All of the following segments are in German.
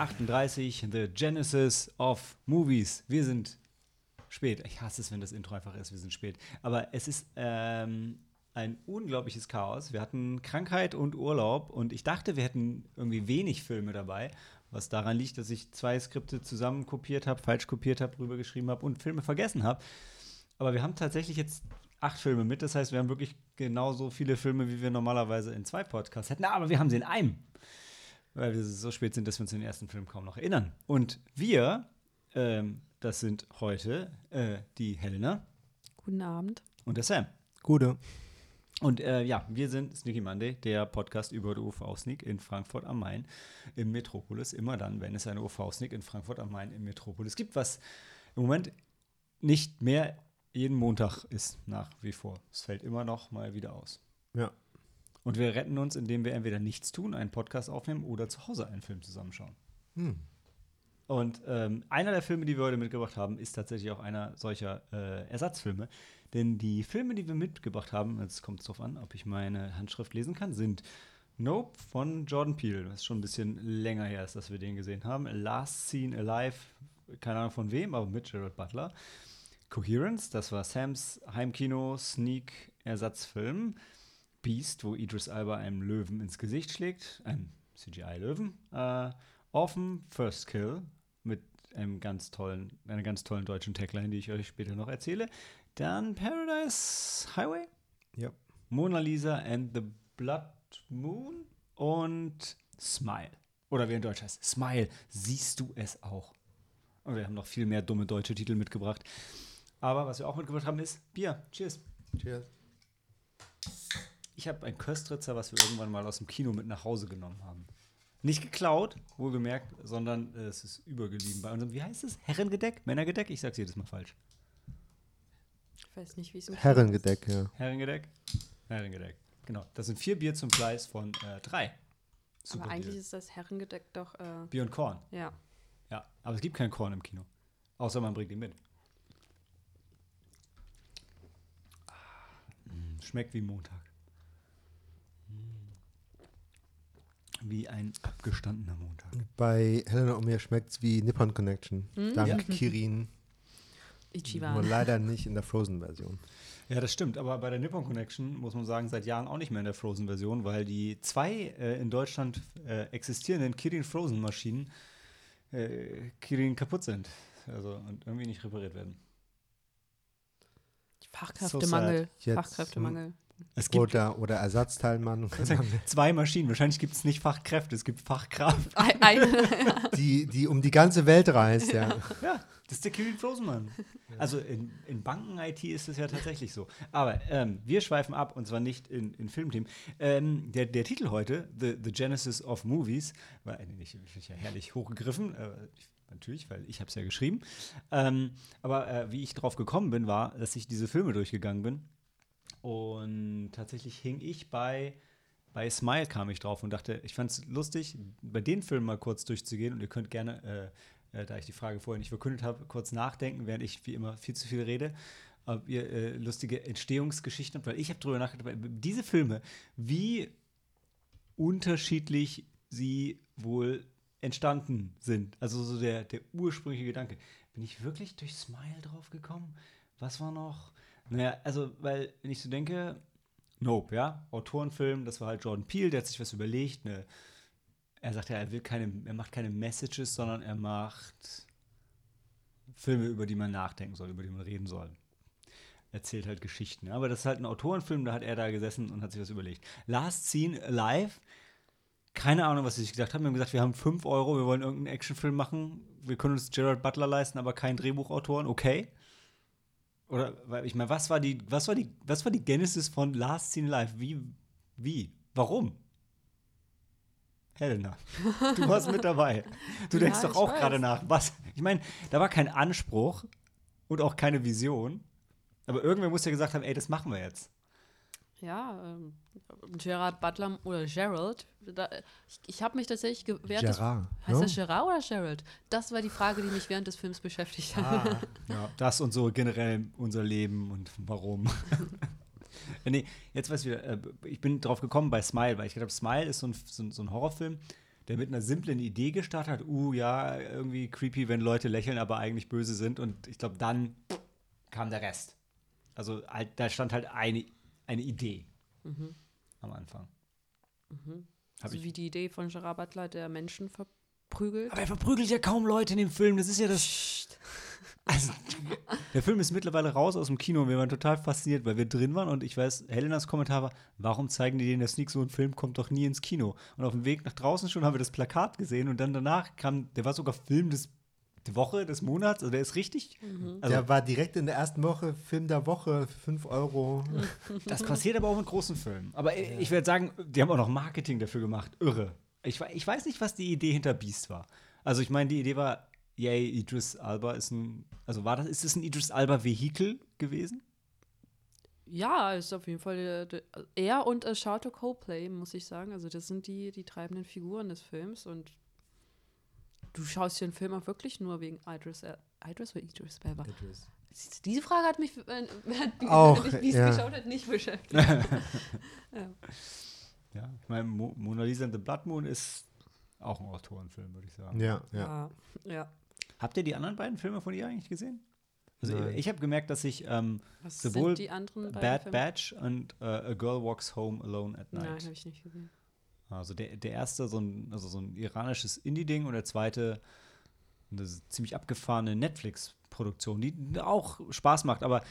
138, The Genesis of Movies. Wir sind spät. Ich hasse es, wenn das Intro einfach ist, wir sind spät. Aber es ist ähm, ein unglaubliches Chaos. Wir hatten Krankheit und Urlaub und ich dachte, wir hätten irgendwie wenig Filme dabei, was daran liegt, dass ich zwei Skripte zusammen kopiert habe, falsch kopiert habe, rübergeschrieben habe und Filme vergessen habe. Aber wir haben tatsächlich jetzt acht Filme mit. Das heißt, wir haben wirklich genauso viele Filme, wie wir normalerweise in zwei Podcasts hätten. Aber wir haben sie in einem. Weil wir so spät sind, dass wir uns den ersten Film kaum noch erinnern. Und wir, ähm, das sind heute äh, die Helena Guten Abend. und der Sam. Gute. Und äh, ja, wir sind Sneaky Monday, der Podcast über die UV-Sneak in Frankfurt am Main im Metropolis. Immer dann, wenn es eine UV-Sneak in Frankfurt am Main im Metropolis gibt, was im Moment nicht mehr jeden Montag ist, nach wie vor. Es fällt immer noch mal wieder aus. Ja. Und wir retten uns, indem wir entweder nichts tun, einen Podcast aufnehmen oder zu Hause einen Film zusammenschauen. Hm. Und ähm, einer der Filme, die wir heute mitgebracht haben, ist tatsächlich auch einer solcher äh, Ersatzfilme. Denn die Filme, die wir mitgebracht haben, jetzt kommt es darauf an, ob ich meine Handschrift lesen kann, sind Nope von Jordan Peele, was schon ein bisschen länger her ist, dass wir den gesehen haben. Last Seen Alive, keine Ahnung von wem, aber mit Gerald Butler. Coherence, das war Sams Heimkino Sneak Ersatzfilm. Beast, wo Idris Alba einem Löwen ins Gesicht schlägt, einem CGI-Löwen. Äh, Orphan First Kill mit einem ganz tollen, einer ganz tollen deutschen Tagline, die ich euch später noch erzähle. Dann Paradise Highway, Ja. Mona Lisa and the Blood Moon und Smile. Oder wie in Deutsch heißt, Smile, siehst du es auch. Und wir haben noch viel mehr dumme deutsche Titel mitgebracht. Aber was wir auch mitgebracht haben, ist Bier. Cheers. Cheers. Ich habe ein Köstritzer, was wir irgendwann mal aus dem Kino mit nach Hause genommen haben. Nicht geklaut, wohlgemerkt, sondern äh, es ist übergeblieben bei unserem, wie heißt es? Herrengedeck? Männergedeck? Ich sag's jedes Mal falsch. Ich weiß nicht, wie es im Herrengedeck, ja. Herrengedeck? Herrengedeck. Genau. Das sind vier Bier zum Preis von äh, drei. Aber eigentlich Deal. ist das Herrengedeck doch, äh, Bier und Korn. ja. Ja. Aber es gibt kein Korn im Kino. Außer man bringt ihn mit. Ah, mm, Schmeckt wie Montag. Wie ein abgestandener Montag. Bei Helena und mir schmeckt's wie Nippon Connection. Dank Ja. Kirin. Nur Ichiban. leider nicht in der Frozen-Version. Ja, das stimmt. Aber bei der Nippon Connection muss man sagen, seit Jahren auch nicht mehr in der Frozen-Version, weil die zwei äh, in Deutschland äh, existierenden Kirin Frozen-Maschinen äh, Kirin kaputt sind. Also und irgendwie nicht repariert werden. Fachkräftemangel. Jetzt- Fachkräftemangel. Es gibt Oder, oder Ersatzteilmann. zwei Maschinen. Wahrscheinlich gibt es nicht Fachkräfte, es gibt Fachkraft. Ein, ein, die, die um die ganze Welt reist, ja. Ja, das ist der Kirin Frozen Mann. Also in, in Banken-IT ist es ja tatsächlich so. Aber ähm, wir schweifen ab und zwar nicht in, in Filmthemen. Ähm, der, der Titel heute, The, The Genesis of Movies, war äh, nicht, nicht ja herrlich hochgegriffen. Äh, ich, natürlich, weil ich habe es ja geschrieben. Ähm, aber äh, wie ich drauf gekommen bin, war, dass ich diese Filme durchgegangen bin. Und tatsächlich hing ich bei, bei Smile kam ich drauf und dachte, ich fand es lustig, bei den Filmen mal kurz durchzugehen. Und ihr könnt gerne, äh, äh, da ich die Frage vorher nicht verkündet habe, kurz nachdenken, während ich wie immer viel zu viel rede. Ob ihr äh, lustige Entstehungsgeschichten habt, weil ich habe drüber nachgedacht, diese Filme, wie unterschiedlich sie wohl entstanden sind. Also so der, der ursprüngliche Gedanke. Bin ich wirklich durch Smile drauf gekommen? Was war noch? Naja, also, weil, wenn ich so denke, Nope, ja, Autorenfilm, das war halt Jordan Peele, der hat sich was überlegt. Ne, er sagt ja, er will keine, er macht keine Messages, sondern er macht Filme, über die man nachdenken soll, über die man reden soll. Erzählt halt Geschichten. Ja? Aber das ist halt ein Autorenfilm, da hat er da gesessen und hat sich was überlegt. Last Scene Alive, keine Ahnung, was sie sich gedacht haben. Wir haben gesagt, wir haben 5 Euro, wir wollen irgendeinen Actionfilm machen. Wir können uns Gerard Butler leisten, aber keinen Drehbuchautoren. Okay. Oder, weil ich meine, was war die, was war die, was war die Genesis von Last Scene Live? Wie, wie, warum? Helena, du warst mit dabei. Du Ja, denkst doch auch gerade nach. Was? Ich meine, da war kein Anspruch und auch keine Vision. Aber irgendwer muss ja gesagt haben, ey, das machen wir jetzt. Ja, ähm, Gerard Butler oder Gerald. Da, ich ich habe mich tatsächlich ge- während des, Gerard. Heißt ne? das Gerard oder Gerald? Das war die Frage, die mich während des Films beschäftigt hat. Ah, ja, das und so generell unser Leben und warum. Nee, jetzt weiß ich wieder. Äh, ich bin drauf gekommen bei Smile, weil ich glaube, Smile ist so ein, so, ein, so ein Horrorfilm, der mit einer simplen Idee gestartet hat. Uh, ja, irgendwie creepy, wenn Leute lächeln, aber eigentlich böse sind. Und ich glaube, dann kam der Rest. Also halt, da stand halt eine, eine Idee am Anfang. Hab Also ich- wie die Idee von Gerard Butler, der Menschen verprügelt. Aber er verprügelt ja kaum Leute in dem Film. Das ist ja das. Psst. Also, der Film ist mittlerweile raus aus dem Kino und wir waren total fasziniert, weil wir drin waren und ich weiß, Helenas Kommentar war, warum zeigen die den in der Sneak, so ein Film kommt doch nie ins Kino. Und auf dem Weg nach draußen schon haben wir das Plakat gesehen und dann danach kam, der war sogar Film des, der Woche, des Monats, also der ist richtig, also der war direkt in der ersten Woche Film der Woche für 5 Euro. das passiert aber auch mit großen Filmen. Aber ich werde sagen, die haben auch noch Marketing dafür gemacht, irre. Ich, ich weiß nicht, was die Idee hinter Beast war. Also ich meine, die Idee war, yay, Idris Alba ist ein, also war das, ist es ein Idris Alba-Vehikel gewesen? Ja, ist auf jeden Fall der, der, er und äh, Charlotte Coplay, muss ich sagen. Also das sind die, die treibenden Figuren des Films und du schaust dir den Film auch wirklich nur wegen Idris, äh, Idris oder Idris Elba? Diese Frage hat mich, äh, hat, Auch, wie es ja. geschaut hat, nicht beschäftigt. ja. Ja, ich meine, Mo Mona Lisa and the Blood Moon ist auch ein Autorenfilm, würde ich sagen. Ja, ja. Ja. ja. Habt ihr die anderen beiden Filme von ihr eigentlich gesehen? Also Nein. ich habe gemerkt, dass ich ähm, Sowohl sind die anderen beiden Bad Filme? Batch und äh, A Girl Walks Home Alone at Nein, Night. habe ich nicht gesehen. Also der, der erste so ein, also so ein iranisches Indie-Ding und der zweite eine ziemlich abgefahrene Netflix-Produktion, die auch Spaß macht. Aber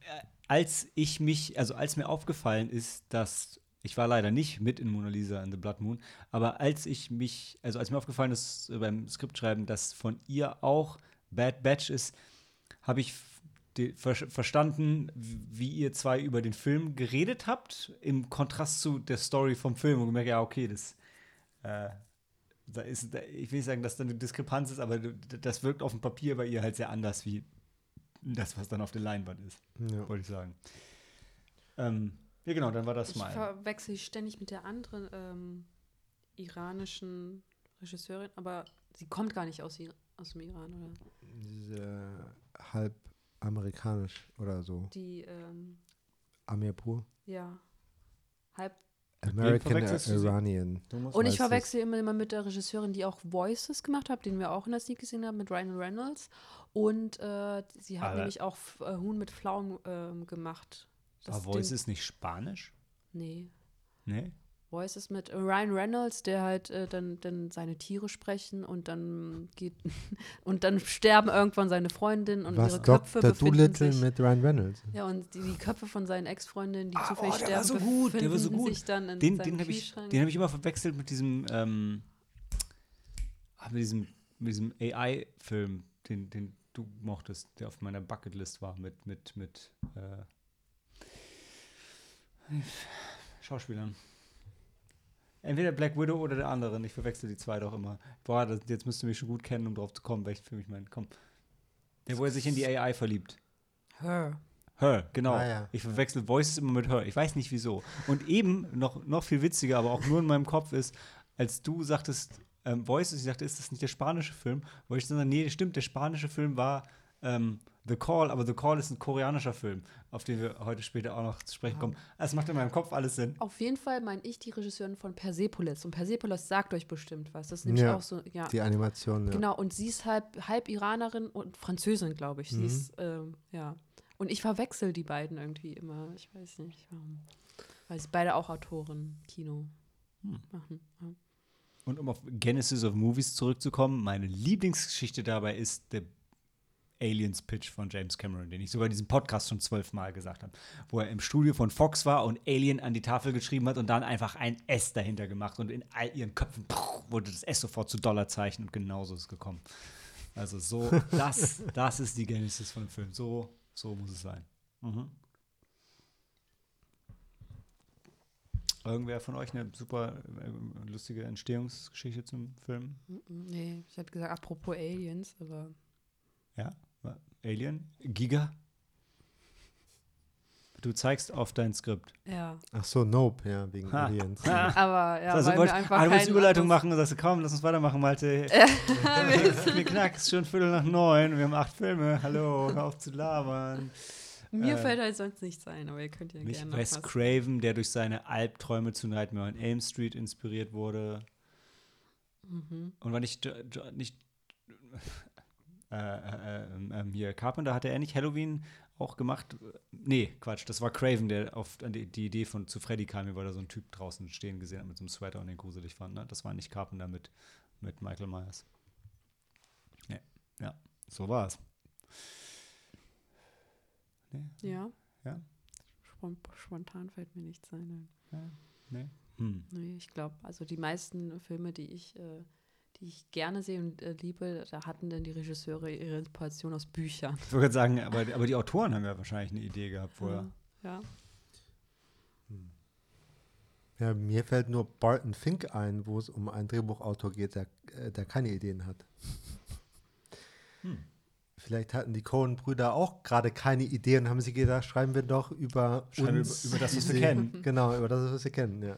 äh, als ich mich, also als mir aufgefallen ist, dass ich war leider nicht mit in Mona Lisa and the Blood Moon, aber als ich mich, also als mir aufgefallen ist äh, beim Skriptschreiben, dass von ihr auch Bad Batch ist, habe ich die, ver verstanden, wie ihr zwei über den Film geredet habt, im Kontrast zu der Story vom Film und gemerkt, ja, okay, das äh, da ist, da, ich will nicht sagen, dass da eine Diskrepanz ist, aber das wirkt auf dem Papier bei ihr halt sehr anders wie das, was dann auf der Leinwand ist, ja. wollte ich sagen. Ähm, ja, genau, dann war das Ich mal. verwechsel ich ständig mit der anderen ähm, iranischen Regisseurin, aber sie kommt gar nicht aus, aus dem Iran, oder? Diese halb amerikanisch oder so. Die, ähm, Amirpur. ja, halb. American? Iranian. Und ich das? verwechsel immer, immer mit der Regisseurin, die auch Voices gemacht hat, den wir auch in der Sneak gesehen haben, mit Ryan Reynolds. Und äh, sie hat Aber- nämlich auch F- äh, Huhn mit Pflaumen ähm, gemacht. aber Ding- Voice ist nicht Spanisch? Nee. Nee? Voices mit Ryan Reynolds, der halt äh, dann, dann seine Tiere sprechen und dann geht und dann sterben irgendwann seine Freundinnen und Was ihre Köpfe Dr. befinden Doolittle sich. mit Ryan Reynolds. Ja, und die, die Köpfe von seinen Ex-Freundinnen, die Ah, zufällig oh, der sterben, war so gut, der war so befinden gut. sich dann in Den, seinem den habe ich, Kühlschrank. den hab ich immer verwechselt mit diesem, ähm, ah, mit diesem, mit diesem AI-Film, den, den du mochtest, der auf meiner Bucketlist war, mit, mit, mit äh, Schauspielern. Entweder Black Widow oder der anderen. Ich verwechsel die zwei doch immer. Boah, das, jetzt müsst ihr mich schon gut kennen, um drauf zu kommen, welchen Film ich meine. Komm. Der, wo er sich in die AI verliebt. Her. Her, genau. Ah, ja. Ich verwechsel Voices immer mit Her. Ich weiß nicht wieso. Und eben, noch, noch viel witziger, aber auch nur in meinem Kopf ist, als du sagtest, ähm, Voices, ich sagte, ist das nicht der spanische Film? Wo ich dann sage, nee, stimmt, der spanische Film war ähm, The Call, aber The Call ist ein koreanischer Film, auf den wir heute später auch noch zu sprechen kommen. Das macht in meinem Kopf alles Sinn. Auf jeden Fall meine ich die Regisseurin von Persepolis. Und Persepolis sagt euch bestimmt was. Das ist nämlich Ja, auch so, ja. Die Animation, ja. Genau, und sie ist halb, halb Iranerin und Französin, glaube ich. Sie Mhm. ist, ähm, ja. Und ich verwechsel die beiden irgendwie immer. Ich weiß nicht warum. Weil sie beide auch Autoren Kino Hm. machen. Ja. Und um auf Genesis of Movies zurückzukommen, meine Lieblingsgeschichte dabei ist der Aliens-Pitch von James Cameron, den ich sogar in diesem Podcast schon zwölfmal gesagt habe, wo er im Studio von Fox war und Alien an die Tafel geschrieben hat und dann einfach ein S dahinter gemacht und in all ihren Köpfen puh, wurde das S sofort zu Dollarzeichen und genauso ist es gekommen. Also so, das, das ist die Genesis von dem Film. So, so muss es sein. Mhm. Irgendwer von euch eine super äh, lustige Entstehungsgeschichte zum Film? Nee, ich hätte gesagt, apropos Aliens, aber Ja? Alien? Giga? Du zeigst auf dein Skript. ja. Ach so, Nope, ja, wegen Ha. Aliens. Ha. Aber ja, also, weil wollt, wir einfach ah, du wolltest Überleitung machen und sagst, komm, lass uns weitermachen, Malte. Mir knackt, es ist schon Viertel nach neun und wir haben acht Filme. Hallo, hör auf zu labern. Mir Äh, fällt halt sonst nichts ein, aber ihr könnt ja Nicht gerne noch Wes. Craven, der durch seine Albträume zu Nightmare on Elm Street inspiriert wurde. Mhm. Und war nicht, nicht äh, äh, ähm, hier, Carpenter hatte er nicht Halloween auch gemacht? Nee, Quatsch, das war Craven, der auf an die, die Idee von zu Freddy kam, weil er so einen Typ draußen stehen gesehen hat mit so einem Sweater und den gruselig fand. Ne? Das war nicht Carpenter mit, mit Michael Myers. Nee, ja, so war es. Nee, Ja. Ja. Spon- Spontan fällt mir nichts ein. nee. Hm. Nee, ich glaube, also die meisten Filme, die ich, äh, die ich gerne sehe und äh, liebe, da hatten dann die Regisseure ihre Inspiration aus Büchern. Ich wollte gerade sagen, aber, aber die Autoren haben ja wahrscheinlich eine Idee gehabt vorher. Ja. Ja, mir fällt nur Barton Fink ein, wo es um einen Drehbuchautor geht, der, äh, der keine Ideen hat. Hm. Vielleicht hatten die Cohen-Brüder auch gerade keine Ideen haben sie gedacht, schreiben wir doch über Schreiben uns. über- über das, was wir kennen. Genau, über das, was wir kennen, ja.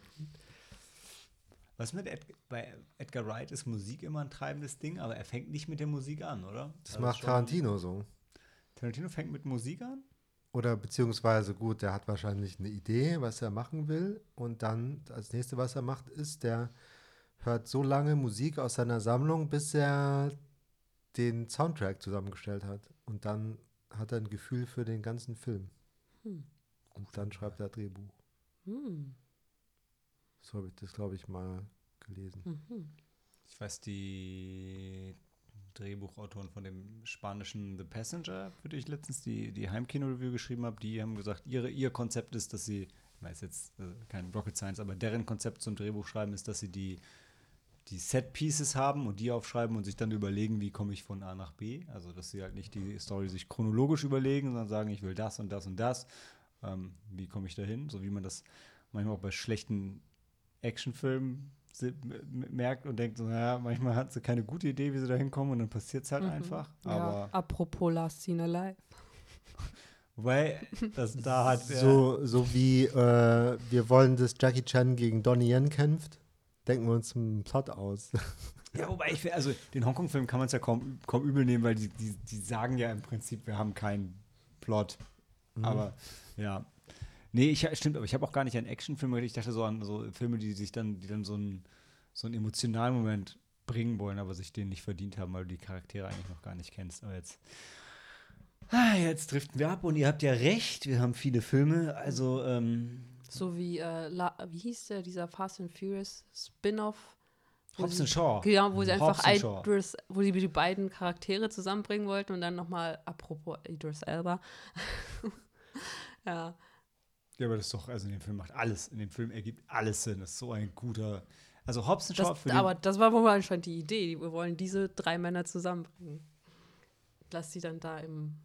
Was mit Ed bei Edgar Wright ist Musik immer ein treibendes Ding, aber er fängt nicht mit der Musik an, oder? Das Also macht Tarantino so. Tarantino fängt mit Musik an? Oder beziehungsweise gut, der hat wahrscheinlich eine Idee, was er machen will. Und dann als nächstes, was er macht, ist, der hört so lange Musik aus seiner Sammlung, bis er den Soundtrack zusammengestellt hat. Und dann hat er ein Gefühl für den ganzen Film. Hm. Und dann schreibt er Drehbuch. Hm. So habe ich das, glaube ich, mal gelesen. Mhm. Ich weiß, die Drehbuchautoren von dem spanischen The Passenger, für die ich letztens die, die Heimkino-Review geschrieben habe, die haben gesagt, ihre, ihr Konzept ist, dass sie, ich weiß jetzt äh, kein Rocket Science, aber deren Konzept zum Drehbuchschreiben ist, dass sie die, die Set-Pieces haben und die aufschreiben und sich dann überlegen, wie komme ich von A nach B. Also, dass sie halt nicht die Story sich chronologisch überlegen, sondern sagen, ich will das und das und das. Ähm, wie komme ich dahin? So wie man das manchmal auch bei schlechten Actionfilmen si- m- m- merkt und denkt, so, naja, manchmal hat sie keine gute Idee, wie sie da hinkommen und dann passiert es halt Mhm. einfach. ja. Aber Apropos Last Scene Alive. wobei, das da hat er- So, so wie äh, wir wollen, dass Jackie Chan gegen Donnie Yen kämpft, denken wir uns einen Plot aus. Ja, wobei ich, also den Hongkong-Film kann man es ja kaum, kaum übel nehmen, weil die, die, die sagen ja im Prinzip, wir haben keinen Plot. Mhm. Aber ja. Nee, ich, stimmt, aber ich habe auch gar nicht an Actionfilme gedacht. Ich dachte so an so Filme, die sich dann, die dann so einen, so einen emotionalen Moment bringen wollen, aber sich den nicht verdient haben, weil du die Charaktere eigentlich noch gar nicht kennst. Aber jetzt. Ah, jetzt driften wir ab und ihr habt ja recht, wir haben viele Filme. Also, ähm, So wie, äh, La wie hieß der, dieser Fast and Furious Spin-off? Hobbs and Shaw. Genau, wo sie einfach. Idris, wo sie die beiden Charaktere zusammenbringen wollten und dann nochmal, apropos Idris Elba. ja, Ja, aber das ist doch, also in dem Film macht alles, in dem Film ergibt alles Sinn. Das ist so ein guter. Also Hobbs and Shaw das, aber das war wohl anscheinend die Idee. Wir wollen diese drei Männer zusammenbringen. Lass sie dann da im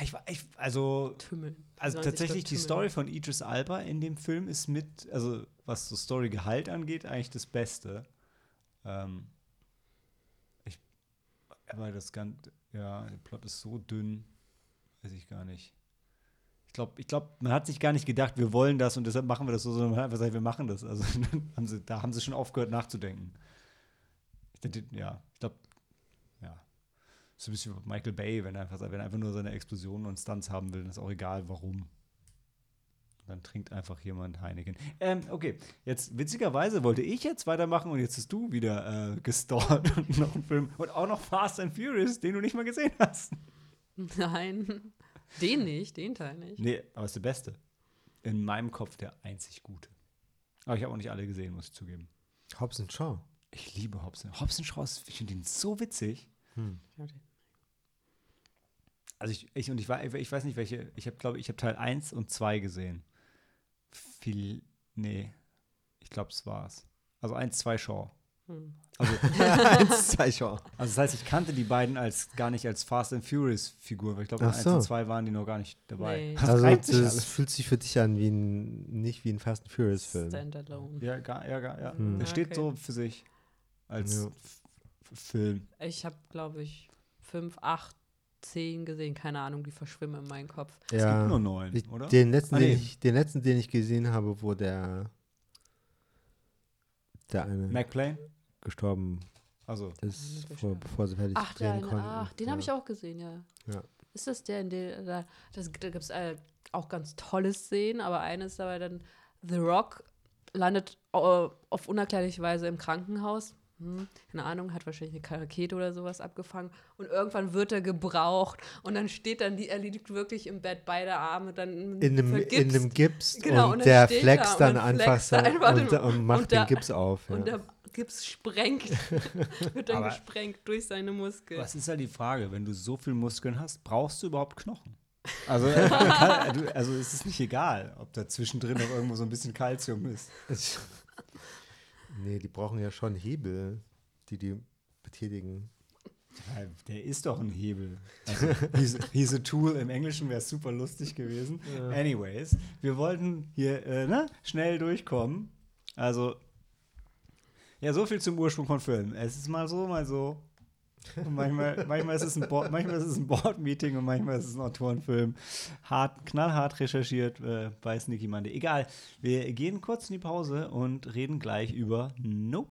ich, ich, also Tümmeln. Also sollen sich tatsächlich die tümmeln. Story von Idris Alba in dem Film ist mit, also was so Storygehalt angeht, eigentlich das Beste. Ähm, ich, aber das Ganze, ja, der Plot ist so dünn, weiß ich gar nicht. Ich glaube, ich glaub, man hat sich gar nicht gedacht, wir wollen das und deshalb machen wir das so, sondern man hat einfach gesagt, wir machen das. Also haben sie, da haben sie schon aufgehört nachzudenken. Ich ja, ich glaube, ja. So ein bisschen wie Michael Bay, wenn er einfach, wenn er einfach nur seine Explosionen und Stunts haben will, dann ist auch egal, warum. Dann trinkt einfach jemand Heineken. Ähm, okay, jetzt witzigerweise wollte ich jetzt weitermachen und jetzt hast du wieder äh, gestallt und noch einen Film und auch noch Fast and Furious, den du nicht mal gesehen hast. Nein, den nicht, den Teil nicht. Nee, aber ist der beste. In meinem Kopf der einzig gute. Aber ich habe auch nicht alle gesehen, muss ich zugeben. Hobbs and Shaw. Ich liebe Hobson. Hobson Shaw, ist- ich finde ihn so witzig. Den- Also ich, ich und ich, war, ich weiß nicht welche, ich habe glaube ich habe Teil 1 und 2 gesehen. Viel, nee, ich glaube es war's. Also 1, 2 Shaw. Hm. Also, Zwei Shaw. also das heißt, ich kannte die beiden als gar nicht als Fast and Furious Figur, weil ich glaube, in Ach 1 so. und 2 waren die noch gar nicht dabei. Nee. Das Also das alles. fühlt sich für dich an wie ein, nicht wie ein Fast and Furious Film. Standalone. Ja, gar, ja, gar, ja. Hm. Der steht Okay. so für sich als Ja. Film. Ich habe, glaube ich, fünf, acht, zehn gesehen. Keine Ahnung, die verschwimmen in meinem Kopf. Es Ja. gibt nur neun, Ich, oder? den, letzten, Ah, den, nee. ich, den letzten, den ich gesehen habe, wo der, der eine McPlane? gestorben Also, ist, Eine bevor, bevor sie fertig Ach, der drehen eine, konnten. ach, den habe ich auch gesehen, ja. ist das der, in der, da, das, da gibt es äh, auch ganz tolle Szenen, aber eine ist dabei dann, The Rock landet äh, auf unerklärliche Weise im Krankenhaus. Hm, keine Ahnung, hat wahrscheinlich eine Rakete oder sowas abgefangen. Und irgendwann wird er gebraucht und dann steht dann, die, er liegt wirklich im Bett, beide Arme dann In einem, in einem Gips Genau, und und der flext er und dann dann einfach flext so einfach und, den- und macht und den Gips auf. Ja. Und der Gips sprengt, wird dann Aber- gesprengt durch seine Muskeln. Was ist halt die Frage, wenn du so viel Muskeln hast, brauchst du überhaupt Knochen? Also, äh, kann, also ist es nicht egal, ob da zwischendrin noch irgendwo so ein bisschen Kalzium ist. Nee, die brauchen ja schon Hebel, die die betätigen. Ja, Der ist doch ein Hebel. Also, he's, he's a tool. Im Englischen wäre super lustig gewesen. Anyways, wir wollten hier äh, ne, schnell durchkommen. Also, ja, so viel zum Ursprung von Filmen. Es ist mal so, mal so. Und manchmal, manchmal, ist es ein Board, manchmal ist es ein Board-Meeting und manchmal ist es ein Autorenfilm. Hart, knallhart recherchiert äh, bei Sneaky Monday. Egal, wir gehen kurz in die Pause und reden gleich über Nope.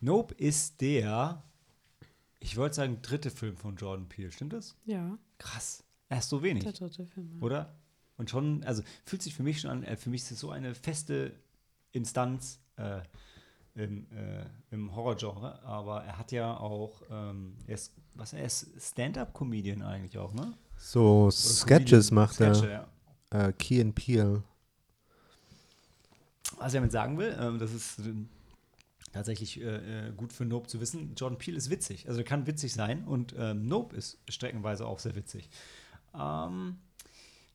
Nope ist der, ich wollte sagen, dritte Film von Jordan Peele. Stimmt das? ja, Krass. Erst so wenig, der dritte Film. ja. oder? Und schon, also fühlt sich für mich schon an, äh, für mich ist es so eine feste Instanz äh, im, äh, im Horrorgenre, aber er hat ja auch, ähm, er ist, was er ist, Stand-up-Comedian eigentlich auch, ne? So Oder Sketches Comedian. macht Sketche, er. ja. Äh, Key and Peel. Was ich damit sagen will, ähm, das ist ähm, tatsächlich äh, äh, gut für Nope zu wissen. Jordan Peele ist witzig, also er kann witzig sein und ähm, Nope ist streckenweise auch sehr witzig. Ähm,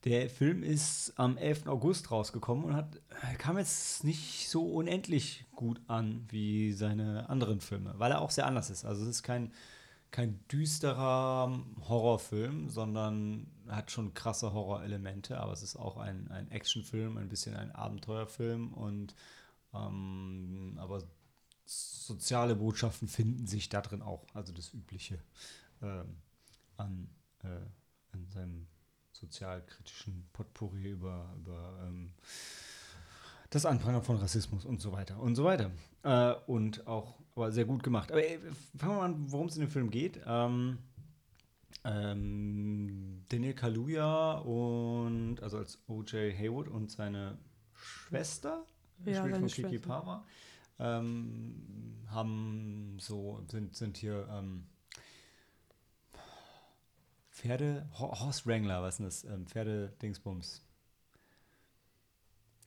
der Film ist am 11. August rausgekommen und hat, äh, kam jetzt nicht so unendlich gut an wie seine anderen Filme, weil er auch sehr anders ist. Also es ist kein, kein düsterer Horrorfilm, sondern hat schon krasse Horrorelemente, aber es ist auch ein, ein Actionfilm, ein bisschen ein Abenteuerfilm und ähm, aber soziale Botschaften finden sich da drin auch, also das Übliche ähm, an, äh, an seinem sozialkritischen Potpourri über, über ähm, das Anprangern von Rassismus und so weiter und so weiter. Äh, und auch aber sehr gut gemacht. Aber ey, fangen wir mal an, worum es in dem Film geht. Ähm, ähm, Daniel Kaluuya und also als O.J. Haywood und seine Schwester, Ja, gespielt von Kiki. Palmer, ähm, haben so sind, sind hier ähm, Pferde, Ho- Horse Wrangler, was ist denn das? Ähm, Pferde-Dingsbums.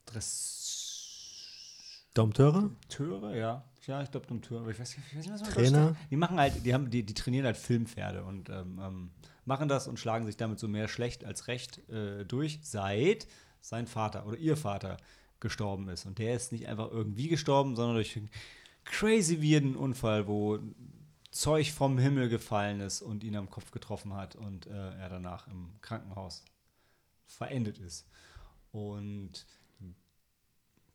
Dress Dompteure? Töre, ja. Ja, ich glaube Dompteure. Aber ich weiß, ich weiß nicht, was man Trainer? Die machen halt, die haben, die, die trainieren halt Filmpferde und ähm, ähm, machen das und schlagen sich damit so mehr schlecht als recht äh, durch, seit sein Vater oder ihr Vater gestorben ist. Und der ist nicht einfach irgendwie gestorben, sondern durch einen crazy weirden Unfall, wo Zeug vom Himmel gefallen ist und ihn am Kopf getroffen hat und äh, er danach im Krankenhaus verendet ist. Und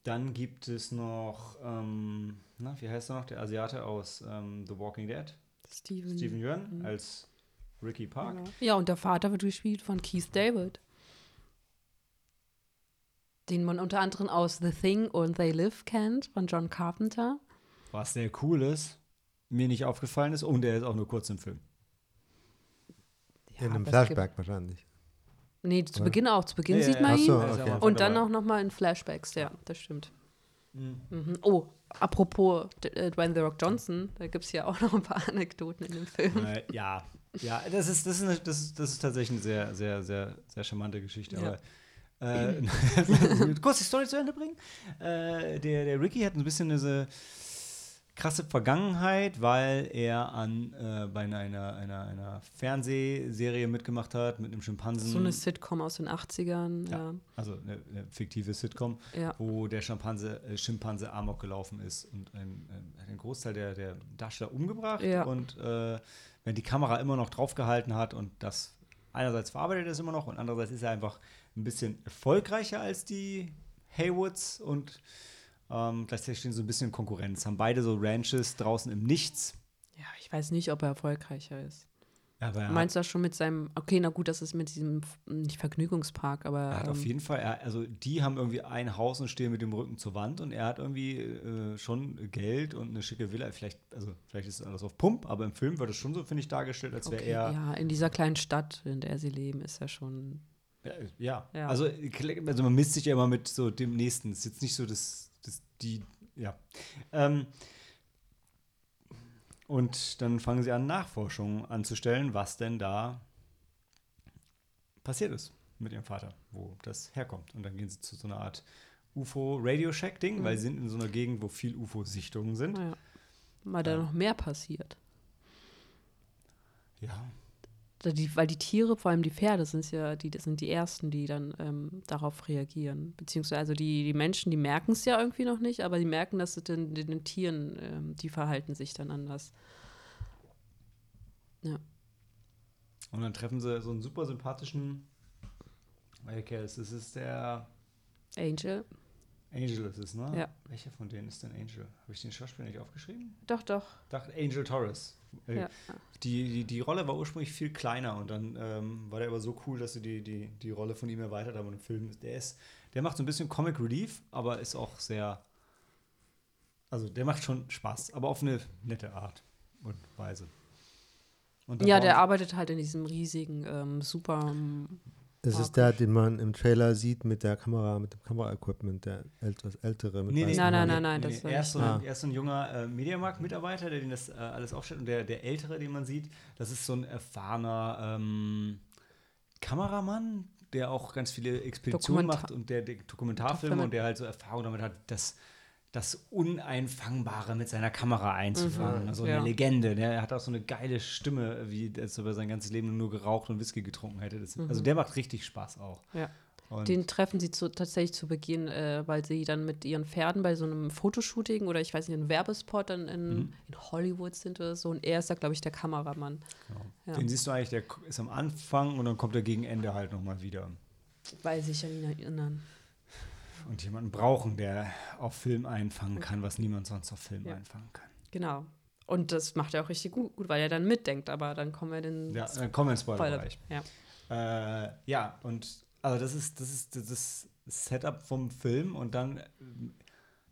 dann gibt es noch, ähm, na, wie heißt er noch, der Asiate aus ähm, The Walking Dead, Steven. Steven Yeun Mhm. als Ricky Park. Ja. ja, und der Vater wird gespielt von Keith David. Den man unter anderem aus The Thing und They Live kennt, von John Carpenter. Was sehr cool ist, mir nicht aufgefallen ist und er ist auch nur kurz im Film. Ja, In einem Flashback wahrscheinlich. Nee, zu Oder? Beginn auch. Zu Beginn Ja, sieht ja, man ihn. so, okay. Und dann auch nochmal in Flashbacks, ja, das stimmt. Mhm. Mhm. Oh, apropos D äh, Dwayne The Rock Johnson, da gibt es ja auch noch ein paar Anekdoten in dem Film. Äh, ja, ja, das ist, das, ist eine, das, ist, das ist tatsächlich eine sehr, sehr, sehr, sehr charmante Geschichte. Ja. Aber äh, kurz die Story zu Ende bringen. Äh, der, der Ricky hat ein bisschen diese krasse Vergangenheit, weil er an äh, bei einer, einer, einer Fernsehserie mitgemacht hat mit einem Schimpansen. So eine Sitcom aus den 80ern. Ja. also eine, eine fiktive Sitcom, Ja. wo der Schimpanse, äh, Schimpanse Amok gelaufen ist und ein, ein, einen Großteil der, der Darsteller umgebracht Ja. und äh, wenn die Kamera immer noch draufgehalten hat und das einerseits verarbeitet er es immer noch und andererseits ist er einfach ein bisschen erfolgreicher als die Haywoods und ähm, gleichzeitig stehen so ein bisschen in Konkurrenz. Haben beide so Ranches draußen im Nichts. ja, ich weiß nicht, ob er erfolgreicher ist. Aber er Meinst du das schon mit seinem, okay, na gut, das ist mit diesem, nicht Vergnügungspark, aber. Er hat auf ähm, jeden Fall, er, also die haben irgendwie ein Haus und stehen mit dem Rücken zur Wand und er hat irgendwie äh, schon Geld und eine schicke Villa. Vielleicht, also vielleicht ist es alles auf Pump, aber im Film wird es schon so, finde ich, dargestellt, als wäre okay, er. ja, in dieser kleinen Stadt, in der sie leben, ist ja schon. Ja, ja. Ja. Also, also man misst sich ja immer mit so dem Nächsten. Es ist jetzt nicht so, dass die, ja. Ähm, und dann fangen sie an, Nachforschungen anzustellen, was denn da passiert ist mit ihrem Vater, wo das herkommt. Und dann gehen sie zu so einer Art UFO-Radio-Shack-Ding, weil sie sind in so einer Gegend, wo viel UFO-Sichtungen sind. Naja. Weil da Ja. noch mehr passiert. Ja. Die, weil die Tiere, vor allem die Pferde, sind ja die, das sind die ersten, die dann ähm, darauf reagieren. Beziehungsweise also die, die Menschen, die merken es ja irgendwie noch nicht, aber die merken, dass es den, den, den Tieren, ähm, die verhalten sich dann anders. Und dann treffen sie so einen super sympathischen, das? Das ist der Angel. Angel ist es, ne? Ja. Welcher von denen ist denn Angel? Habe ich den Schauspieler nicht aufgeschrieben? Doch, doch. Dachte Angel Torres. Äh, Ja. die, die, die Rolle war ursprünglich viel kleiner und dann ähm, war der aber so cool, dass sie die, die, die Rolle von ihm erweitert haben. Und im Film, der ist, der macht so ein bisschen Comic Relief, aber ist auch sehr, also der macht schon Spaß, aber auf eine nette Art und Weise. Und Ja, der arbeitet halt in diesem riesigen, ähm, super. Es ist der, den man im Trailer sieht mit der Kamera, mit dem Kameraequipment, der etwas ältere mit Nee, nee, Nein, nein, nein, nein, Nee, das nee, er, ist so ein, Ah. er ist so ein junger äh, Mediamarkt-Mitarbeiter, der den das äh, alles aufstellt. Und der, der Ältere, den man sieht, das ist so ein erfahrener ähm, Kameramann, der auch ganz viele Expeditionen Dokumenta- macht und der, der Dokumentarfilme und der halt so Erfahrung damit hat, das, das Uneinfangbare mit seiner Kamera einzufangen. Mhm, also ja. eine Legende. Der er hat auch so eine geile Stimme, wie als ob er sein ganzes Leben nur geraucht und Whisky getrunken hätte. Das, Also der macht richtig Spaß auch. Mhm. Ja. Und Den treffen sie zu, tatsächlich zu Beginn, äh, weil sie dann mit ihren Pferden bei so einem Fotoshooting oder ich weiß nicht, einem Werbespot dann in, Mhm. in Hollywood sind oder so. Und er ist da, glaube ich, der Kameramann. genau. Ja. Den siehst du eigentlich, der ist am Anfang und dann kommt er gegen Ende halt nochmal wieder. Weiß ich an ihn erinnern. Und jemanden brauchen, der auf Film einfangen kann, was niemand sonst auf Film Ja. einfangen kann. Genau. Und das macht er auch richtig gut, gut weil er dann mitdenkt. Aber dann kommen wir in den Ja, dann kommen wir ins Spoiler. Spoilerbereich. Ja. Äh, ja, und also das ist, das ist das Setup vom Film und dann,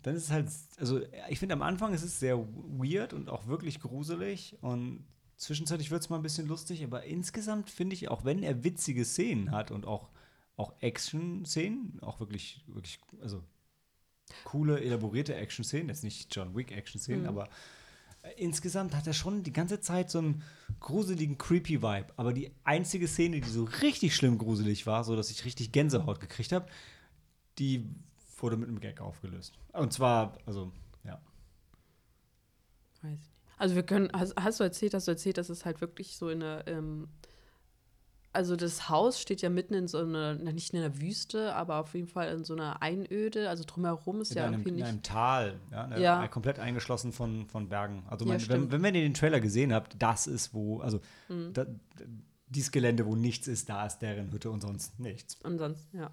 dann ist es halt, also ich finde am Anfang ist es sehr weird und auch wirklich gruselig und zwischenzeitlich wird es mal ein bisschen lustig, aber insgesamt finde ich, auch wenn er witzige Szenen hat und auch, auch Action-Szenen, auch wirklich, wirklich, also coole, elaborierte Action-Szenen, jetzt nicht John Wick-Action-Szenen, Mhm. aber äh, insgesamt hat er schon die ganze Zeit so einen gruseligen, creepy Vibe. Aber die einzige Szene, die so richtig schlimm gruselig war, so dass ich richtig Gänsehaut gekriegt habe, die wurde mit einem Gag aufgelöst. Und zwar, also, ja. Weiß ich nicht. Also wir können, hast, hast du erzählt, hast du erzählt, dass es halt wirklich so in einer, ähm, also das Haus steht ja mitten in so einer, nicht in einer Wüste, aber auf jeden Fall in so einer Einöde, also drumherum ist In, ja einem, irgendwie in nicht. einem Tal, ja, ne, Ja. komplett eingeschlossen von, von Bergen. Also Ja, man, wenn, wenn, wenn ihr den Trailer gesehen habt, das ist wo, also Mhm. da, dieses Gelände, wo nichts ist, da ist deren Hütte und sonst nichts. Ansonsten, ja.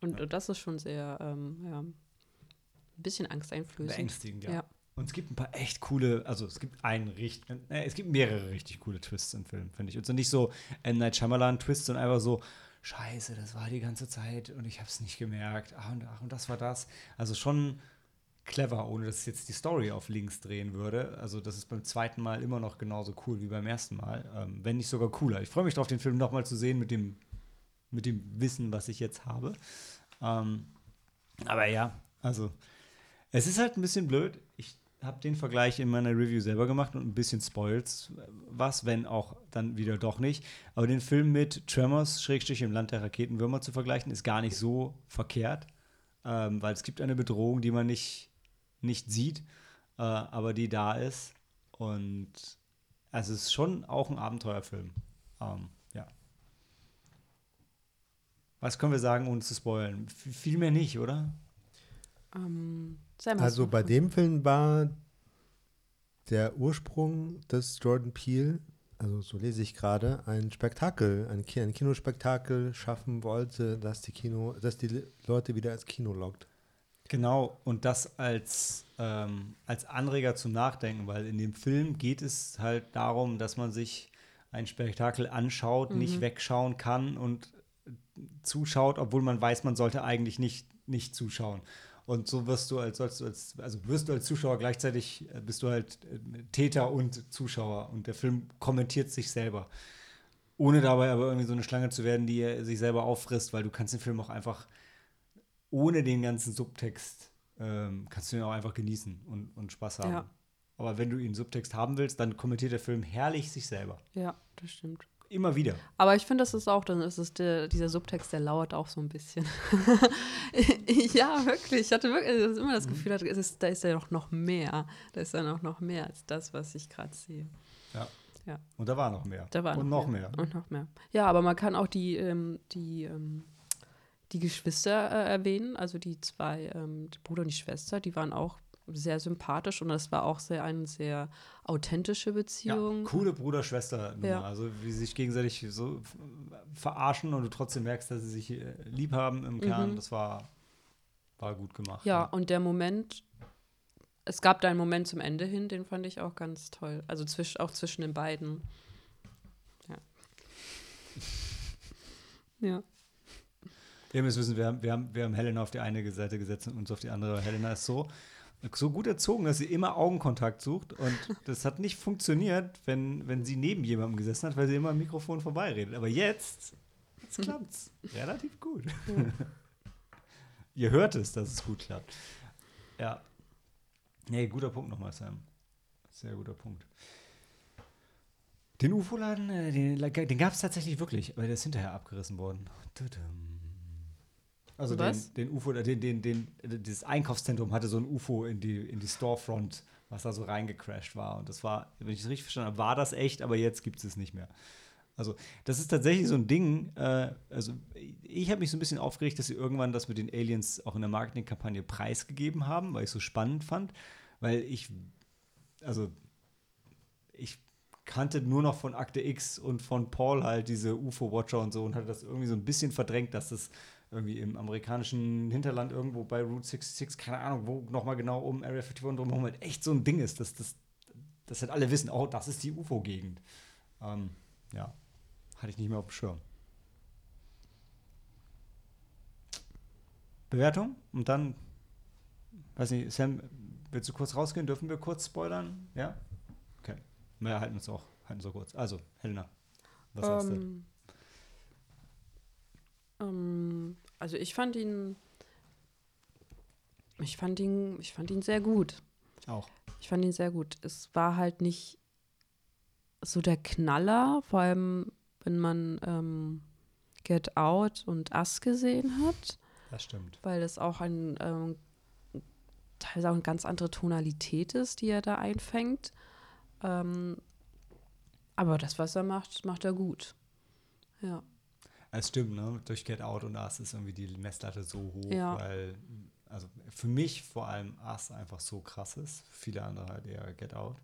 Und Ja. das ist schon sehr, ähm, ja, ein bisschen angsteinflößend. Beängstigend, ja. Ja. Und es gibt ein paar echt coole, also es gibt einen richtig, äh, es gibt mehrere richtig coole Twists im Film, finde ich. Und so nicht so M. Night Shyamalan-Twists, sondern einfach so, scheiße, das war die ganze Zeit und ich habe es nicht gemerkt. Ach und, ach, und das war das. Also schon clever, ohne dass es jetzt die Story auf links drehen würde. Also das ist beim zweiten Mal immer noch genauso cool wie beim ersten Mal, ähm, wenn nicht sogar cooler. Ich freue mich drauf, den Film nochmal zu sehen mit dem, mit dem Wissen, was ich jetzt habe. Ähm, aber ja, also es ist halt ein bisschen blöd. Ich habe den Vergleich in meiner Review selber gemacht und ein bisschen spoils was, wenn auch dann wieder doch nicht. Aber den Film mit Tremors, Schrägstrich im Land der Raketenwürmer zu vergleichen, ist gar nicht so verkehrt, ähm, weil es gibt eine Bedrohung, die man nicht, nicht sieht, äh, aber die da ist. Und es ist schon auch ein Abenteuerfilm. Ähm, ja. Was können wir sagen, ohne zu spoilen? V viel mehr nicht, oder? Ähm, Also so. bei dem Film war der Ursprung des Jordan Peele, also so lese ich gerade, ein Spektakel, ein, Ki- ein Kinospektakel schaffen wollte, dass die Kino, dass die Leute wieder ins Kino lockt. Genau, und das als, ähm, als Anreger zum Nachdenken, weil in dem Film geht es halt darum, dass man sich ein Spektakel anschaut, Mhm. nicht wegschauen kann und zuschaut, obwohl man weiß, man sollte eigentlich nicht, nicht zuschauen. Und so wirst du als, sollst du als, also wirst du als Zuschauer gleichzeitig, äh, bist du halt äh, Täter und Zuschauer und der Film kommentiert sich selber. Ohne dabei aber irgendwie so eine Schlange zu werden, die er sich selber auffrisst, weil du kannst den Film auch einfach ohne den ganzen Subtext, ähm, kannst du ihn auch einfach genießen und, und Spaß haben. Ja. Aber wenn du ihn Subtext haben willst, dann kommentiert der Film herrlich sich selber. Ja, das stimmt. Immer wieder. Aber ich finde, das ist auch, dann ist es der, dieser Subtext, der lauert auch so ein bisschen. ja, wirklich. Ich hatte wirklich also immer das Mhm. Gefühl, es ist, da ist ja noch, noch mehr. Da ist ja noch, noch mehr als das, was ich gerade sehe. Und da war noch mehr. Da war und noch mehr. Und noch mehr. Ja, aber man kann auch die, ähm, die, ähm, die Geschwister äh, erwähnen, also die zwei, ähm, der Bruder und die Schwester, die waren auch sehr sympathisch und das war auch sehr eine sehr authentische Ja, Beziehung. coole Bruder-Schwester-Nummer. Ja. Also, wie sie sich gegenseitig so verarschen und du trotzdem merkst, dass sie sich äh, lieb haben im Kern. Mhm. Das war, war gut gemacht. Ja, und der Moment, es gab da einen Moment zum Ende hin, den fand ich auch ganz toll. Also zwisch, auch zwischen den beiden. Ja. ja. Ihr müsst wissen, wir haben, wir, haben, wir haben Helena auf die eine Seite gesetzt und uns auf die andere. Helena ist so, so gut erzogen, dass sie immer Augenkontakt sucht. Und das hat nicht funktioniert, wenn, wenn sie neben jemandem gesessen hat, weil sie immer am Mikrofon vorbeiredet. Aber jetzt, jetzt klappt's. Relativ gut. Ihr hört es, dass es gut klappt. Ja. Nee, guter Punkt nochmal, Sam. Sehr guter Punkt. Den UFO-Laden, äh, den, den gab es tatsächlich wirklich, aber der ist hinterher abgerissen worden. Tudum. Also den, den UFO, äh, den, den, den, äh, dieses Einkaufszentrum hatte so ein UFO in die, in die Storefront, was da so reingecrashed war. Und das war, wenn ich es richtig verstanden habe, war das echt, aber jetzt gibt es es nicht mehr. Also, das ist tatsächlich so ein Ding. Äh, also, ich habe mich so ein bisschen aufgeregt, dass sie irgendwann das mit den Aliens auch in der Marketingkampagne preisgegeben haben, weil ich es so spannend fand. Weil ich, also, ich kannte nur noch von Akte X und von Paul halt diese UFO-Watcher und so und hatte das irgendwie so ein bisschen verdrängt, dass das irgendwie im amerikanischen Hinterland irgendwo bei Route 66, keine Ahnung, wo nochmal genau um Area 51 drumherum halt echt so ein Ding ist, dass das dass halt alle wissen, oh, das ist die UFO-Gegend. Ähm, ja, hatte ich nicht mehr auf dem Schirm. Bewertung und dann, weiß nicht, Sam, willst du kurz rausgehen? Dürfen wir kurz spoilern? Ja? Okay. Wir halten uns auch, halten auch kurz. Also, Helena, was sagst du? Ähm, also ich fand ihn, ich fand ihn, ich fand ihn sehr gut. Auch. Ich fand ihn sehr gut. Es war halt nicht so der Knaller, vor allem wenn man ähm, Get Out und Us gesehen hat, Das stimmt. weil es auch ein ähm, teilweise auch eine ganz andere Tonalität ist, die er da einfängt. Ähm, aber das, was er macht, macht er gut. Ja. Es stimmt, ne? Durch Get Out und Us ist irgendwie die Messlatte so hoch, Ja. weil, also für mich vor allem Us einfach so krass ist. Für viele andere halt eher Get Out.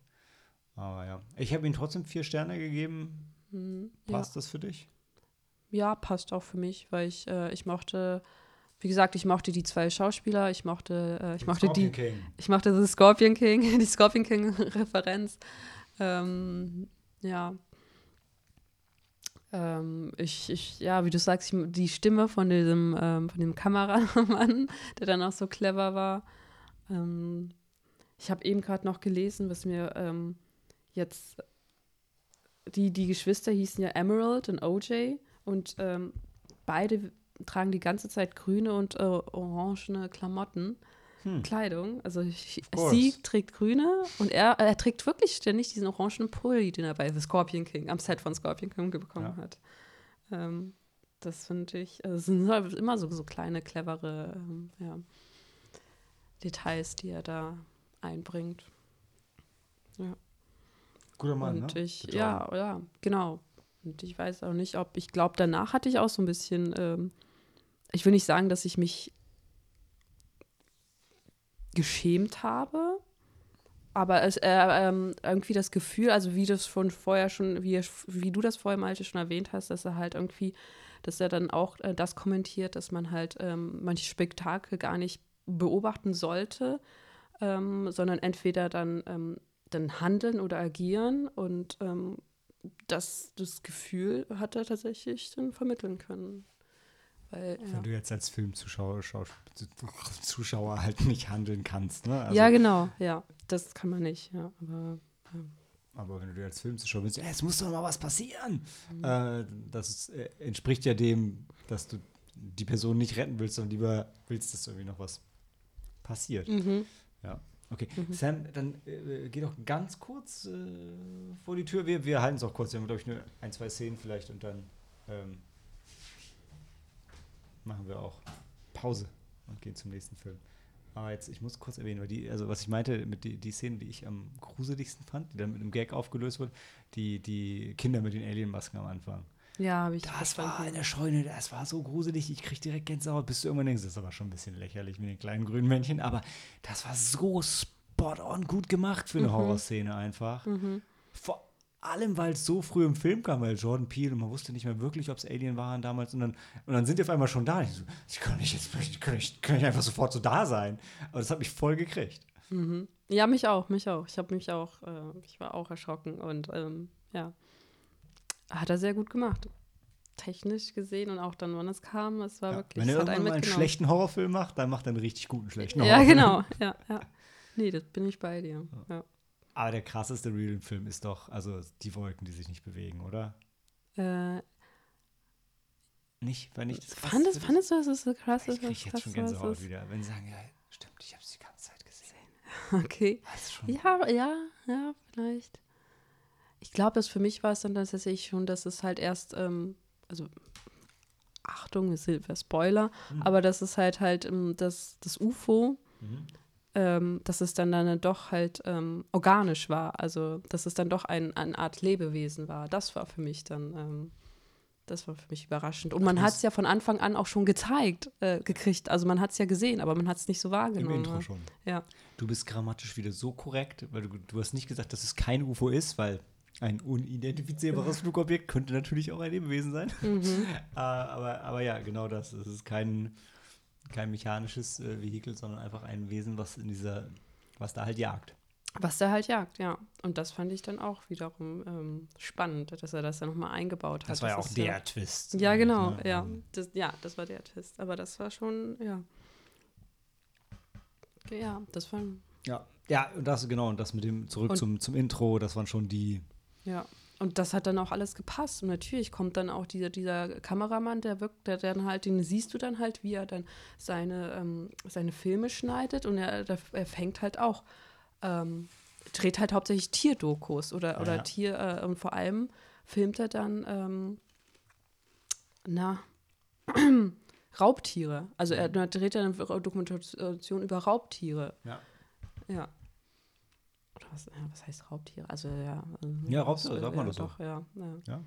Aber ja. Ich habe ihm trotzdem vier Sterne gegeben. Hm, ja. Passt das für dich? Ja, passt auch für mich, weil ich, äh, ich mochte, wie gesagt, ich mochte die zwei Schauspieler, ich mochte, äh, ich mochte die, King. ich mochte The Scorpion King, die Scorpion King-Referenz. Ähm, ja. Ähm, ich, ich, ja, wie du sagst, ich, die Stimme von diesem, ähm, von dem Kameramann, der dann auch so clever war. Ähm, ich habe eben gerade noch gelesen, was mir ähm, jetzt die, die Geschwister hießen ja Emerald und OJ und ähm, beide tragen die ganze Zeit grüne und äh, orangene Klamotten, Hm. Kleidung. Also ich, sie trägt grüne und er, er trägt wirklich ständig diesen orangenen Pulli, den er bei The Scorpion King, am Set von Scorpion King bekommen Ja. hat. Ähm, das finde ich, also es sind halt immer so, so kleine, clevere ähm, ja, Details, die er da einbringt. Guter Mann, und ne? ich, ja, ja, genau. Und ich weiß auch nicht, ob, ich glaube, danach hatte ich auch so ein bisschen, ähm, ich will nicht sagen, dass ich mich geschämt habe, aber es, äh, ähm, irgendwie das Gefühl, also wie das von vorher schon, wie, wie du das vorher, Malte, schon erwähnt hast, dass er halt irgendwie, dass er dann auch äh, das kommentiert, dass man halt ähm, manche Spektakel gar nicht beobachten sollte, ähm, sondern entweder dann, ähm, dann handeln oder agieren und ähm, das, das Gefühl hat er tatsächlich dann vermitteln können. Weil, ja. Wenn du jetzt als Filmzuschauer Schau- Zuschauer halt nicht handeln kannst, ne? Also, ja, genau, ja. Das kann man nicht, ja. Aber Aber wenn du als Filmzuschauer bist, "Ey, es muss doch mal was passieren. Mhm. Äh, das ist, äh, entspricht ja dem, dass du die Person nicht retten willst, sondern lieber willst, dass irgendwie noch was passiert. mhm. Ja. Okay, Sam, dann äh, geh doch ganz kurz äh, vor die Tür. Wir, wir halten es auch kurz. Wir haben, glaube ich, nur ein, zwei Szenen vielleicht und dann ähm, machen wir auch Pause und gehen zum nächsten Film. Aber jetzt, ich muss kurz erwähnen, weil die, also was ich meinte, mit die, die Szene, die ich am gruseligsten fand, die dann mit einem Gag aufgelöst wurde, die, die Kinder mit den Alien-Masken am Anfang. ja, habe ich Das war verstanden. in der Scheune, das war so gruselig, ich krieg direkt Gänsehaut, bis du irgendwann denkst, das ist aber schon ein bisschen lächerlich mit den kleinen grünen Männchen, aber das war so spot on gut gemacht für eine Horrorszene einfach. Vor allem, weil es so früh im Film kam, weil Jordan Peele und man wusste nicht mehr wirklich, ob es Alien waren damals und dann, und dann sind die auf einmal schon da. Ich, so, ich kann nicht jetzt, ich kann nicht, kann nicht einfach sofort so da sein. Aber das hat mich voll gekriegt. Mhm. Ja, mich auch, mich auch. Ich habe mich auch, äh, ich war auch erschrocken und ähm, ja, hat er sehr gut gemacht. Technisch gesehen und auch dann, wann es kam, es war Ja, wirklich, Wenn er irgendwann einen mal einen schlechten Horrorfilm macht, dann macht er einen richtig guten schlechten Ja, Horrorfilm. genau, ja, ja. Nee, das bin ich bei dir. Ja. Aber der krasseste Real-Film ist doch, also die Wolken, die sich nicht bewegen, oder? Äh, Nicht, weil nicht das fandest, fandest du, dass es so krass Ich ist? krieg was jetzt krass schon es Gänsehaut ist? wieder. Wenn sie sagen, ja, stimmt, ich hab's die ganze Zeit gesehen. Okay. Das ist schon Ja, ja, ja, vielleicht. Ich glaube, dass für mich war es dann tatsächlich schon, dass es halt erst, ähm, also Achtung, es wir Spoiler, Mhm. aber dass es halt halt ähm, das, das UFO, Mhm. Ähm, dass es dann dann doch halt ähm, organisch war, also dass es dann doch ein, eine Art Lebewesen war. Das war für mich dann, ähm, das war für mich überraschend. Und man hat es ja von Anfang an auch schon gezeigt, äh, gekriegt. Also man hat es ja gesehen, aber man hat es nicht so Im wahrgenommen. Intro schon. Ja. Du bist grammatisch wieder so korrekt, weil du, du hast nicht gesagt, dass es kein UFO ist, weil ein unidentifizierbares Flugobjekt könnte natürlich auch ein Lebewesen sein. Mhm. Äh, aber, aber ja, genau das. Es ist kein, kein mechanisches äh, Vehikel, sondern einfach ein Wesen, was in dieser, was da halt jagt. Was der halt jagt, ja. Und das fand ich dann auch wiederum ähm, spannend, dass er das dann nochmal eingebaut hat. Das war ja auch der Twist. Ja, eigentlich, genau, ne? ja. Also, Das, ja, das war der Twist. Aber das war schon, ja. Ja, das war, Ja, ja, und das, genau, und das mit dem zurück Und- zum, zum Intro, das waren schon die. ja. Und das hat dann auch alles gepasst. Und natürlich kommt dann auch dieser, dieser Kameramann, der wirkt, der dann halt, den siehst du dann halt, wie er dann seine, ähm, seine Filme schneidet. Und er, er fängt halt auch, ähm, dreht halt hauptsächlich Tierdokus oder, oder Ja. Tier, äh, und vor allem filmt er dann, ähm, na, Raubtiere. Also er dreht dann eine Dokumentation über Raubtiere. Ja. Ja. Oder was, ja, was heißt Raubtiere? Also ja. ähm, Ja, Raubtiere, so, sagt man ja, das so. Doch, ja. ja. Ja.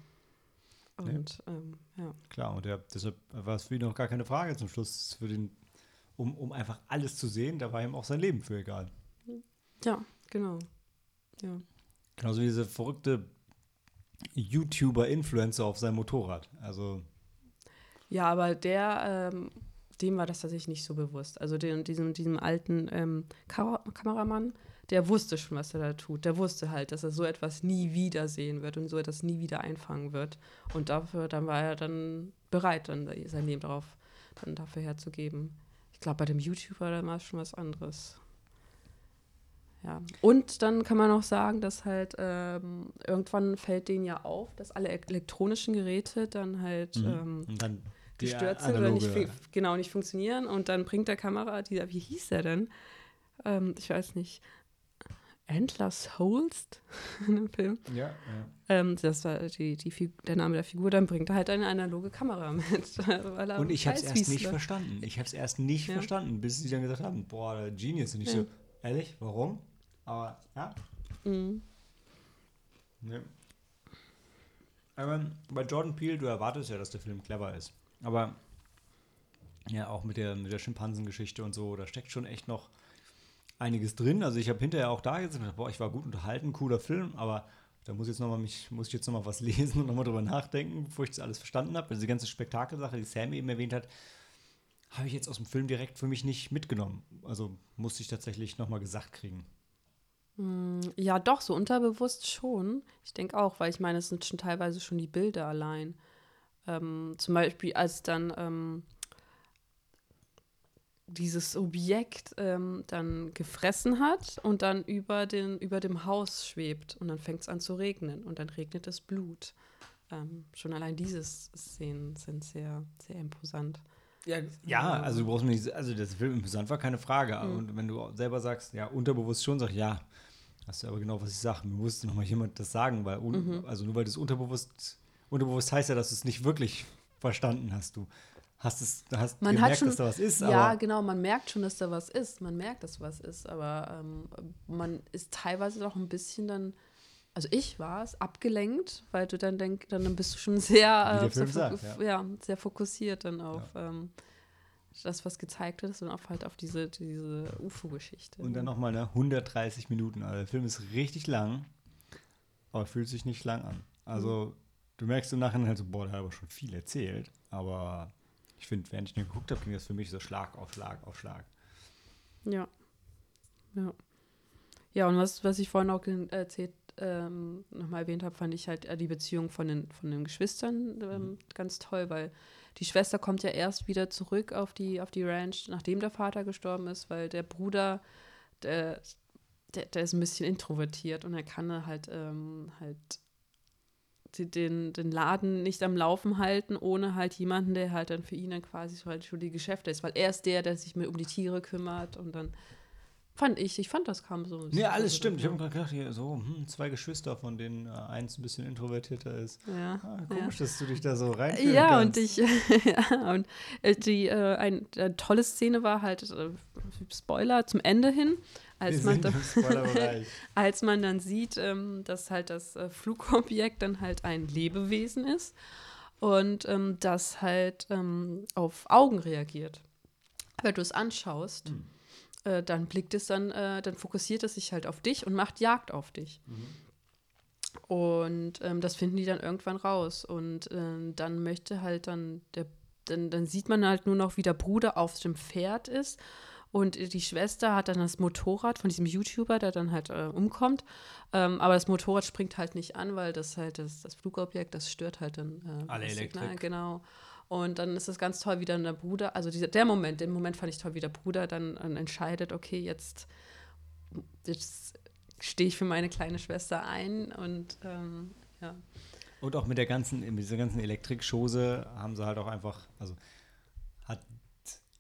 Und ähm, ja. Klar, und der, deshalb war es für ihn auch gar keine Frage zum Schluss, für den, um, um einfach alles zu sehen, da war ihm auch sein Leben für egal. Ja, genau. Ja. Genauso wie diese verrückte YouTuber-Influencer auf seinem Motorrad. Also, Ja, aber der, ähm, dem war das tatsächlich nicht so bewusst. Also den, diesem, diesem alten ähm, Kameramann, der wusste schon, was er da tut. Der wusste halt, dass er so etwas nie wieder sehen wird und so etwas nie wieder einfangen wird. Und dafür, dann war er dann bereit, dann sein Leben darauf dann dafür herzugeben. Ich glaube, bei dem YouTuber, da war es schon was anderes. Ja. Und dann kann man auch sagen, dass halt ähm, irgendwann fällt denen ja auf, dass alle elektronischen Geräte dann halt ähm, und dann gestört sind oder nicht, genau nicht funktionieren und dann bringt der Kamera, dieser, wie hieß der denn? Ähm, ich weiß nicht. Endless Holst in dem Film. Ja, ja. Ähm, das war die, die, der Name der Figur. Dann bringt er halt eine analoge Kamera mit. Und ich habe es erst nicht verstanden. Ich habe es erst nicht Ja. verstanden, bis sie dann gesagt haben, boah, Genius. Und ich Ja. so, ehrlich, warum? Aber, ja. Mhm. Ne. Aber bei Jordan Peele, du erwartest ja, dass der Film clever ist. Aber ja, auch mit der, mit der Schimpansengeschichte und so, da steckt schon echt noch einiges drin. Also ich habe hinterher auch da gesagt, boah, ich war gut unterhalten, cooler Film, aber da muss, jetzt noch mich, muss ich jetzt nochmal was lesen und nochmal drüber nachdenken, bevor ich das alles verstanden habe. Also die ganze Spektakelsache, die Sam eben erwähnt hat, habe ich jetzt aus dem Film direkt für mich nicht mitgenommen. Also musste ich tatsächlich nochmal gesagt kriegen. Mm, Ja, doch, so unterbewusst schon. Ich denke auch, weil ich meine, es sind schon teilweise schon die Bilder allein. Ähm, zum Beispiel, als dann ähm, dieses Objekt ähm, dann gefressen hat und dann über, den, über dem Haus schwebt und dann fängt es an zu regnen und dann regnet es Blut. Ähm, schon allein diese Szenen sind sehr, sehr imposant. Ja, ja, also du brauchst mir nicht, also das Film imposant war keine Frage. Und wenn du selber sagst, ja, unterbewusst schon, sag ich, ja, hast du aber genau, was ich sage. Mir musste noch mal jemand das sagen, weil, un, also nur weil das unterbewusst, unterbewusst heißt ja, dass du es nicht wirklich verstanden hast. Du hast es, du hast Man gemerkt, hat schon, dass da was ist, ja, genau, man merkt schon, dass da was ist. Man merkt, dass was ist, aber ähm, man ist teilweise doch ein bisschen dann, also ich war es, abgelenkt, weil du dann denkst, dann bist du schon sehr, äh, sehr, sagt, ja. sehr fokussiert dann auf ähm, das, was gezeigt wird und auf halt auf diese, diese UFO-Geschichte. und dann nochmal ne, 130 Minuten. Also der Film ist richtig lang, aber fühlt sich nicht lang an. Also du merkst im Nachhinein halt so, boah, der hat aber schon viel erzählt. Aber ich finde, während ich den geguckt habe, ging das für mich so Schlag auf Schlag auf Schlag. Ja. Ja. Ja, und was, was ich vorhin auch erzählt, ähm, nochmal erwähnt habe, fand ich halt äh, die Beziehung von den, von den Geschwistern ähm, ganz toll, weil die Schwester kommt ja erst wieder zurück auf die, auf die Ranch, nachdem der Vater gestorben ist, weil der Bruder, der, der, der ist ein bisschen introvertiert und er kann halt ähm, halt die- den, den Laden nicht am Laufen halten, ohne halt jemanden, der halt dann für ihn dann quasi so halt schon die Geschäfte ist, weil er ist der, der sich mit um die Tiere kümmert und dann fand ich, ich fand das kam so. bisschen Nee, alles stimmt. Ich habe gerade gedacht, hier, so, hm, zwei Geschwister, von denen äh, eins ein bisschen introvertierter ist. Ja. Ah, komisch, dass du dich da so reinfühlen Ja, kannst. und ich, ja, und äh, die, äh, ein, eine tolle Szene war halt, äh, Spoiler, zum Ende hin, als man, dann, als man dann sieht, ähm, dass halt das äh, Flugobjekt dann halt ein Lebewesen ist und ähm, das halt ähm, auf Augen reagiert. Wenn du es anschaust, Hm. äh, dann blickt es dann, äh, dann fokussiert es sich halt auf dich und macht Jagd auf dich. Und ähm, das finden die dann irgendwann raus. Und ähm, dann möchte halt dann der, dann, dann sieht man halt nur noch, wie der Bruder auf dem Pferd ist. Und die Schwester hat dann das Motorrad von diesem YouTuber, der dann halt äh, umkommt. Ähm, aber das Motorrad springt halt nicht an, weil das halt das, das Flugobjekt, das stört halt dann äh, Alle das Signal, Elektrik. genau. Und dann ist es ganz toll, wie dann der Bruder, also dieser, der Moment, den Moment fand ich toll, wie der Bruder dann, äh, entscheidet, okay, jetzt, jetzt stehe ich für meine kleine Schwester ein und ähm, ja. Und auch mit der ganzen, mit dieser ganzen Elektrikschose haben sie halt auch einfach, also hat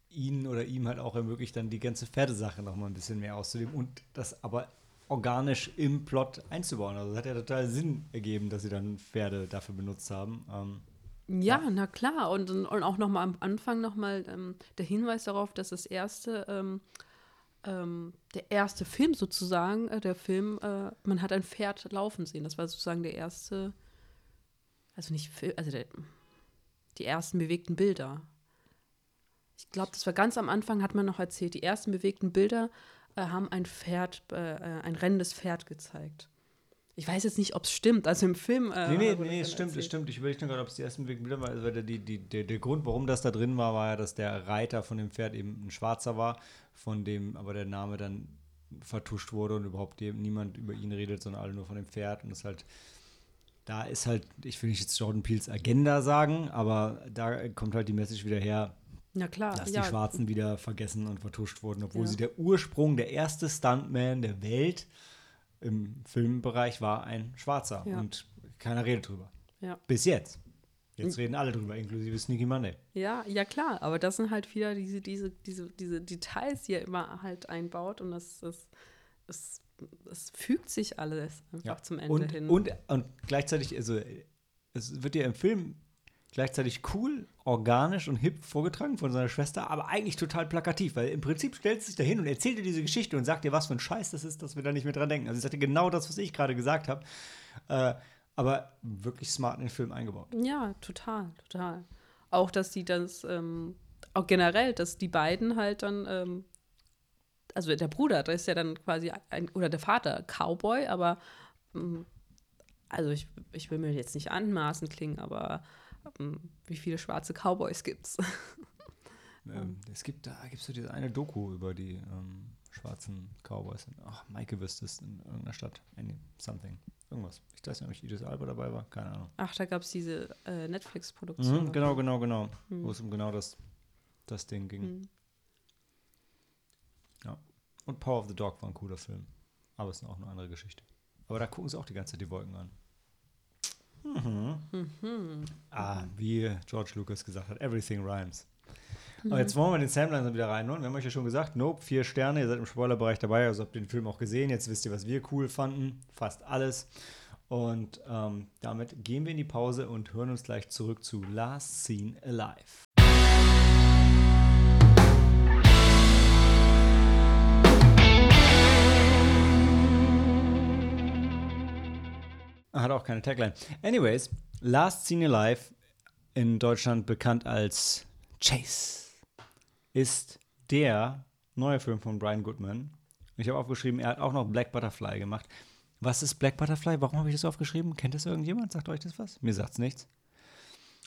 ihnen oder ihm halt auch ermöglicht, dann die ganze Pferdesache noch mal ein bisschen mehr auszuleben und das aber organisch im Plot einzubauen. Also es hat ja total Sinn ergeben, dass sie dann Pferde dafür benutzt haben. Ähm, Ja, na klar. Und, und auch nochmal am Anfang nochmal ähm, der Hinweis darauf, dass das erste, ähm, ähm, der erste Film sozusagen, äh, der Film, äh, man hat ein Pferd laufen sehen. Das war sozusagen der erste, also nicht, also der, die ersten bewegten Bilder. Ich glaube, das war ganz am Anfang, hat man noch erzählt, die ersten bewegten Bilder äh, haben ein Pferd, äh, äh, ein rennendes Pferd gezeigt. Ich weiß jetzt nicht, ob es stimmt. Also im Film. Äh, nee, nee, nee, das es stimmt, es erzählt. stimmt. Ich überlege nur gerade, ob es die ersten Bilder war. Also der, die, die, der, der Grund, warum das da drin war, war ja, dass der Reiter von dem Pferd eben ein Schwarzer war, von dem aber der Name dann vertuscht wurde und überhaupt niemand über ihn redet, sondern alle nur von dem Pferd. Und das halt, da ist halt, ich will nicht jetzt Jordan Peels Agenda sagen, aber da kommt halt die Message wieder her, Na klar. dass ja. die Schwarzen wieder vergessen und vertuscht wurden, obwohl Ja. sie der Ursprung, der erste Stuntman der Welt im Filmbereich war ein Schwarzer. Ja. Und keiner redet drüber. Ja. Bis jetzt. Jetzt reden alle drüber, inklusive Sneaky Monday. Ja, ja klar, aber das sind halt wieder diese, diese, diese, diese Details, die er immer halt einbaut und das, das, das, das fügt sich alles einfach zum Ende und, hin. Und, und gleichzeitig, also es wird ja im Film gleichzeitig cool, organisch und hip vorgetragen von seiner Schwester, aber eigentlich total plakativ, weil im Prinzip stellt sie sich dahin und erzählt dir diese Geschichte und sagt dir, was für ein Scheiß das ist, dass wir da nicht mehr dran denken. Also sie sagte genau das, was ich gerade gesagt habe, äh, aber wirklich smart in den Film eingebaut. ja, total, total. Auch, dass die das, ähm, auch generell, dass die beiden halt dann, ähm, also der Bruder, der ist ja dann quasi ein, oder der Vater, Cowboy, aber ähm, also ich, ich will mir jetzt nicht anmaßen klingen, aber wie viele schwarze Cowboys gibt's? Ähm, es gibt, da gibt es so diese eine Doku über die ähm, schwarzen Cowboys. Ach, Maike wüsste es in irgendeiner Stadt. Any, something. Irgendwas. Ich weiß nicht, ob ich Idris Alba dabei war. Keine Ahnung. Ach, da gab es diese äh, Netflix-Produktion. Mhm, genau, genau, genau. Mhm. Wo es um genau das, das Ding ging. Mhm. Und Power of the Dog war ein cooler Film. Aber es ist auch eine andere Geschichte. Aber da gucken sie auch die ganze Zeit die Wolken an. Mhm. Mhm. Ah, wie George Lucas gesagt hat, everything rhymes. Mhm. Aber jetzt wollen wir den Sam langsam wieder reinholen. Wir haben euch ja schon gesagt, Nope, vier Sterne, ihr seid im Spoilerbereich dabei, also habt ihr den Film auch gesehen. Jetzt wisst ihr, was wir cool fanden. Fast alles. Und ähm, damit gehen wir in die Pause und hören uns gleich zurück zu Last Scene Alive. Hat auch keine Tagline. Anyways, Last Scene Alive, in Deutschland bekannt als Chase, ist der neue Film von Brian Goodman. Ich habe aufgeschrieben, er hat auch noch Black Butterfly gemacht. Was ist Black Butterfly? Warum habe ich das aufgeschrieben? Kennt das irgendjemand? Sagt euch das was? Mir sagt's nichts.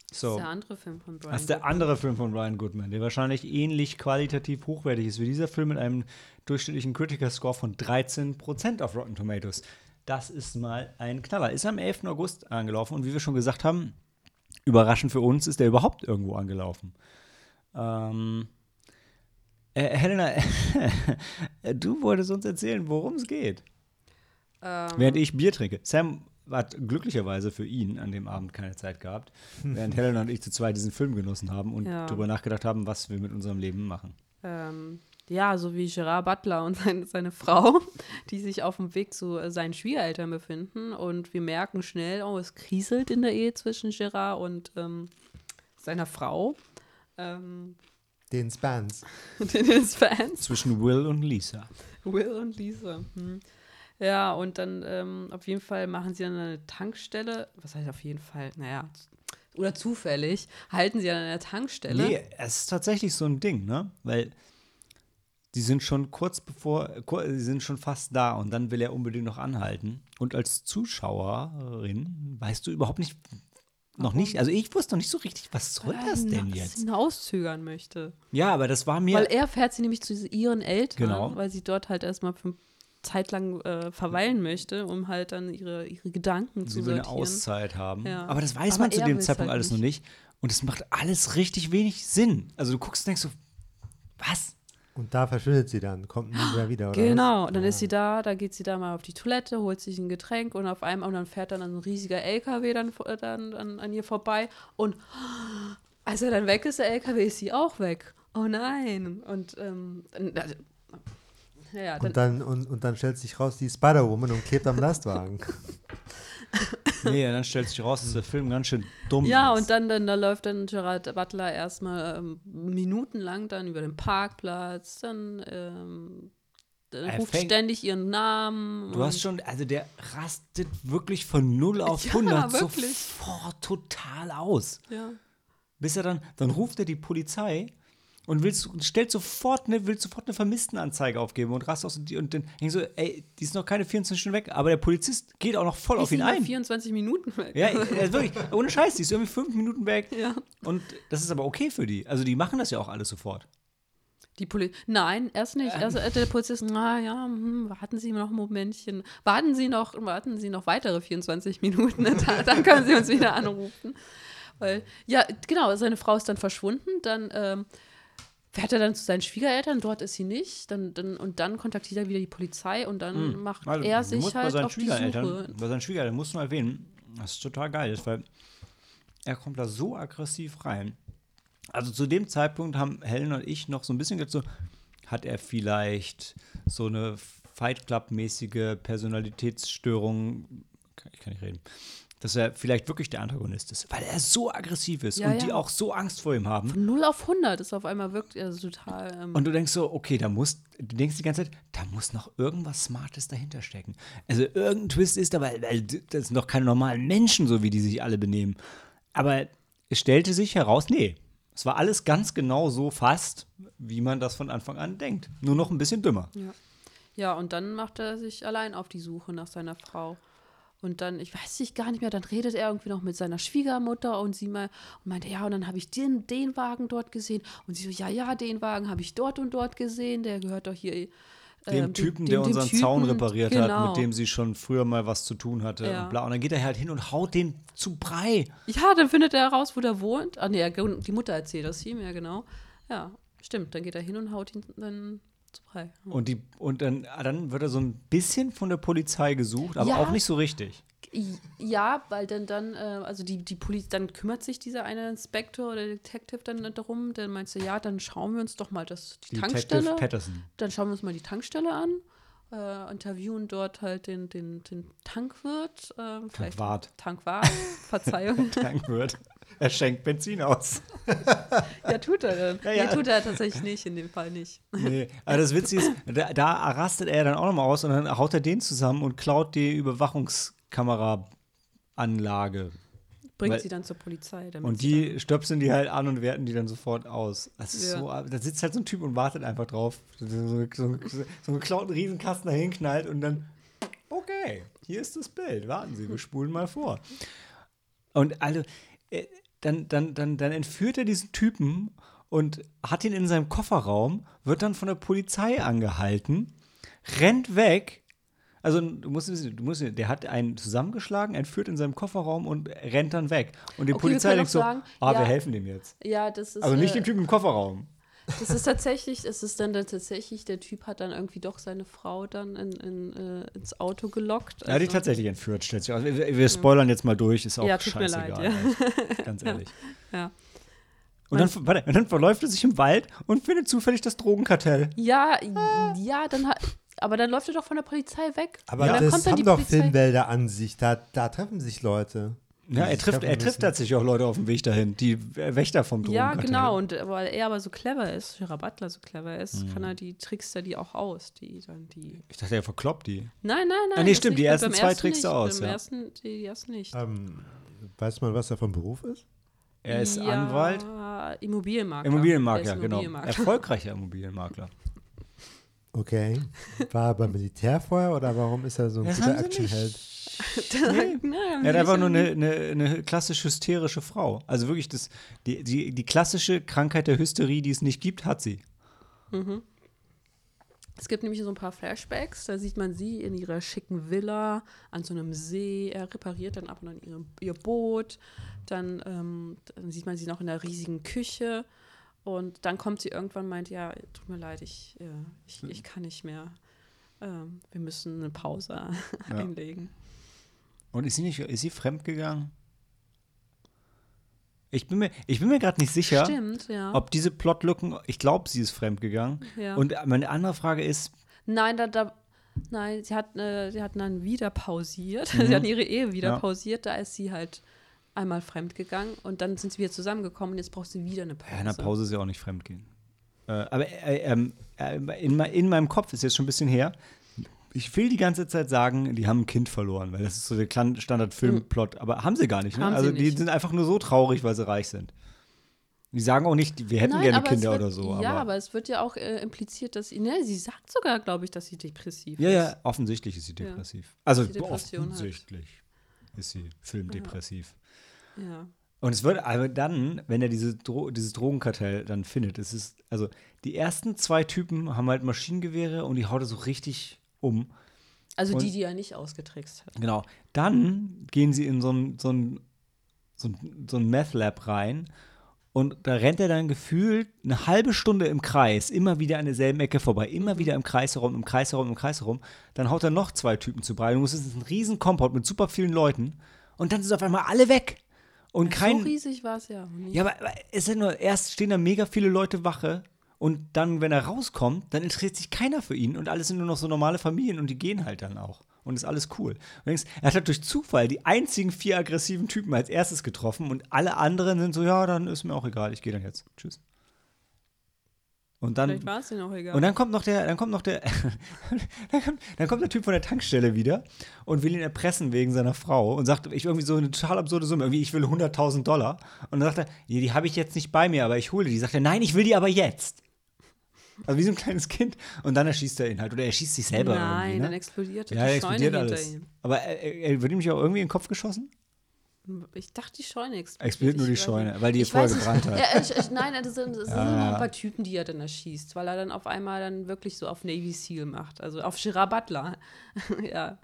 Das So. ist der andere Film von Brian. Das ist der Goodman. andere Film von Brian Goodman, der wahrscheinlich ähnlich qualitativ hochwertig ist wie dieser Film mit einem durchschnittlichen Critical-Score von 13% auf Rotten Tomatoes. Das ist mal ein Knaller. Ist am 11. August angelaufen und wie wir schon gesagt haben, überraschend für uns ist der überhaupt irgendwo angelaufen. Ähm, äh, Helena, du wolltest uns erzählen, worum es geht. Ähm, Während ich Bier trinke. Sam hat glücklicherweise für ihn an dem Abend keine Zeit gehabt, während Helena und ich zu zweit diesen Film genossen haben und Ja. darüber nachgedacht haben, was wir mit unserem Leben machen. ähm, ja, so wie Gerard Butler und seine, seine Frau, die sich auf dem Weg zu äh, seinen Schwiegereltern befinden. Und wir merken schnell, oh, es kriselt in der Ehe zwischen Gerard und ähm, seiner Frau. Ähm, Den Spans. den Fans. Zwischen Will und Lisa. Will und Lisa. Hm. Ja, und dann ähm, auf jeden Fall machen sie dann eine Tankstelle. Was heißt auf jeden Fall? Naja, oder zufällig halten sie an einer Tankstelle. Nee, es ist tatsächlich so ein Ding, ne? Weil die sind schon kurz bevor, sie sind schon fast da und dann will er unbedingt noch anhalten. Und als Zuschauerin weißt du überhaupt nicht, noch nicht, also ich wusste noch nicht so richtig, was soll weil das denn jetzt? Sie auszögern möchte. Ja, aber das war mir. Weil er fährt sie nämlich zu ihren Eltern, Genau. weil sie dort halt erstmal für eine Zeit lang äh, verweilen möchte, um halt dann ihre, ihre Gedanken Sie zu will eine sortieren. Auszeit haben. Ja. Aber das weiß Aber man zu dem Zeitpunkt halt alles noch nicht. Und es macht alles richtig wenig Sinn. Also du guckst und denkst so, was? Und da verschwindet sie dann, kommt nie mehr wieder, oder? Genau, was? dann ist Ah. sie da, da geht sie da mal auf die Toilette, holt sich ein Getränk und auf einmal und dann fährt dann ein riesiger LKW dann, vor- dann, dann an ihr vorbei und als er dann weg ist, der LKW, ist sie auch weg. Oh nein. Und ähm, dann, also, ja, dann, Und dann, und, und dann stellt sich raus, die Spider-Woman und klebt am Lastwagen. Nee, dann stellt sich raus, dass der Film ganz schön dumm Ja, ist. und dann, dann da läuft dann Gerard Butler erstmal ähm, minutenlang dann über den Parkplatz, dann, ähm, dann Er ruft ständig ihren Namen. Du hast und- schon, also der rastet wirklich von 0 auf Ja, 100 wirklich. sofort total aus. Ja. Bis er dann, dann ruft er die Polizei und will, stellt sofort eine, will sofort eine Vermisstenanzeige aufgeben und rastet aus und, die- und dann denkt so, ey, die ist noch keine 24 Stunden weg, aber der Polizist geht auch noch voll Die auf ihn ein. 24 Minuten weg. Ja, ist wirklich, ohne Scheiß, die ist irgendwie fünf Minuten weg. Ja. Und das ist aber okay für die. Also die machen das ja auch alles sofort. Die Poli Nein, erst nicht. Ähm. Äh, der Polizist, na ja, hm, warten Sie noch ein Momentchen. Warten Sie noch, warten Sie noch weitere 24 Minuten, dann, dann können Sie uns wieder anrufen. Weil, ja, genau, seine Frau ist dann verschwunden, dann ähm, fährt er dann zu seinen Schwiegereltern, dort ist sie nicht, dann, dann, und dann kontaktiert er wieder die Polizei und dann macht Also, er sich halt seinen auf die Schwiegereltern, Suche. Bei seinen Schwiegereltern musst du mal erwähnen, das ist total geil ist, weil er kommt da so aggressiv rein. Also zu dem Zeitpunkt haben Helen und ich noch so ein bisschen gedacht, so, hat er vielleicht so eine Fight Club-mäßige Personalitätsstörung, ich kann nicht reden, dass er vielleicht wirklich der Antagonist ist, weil er so aggressiv ist Ja, und die ja. auch so Angst vor ihm haben. Von 0 auf 100 ist auf einmal wirklich also total. Ähm, Und du denkst so, okay, da muss, du denkst die ganze Zeit, da muss noch irgendwas Smartes dahinter stecken. Also irgendein Twist ist da, weil, weil das sind doch keine normalen Menschen, so wie die sich alle benehmen. Aber es stellte sich heraus, nee, es war alles ganz genau so fast, wie man das von Anfang an denkt. Nur noch ein bisschen dümmer. Ja. ja, und dann macht er sich allein auf die Suche nach seiner Frau. Und dann, ich weiß nicht gar nicht mehr, dann redet er irgendwie noch mit seiner Schwiegermutter und sie mal und meinte, ja, und dann habe ich den, den Wagen dort gesehen. Und sie so, ja, ja, den Wagen habe ich dort und dort gesehen, der gehört doch hier Dem ähm, Typen, dem- der dem unseren Typen, Zaun repariert hat, genau. mit dem sie schon früher mal was zu tun hatte. Ja. Und, bla. und dann geht er halt hin und haut den zu Brei. Ja, dann findet er heraus, wo der wohnt. Ah, nee, die Mutter erzählt das ihm, ja, genau. Ja, stimmt. Dann geht er hin und haut ihn dann zu Brei. Und, die, und dann, dann wird er so ein bisschen von der Polizei gesucht, aber Ja. auch nicht so richtig. Ja, weil dann, dann, äh, also die, die Polizei, dann kümmert sich dieser eine Inspektor oder Detective dann darum, dann meinst du, ja, dann schauen wir uns doch mal das, die Detective Tankstelle, Patterson. dann schauen wir uns mal die Tankstelle an, äh, interviewen dort halt den, den, den Tankwirt, äh, vielleicht Tankwart. Tankwart, Verzeihung. Tankwirt. Er schenkt Benzin aus. ja, tut er dann. Ja, ja. Nee, tut er tatsächlich nicht, in dem Fall nicht. Nee, aber das Witzige ist, da, da rastet er dann auch nochmal aus und dann haut er den zusammen und klaut die Überwachungskameraanlage. Bringt Weil- sie dann zur Polizei. Und die stöpseln die halt an und werten die dann sofort aus. Das ist Ja. so, da sitzt halt so ein Typ und wartet einfach drauf. So, so, so, so einen geklauten Riesenkasten dahin knallt und dann, okay, hier ist das Bild. Warten Sie, wir spulen mal vor. Und also, äh, dann, dann, dann, dann entführt er diesen Typen und hat ihn in seinem Kofferraum, wird dann von der Polizei angehalten, rennt weg. Also du musst, wissen, du musst, der hat einen zusammengeschlagen, entführt in seinem Kofferraum und rennt dann weg. Und die Okay, wir Polizei denkt so, sagen, ah, wir ja. helfen dem jetzt. Ja, das ist. Also nicht äh, den Typen im Kofferraum. Das ist tatsächlich, es ist dann, dann tatsächlich, der Typ hat dann irgendwie doch seine Frau dann in, in, äh, ins Auto gelockt. Er hat die also- tatsächlich entführt, stellt sich aus. Wir, wir spoilern jetzt mal durch, ist auch Ja, tut mir scheißegal. leid, echt. Ganz ehrlich. Ja. Und dann, warte, und dann verläuft er sich im Wald und findet zufällig das Drogenkartell. Ja, ja, dann hat. Aber dann läuft er doch von der Polizei weg. Aber dann das kommt dann haben die doch Polizei. Filmwälder an sich. Da, da treffen sich Leute. Ja, er trifft, er trifft tatsächlich auch Leute auf dem Weg dahin, die Wächter vom Ja, Drogenkartell. genau. Und äh, weil er aber so clever ist, Gerard Butler so clever ist, kann er die trickst er die auch aus, die dann die. Ich dachte, er verkloppt die. Nein, nein, nein. Ah, nee, das stimmt, die ersten zwei ersten trickst du nicht. aus, Beim ja. ersten, die, die ersten nicht. Ähm, weiß man, was er von Beruf ist? Er ist ja, Anwalt, Immobilienmakler. Immobilienmakler, Er genau. Immobilienmakler. Erfolgreicher Immobilienmakler. Okay. War er beim Militär vorher oder warum ist er so ein Das guter Actionheld? Nein, Er hat einfach nur eine, eine, eine klassisch hysterische Frau. Also wirklich, das, die, die, die klassische Krankheit der Hysterie, die es nicht gibt, hat sie. Es gibt nämlich so ein paar Flashbacks, da sieht man sie in ihrer schicken Villa an so einem See. Er repariert dann ab und an ihr, ihr Boot. Dann, ähm, dann sieht man sie noch in der riesigen Küche. Und dann kommt sie irgendwann und meint, ja, tut mir leid, ich, äh, ich, ich kann nicht mehr. Ähm, wir müssen eine Pause Ja. einlegen. Und ist sie nicht, ist sie fremdgegangen? Ich bin mir, ich bin mir gerade nicht sicher, Stimmt, ja. ob diese Plotlücken, ich glaube, sie ist fremdgegangen. ja. Und meine andere Frage ist, Nein, da, da, nein, sie hat, äh, sie hat dann wieder pausiert. Mhm. sie hat ihre Ehe wieder Ja. pausiert. Da ist sie halt einmal fremd gegangen und dann sind sie wieder zusammengekommen und jetzt braucht sie wieder eine Pause. ja, in der Pause ist ja auch nicht fremdgehen. Äh, aber äh, ähm, äh, in, in meinem Kopf ist jetzt schon ein bisschen her. Ich will die ganze Zeit sagen, die haben ein Kind verloren, weil das ist so der Standard-Filmplot. Aber haben sie gar nicht. Ne? Haben also die nicht. sind einfach nur so traurig, weil sie reich sind. Die sagen auch nicht, wir hätten Nein, gerne Kinder wird, oder so. Ja, aber, aber es wird ja auch äh, impliziert, dass sie, ne, sie sagt sogar, glaube ich, dass sie depressiv ja, ist. ja, offensichtlich ist sie Ja. depressiv. Also Die Depression hat. offensichtlich ist sie filmdepressiv. Ja. Und es wird aber dann, wenn er diese Dro dieses Drogenkartell dann findet, es ist, also die ersten zwei Typen haben halt Maschinengewehre und die haut er so richtig um. Also Und- die, die er nicht ausgetrickst hat. Genau. Dann gehen sie in so ein, so ein, so ein, so ein Meth-Lab rein und da rennt er dann gefühlt eine halbe Stunde im Kreis, immer wieder an derselben Ecke vorbei, immer wieder im Kreis herum, im Kreis herum, im Kreis herum. Dann haut er noch zwei Typen zu Brei. Und es ist ein riesen Compound mit super vielen Leuten und dann sind auf einmal alle weg. Und kein, so riesig war es ja. ja, aber, aber es sind nur, erst stehen da mega viele Leute Wache und dann, wenn er rauskommt, dann interessiert sich keiner für ihn und alles sind nur noch so normale Familien und die gehen halt dann auch. Und ist alles cool. Denkst, er hat halt durch Zufall die einzigen vier aggressiven Typen als erstes getroffen und alle anderen sind so, ja, dann ist mir auch egal, ich gehe dann jetzt. Tschüss. Und dann, Vielleicht war es ihnen auch egal. und dann kommt noch der, dann kommt noch der, dann, kommt, dann kommt der Typ von der Tankstelle wieder und will ihn erpressen wegen seiner Frau und sagt, ich irgendwie so eine total absurde Summe, irgendwie ich will 100.000 Dollar. Und dann sagt er, die habe ich jetzt nicht bei mir, aber ich hole die. Sagt er, nein, ich will die aber jetzt. Also wie so ein kleines Kind. Und dann erschießt er ihn halt. Oder er schießt sich selber Nein, irgendwie. dann Ne? explodiert Ja, die er Scheune explodiert hinter alles. ihm. Aber er, er, wird ihm nicht auch irgendwie in den Kopf geschossen? Ich dachte, die Scheune explodiert. Explodiert nur die Scheune, weil die vorher gebrannt hat. Ja, ich, ich, nein, das sind, das sind Ja, noch ja. ein paar Typen, die er dann erschießt, weil er dann auf einmal dann wirklich so auf Navy Seal macht. Also auf Gerard Butler. ja.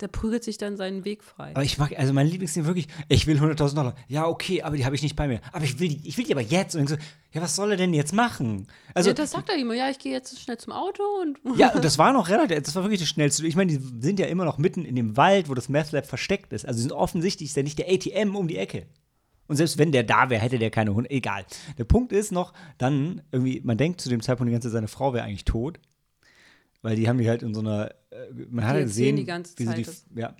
Der prügelt sich dann seinen Weg frei. Aber ich mag, also mein Lieblingsding wirklich, ich will 100.000 Dollar. Ja, okay, aber die habe ich nicht bei mir. Aber ich will die, ich will die aber jetzt. Und ich so, ja, was soll er denn jetzt machen? Also, ja, das sagt er immer. Ja, ich gehe jetzt schnell zum Auto und. Ja, und das war noch relativ, das war wirklich das Schnellste. Ich meine, die sind ja immer noch mitten in dem Wald, wo das Meth Lab versteckt ist. Also die sind offensichtlich ist ja nicht der ATM um die Ecke. Und selbst wenn der da wäre, hätte der keine Hunde. Egal. Der Punkt ist noch, dann irgendwie, man denkt zu dem Zeitpunkt die ganze Zeit, seine Frau wäre eigentlich tot. Weil die haben die halt in so einer, man hat ja gesehen, die ganze wie sie die, Zeit ja.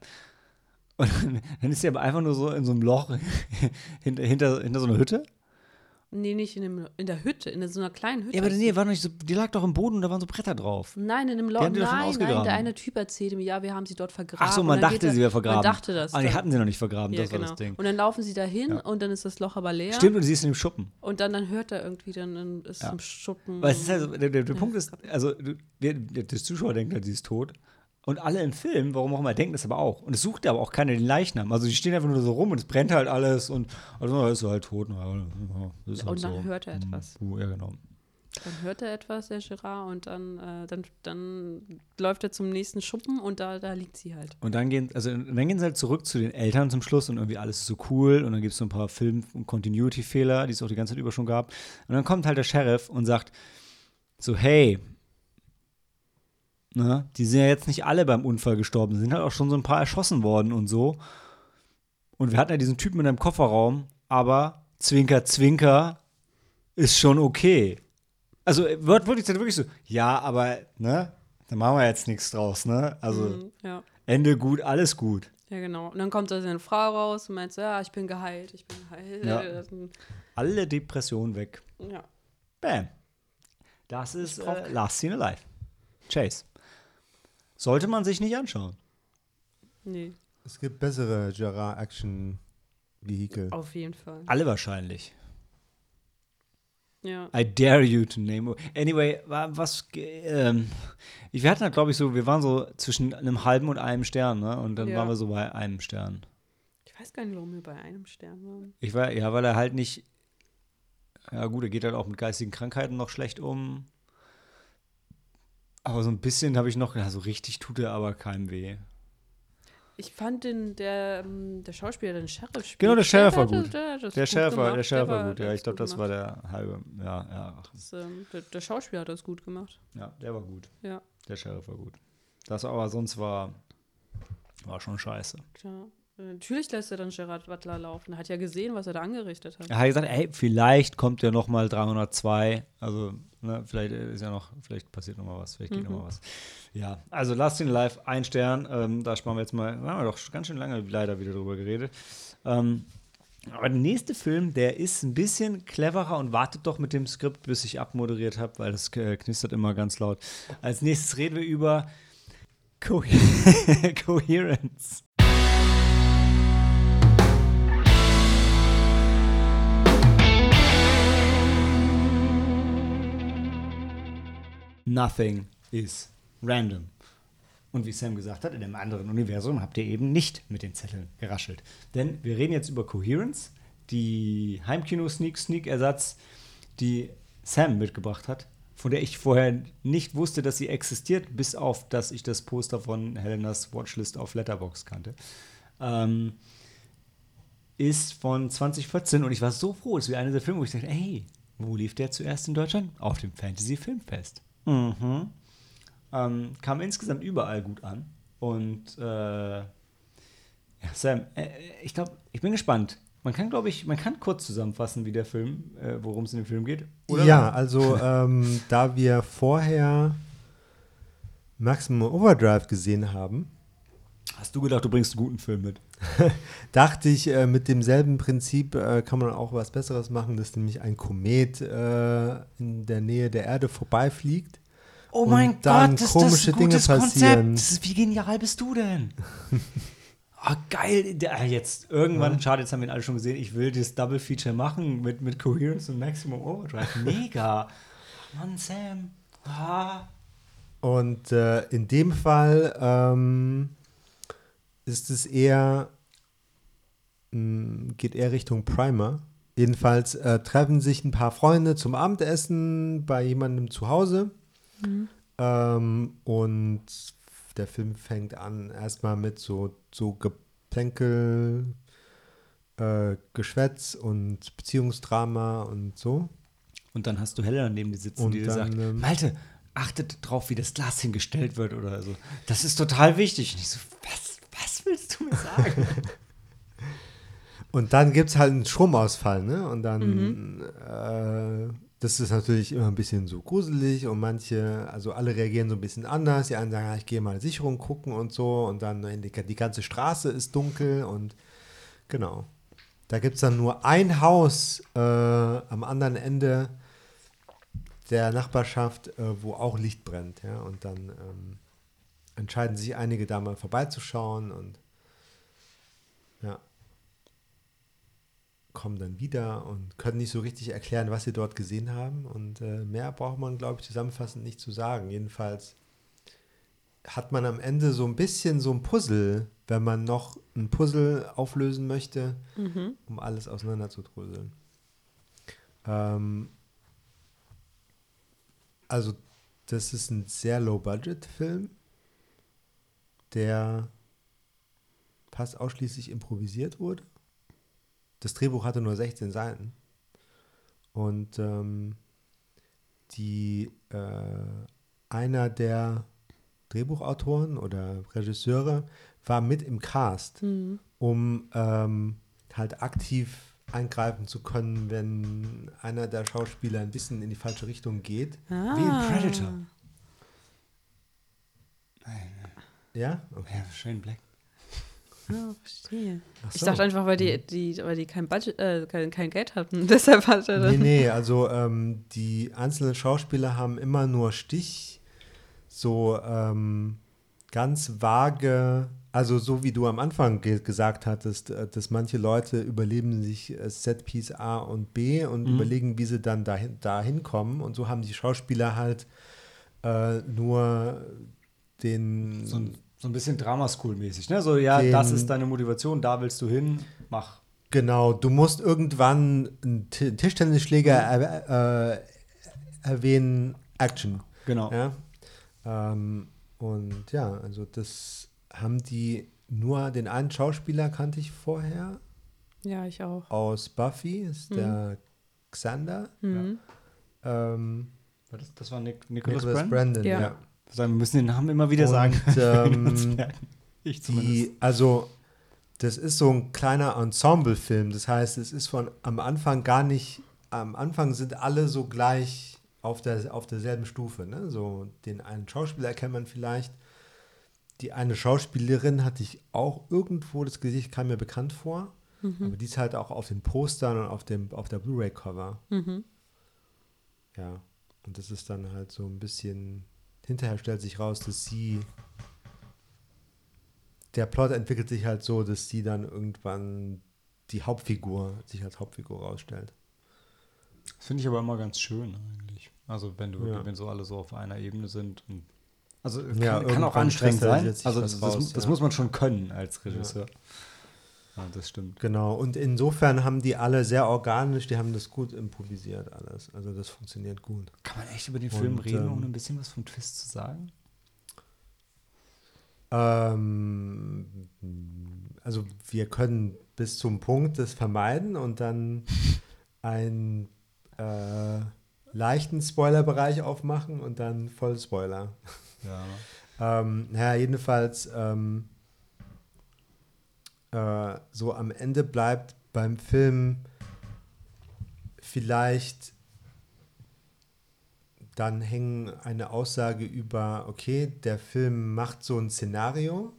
Und dann, dann ist sie aber einfach nur so in so einem Loch hinter, hinter, hinter so einer Hütte. Nee, nicht in, dem, in der Hütte, in so einer kleinen Hütte. Ja, aber nee, war nicht so, die lag doch im Boden und da waren so Bretter drauf. Nein, in dem Loch. Nein, nein, der eine Typ erzählte mir, ja, wir haben sie dort vergraben. Ach so, man dachte, sie wäre vergraben. Man dachte das. Aber die hatten sie noch nicht vergraben, ja, das war genau. das Ding. Und dann laufen sie dahin Ja. und dann ist das Loch aber leer. Stimmt, und sie ist in dem Schuppen. Und dann, dann hört er irgendwie, dann dann ist Ja. im Schuppen. Weil es ist also, der, der, der Punkt ist, also der, der Zuschauer denkt halt, sie ist tot. Und alle im Film, warum auch immer, denken das aber auch. Und es sucht aber auch keiner den Leichnam. Also die stehen einfach nur so rum und es brennt halt alles und also ist so halt tot. Ist halt Und dann so. hört er Hm, etwas. puh, Ja, genau. Dann hört er etwas, der Gerard, und dann, äh, dann, dann läuft er zum nächsten Schuppen und da, da liegt sie halt. Und dann gehen, also dann gehen sie halt zurück zu den Eltern zum Schluss und irgendwie alles ist so cool und dann gibt es so ein paar Film- und Continuity-Fehler, die es auch die ganze Zeit über schon gab. Und dann kommt halt der Sheriff und sagt so, hey, ne, die sind ja jetzt nicht alle beim Unfall gestorben, sind halt auch schon so ein paar erschossen worden und so. Und wir hatten ja diesen Typen in einem Kofferraum, aber Zwinker, Zwinker ist schon okay. Also wird wirklich, wirklich so, ja, aber, ne, da machen wir jetzt nichts draus, ne? Also. Mhm, ja. Ende gut, alles gut. Ja, genau. Und dann kommt da seine Frau raus und meint so, ja, ich bin geheilt, ich bin geheilt. Ja. Alle Depressionen weg. ja. Bam. Das ist äh, Last Scene Alive. Chase. Sollte man sich nicht anschauen. Nee, Es gibt bessere Gerard-Action-Vehikel. auf jeden Fall. Alle wahrscheinlich. Ja. I dare you to name. Anyway, wa- was. Ähm, wir hatten halt, glaube ich, so, wir waren so zwischen einem halben und einem Stern, ne? Und dann Ja. waren wir so bei einem Stern. Ich weiß gar nicht, warum wir bei einem Stern waren. Ich war, ja, weil er halt nicht. Ja, gut, er geht halt auch mit geistigen Krankheiten noch schlecht um. Aber so ein bisschen habe ich noch, ja, so richtig tut er aber keinem weh. Ich fand den, der, ähm, der Schauspieler, den Sheriff spielt, Genau, der Sheriff war hat- gut. Der, Der gut der. Sheriff war gut, der ja. Ich glaube, gut das war der halbe, ja, ja. Das, ähm, der, der Schauspieler hat das gut gemacht. Ja, der war gut. Ja, Der Sheriff war gut. Das aber sonst war, war schon scheiße. klar. Natürlich lässt er dann Gerard Butler laufen. Er hat ja gesehen, was er da angerichtet hat. Er hat gesagt, ey, vielleicht kommt ja noch mal 302. Also, ne, vielleicht ist ja noch, vielleicht passiert noch mal was, vielleicht geht Mhm. noch mal was. Ja, also Last in Life, ein Stern. Ähm, da sparen wir jetzt mal, da haben wir doch ganz schön lange leider wieder drüber geredet. Ähm, aber der nächste Film, der ist ein bisschen cleverer und wartet doch mit dem Skript, bis ich abmoderiert habe, weil das äh, knistert immer ganz laut. Als nächstes reden wir über Co Coherence. Nothing is random. Und wie Sam gesagt hat, in einem anderen Universum habt ihr eben nicht mit den Zetteln geraschelt. Denn wir reden jetzt über Coherence, die Heimkino-Sneak-Sneak-Ersatz, die Sam mitgebracht hat, von der ich vorher nicht wusste, dass sie existiert, bis auf, dass ich das Poster von Helenas Watchlist auf Letterbox kannte. Ähm, ist von 2014 und ich war so froh, es wäre einer der Filme, wo ich dachte, hey, wo lief der zuerst in Deutschland? Auf dem Fantasy Filmfest. Mhm. Ähm, kam insgesamt überall gut an. Und äh, ja, Sam, äh, ich glaube, ich bin gespannt. Man kann, glaube ich, man kann kurz zusammenfassen, wie der Film, äh, worum es in dem Film geht. Ja, also ähm, da wir vorher Maximum Overdrive gesehen haben, Hast du gedacht, du bringst einen guten Film mit? dachte ich, äh, mit demselben Prinzip äh, kann man auch was Besseres machen, dass nämlich ein Komet äh, in der Nähe der Erde vorbeifliegt. Oh mein Gott, ist komische das ein Dinge passieren. Konzept. Das ist, wie genial bist du denn? Ah, geil. Ah, jetzt, irgendwann, schade, jetzt haben wir ihn alle schon gesehen. Ich will das Double Feature machen mit, mit Coherence und Maximum Overdrive. Mega. Mann, Sam. Ah. Und äh, in dem Fall ähm, ist es eher mh, geht eher Richtung Primer. Jedenfalls äh, treffen sich ein paar Freunde zum Abendessen bei jemandem zu Hause. Mhm. Ähm, und der Film fängt an erstmal mit so, so Geplänkel, äh, Geschwätz und Beziehungsdrama und so. Und dann hast du Helena neben dir sitzen, Und die dir dann, sagt, ähm, Malte, achtet drauf, wie das Glas hingestellt wird oder so. Das ist total wichtig. Und ich so, was, was willst du mir sagen? Und dann gibt es halt einen Stromausfall, ne? Und dann, Mhm. äh, das ist natürlich immer ein bisschen so gruselig und manche, also alle reagieren so ein bisschen anders. Die einen sagen, ja, ich gehe mal Sicherung gucken und so und dann die, die ganze Straße ist dunkel und genau. Da gibt es dann nur ein Haus äh, am anderen Ende der Nachbarschaft, äh, wo auch Licht brennt, ja. Und dann ähm, entscheiden sich einige da mal vorbeizuschauen und ja kommen dann wieder und können nicht so richtig erklären, was sie dort gesehen haben. Und äh, mehr braucht man, glaube ich, zusammenfassend nicht zu sagen. Jedenfalls hat man am Ende so ein bisschen so ein Puzzle, wenn man noch ein Puzzle auflösen möchte, Mhm. um alles auseinanderzudröseln. Ähm, also, das ist ein sehr Low-Budget-Film, der fast ausschließlich improvisiert wurde. Das Drehbuch hatte nur 16 Seiten. Und ähm, die, äh, einer der Drehbuchautoren oder Regisseure war mit im Cast Mhm. um ähm, halt aktiv eingreifen zu können, wenn einer der Schauspieler ein bisschen in die falsche Richtung geht. Ah. Wie in Predator. Ja? Okay. Ja, Shane Black. Ah, verstehe. Ach Ich so. dachte einfach, weil die, die, weil die kein Budget, äh, kein, kein Geld hatten. Deshalb hat er Nee, nee, also ähm, die einzelnen Schauspieler haben immer nur Stich, so ähm, ganz vage, also so wie du am Anfang ge gesagt hattest, äh, dass manche Leute überleben sich äh, Setpiece A und B und Mhm. überlegen, wie sie dann dahin, dahin kommen. Und so haben die Schauspieler halt äh, nur den So ein, so ein bisschen Drama-School-mäßig, ne? So, ja, das Den- ist deine Motivation, da willst du hin, mach. Genau, du musst irgendwann einen Ti- Tischtennisschläger er, äh, erwähnen, Action. Genau. Ja? Ähm, und ja, also das haben die nur den einen Schauspieler kannte ich vorher Ja, ich auch. aus Buffy, ist Mhm. der Xander. Mhm. Ähm, War Das, das war Nick, Nicholas, Nicholas Brand. Brandon, Ja. ja. Sagen, wir müssen den Namen immer wieder Und, sagen. ähm, ich zumindest. Die, also, das ist so ein kleiner Ensemble-Film. Das heißt, es ist von am Anfang gar nicht, am Anfang sind alle so gleich auf, der, auf derselben Stufe. Ne? So, den einen Schauspieler erkennt man vielleicht. Die eine Schauspielerin hatte ich auch irgendwo, das Gesicht kam mir bekannt vor. Mhm. Aber die ist halt auch auf den Postern und auf, dem, auf der Blu-ray-Cover. Mhm. Ja. Und das ist dann halt so ein bisschen, hinterher stellt sich raus, dass sie, der Plot entwickelt sich halt so, dass sie dann irgendwann die Hauptfigur, sich als Hauptfigur rausstellt. Das finde ich aber immer ganz schön eigentlich. Also wenn du Ja. wirklich, wenn so alle so auf einer Ebene sind. Und also kann, Ja, kann auch anstrengend sein. Also das, raus, das ja. muss man schon können als Regisseur. Ja, das stimmt. Genau. Und insofern haben die alle sehr organisch, die haben das gut improvisiert alles. Also das funktioniert gut. Kann man echt über den Film Und, reden, ähm, ohne ein bisschen was vom Twist zu sagen? Ähm, also wir können bis zum Punkt das vermeiden und dann einen äh, leichten Spoilerbereich aufmachen und dann voll Spoiler. Ja. Ähm, naja, jedenfalls ähm, äh, so am Ende bleibt beim Film vielleicht dann hängen eine Aussage über, okay, der Film macht so ein Szenario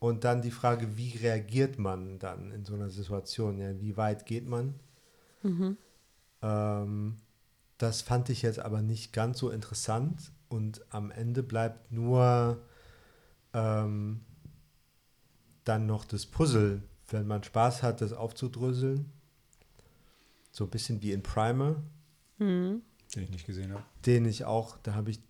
und dann die Frage, wie reagiert man dann in so einer Situation? Ja, wie weit geht man? Mhm. Ähm, das fand ich jetzt aber nicht ganz so interessant und am Ende bleibt nur ähm, dann noch das Puzzle, wenn man Spaß hat, das aufzudröseln. So ein bisschen wie in Primer, Mhm. Den ich nicht gesehen habe. den ich auch, da habe ich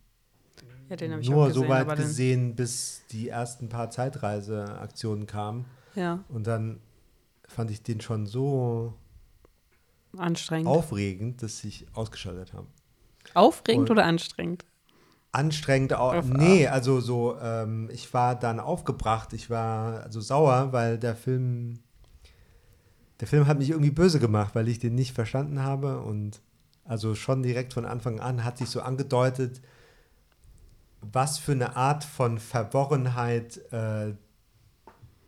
Ja, den habe ich auch nur gesehen. so weit gesehen, bis die ersten paar Zeitreiseaktionen kamen. Ja. Und dann fand ich den schon so Anstrengend. aufregend, dass ich ausgeschaltet habe. Aufregend Und- oder anstrengend? Anstrengend auch. Auf- Nee, also so, ähm, ich war dann aufgebracht, ich war also sauer, weil der Film, der Film hat mich irgendwie böse gemacht, weil ich den nicht verstanden habe und also schon direkt von Anfang an hat sich so angedeutet, was für eine Art von Verworrenheit äh,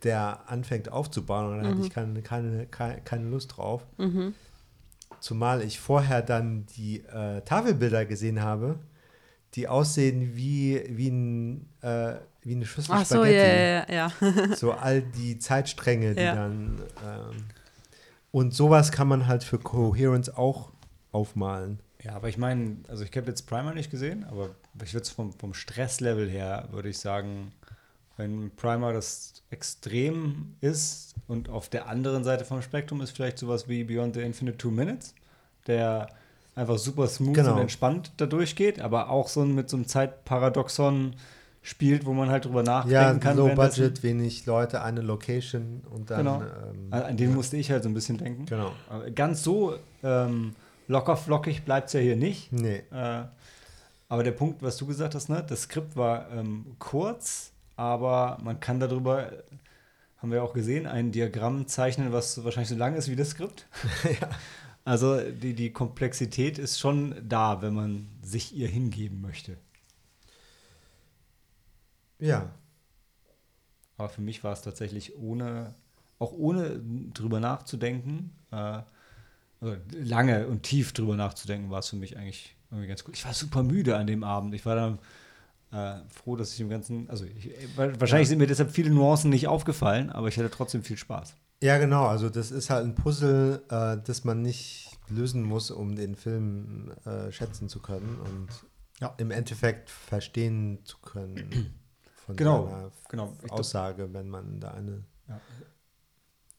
der anfängt aufzubauen und da hatte ich keine, keine, keine, keine Lust drauf. Mhm. Zumal ich vorher dann die äh, Tafelbilder gesehen habe, die aussehen wie, wie, ein, äh, wie eine Schüssel Ach so, Spaghetti. ja, ja, ja. So all die Zeitstränge, die Ja. dann. Ähm, und sowas kann man halt für Coherence auch aufmalen. Ja, aber ich meine, also ich habe jetzt Primer nicht gesehen, aber ich würde es vom, vom Stresslevel her, würde ich sagen, wenn Primer das extrem ist und auf der anderen Seite vom Spektrum ist vielleicht sowas wie Beyond the Infinite Two Minutes, der einfach super smooth Genau. und entspannt da durchgeht, aber auch so mit so einem Zeitparadoxon spielt, wo man halt drüber nachdenken Ja, kann. low budget, wenig Leute, eine Location und dann. Genau. Ähm, An an den ja, musste ich halt so ein bisschen denken. Genau. Aber Ganz so ähm, locker flockig bleibt es ja hier nicht. Nee. Äh, aber der Punkt, was du gesagt hast, ne, das Skript war ähm, kurz, aber man kann darüber, haben wir auch gesehen, ein Diagramm zeichnen, was wahrscheinlich so lang ist wie das Skript. Also die, die Komplexität ist schon da, wenn man sich ihr hingeben möchte. Ja. Aber für mich war es tatsächlich ohne, auch ohne drüber nachzudenken, äh, also lange und tief drüber nachzudenken, war es für mich eigentlich irgendwie ganz gut. Ich war super müde an dem Abend. Ich war dann äh, froh, dass ich im Ganzen, also ich, wa- wahrscheinlich sind mir deshalb viele Nuancen nicht aufgefallen, aber ich hatte trotzdem viel Spaß. Ja, genau. Also das ist halt ein Puzzle, äh, das man nicht lösen muss, um den Film äh, schätzen zu können und Ja. im Endeffekt verstehen zu können von Genau, Genau. Glaub, Aussage, wenn man da eine.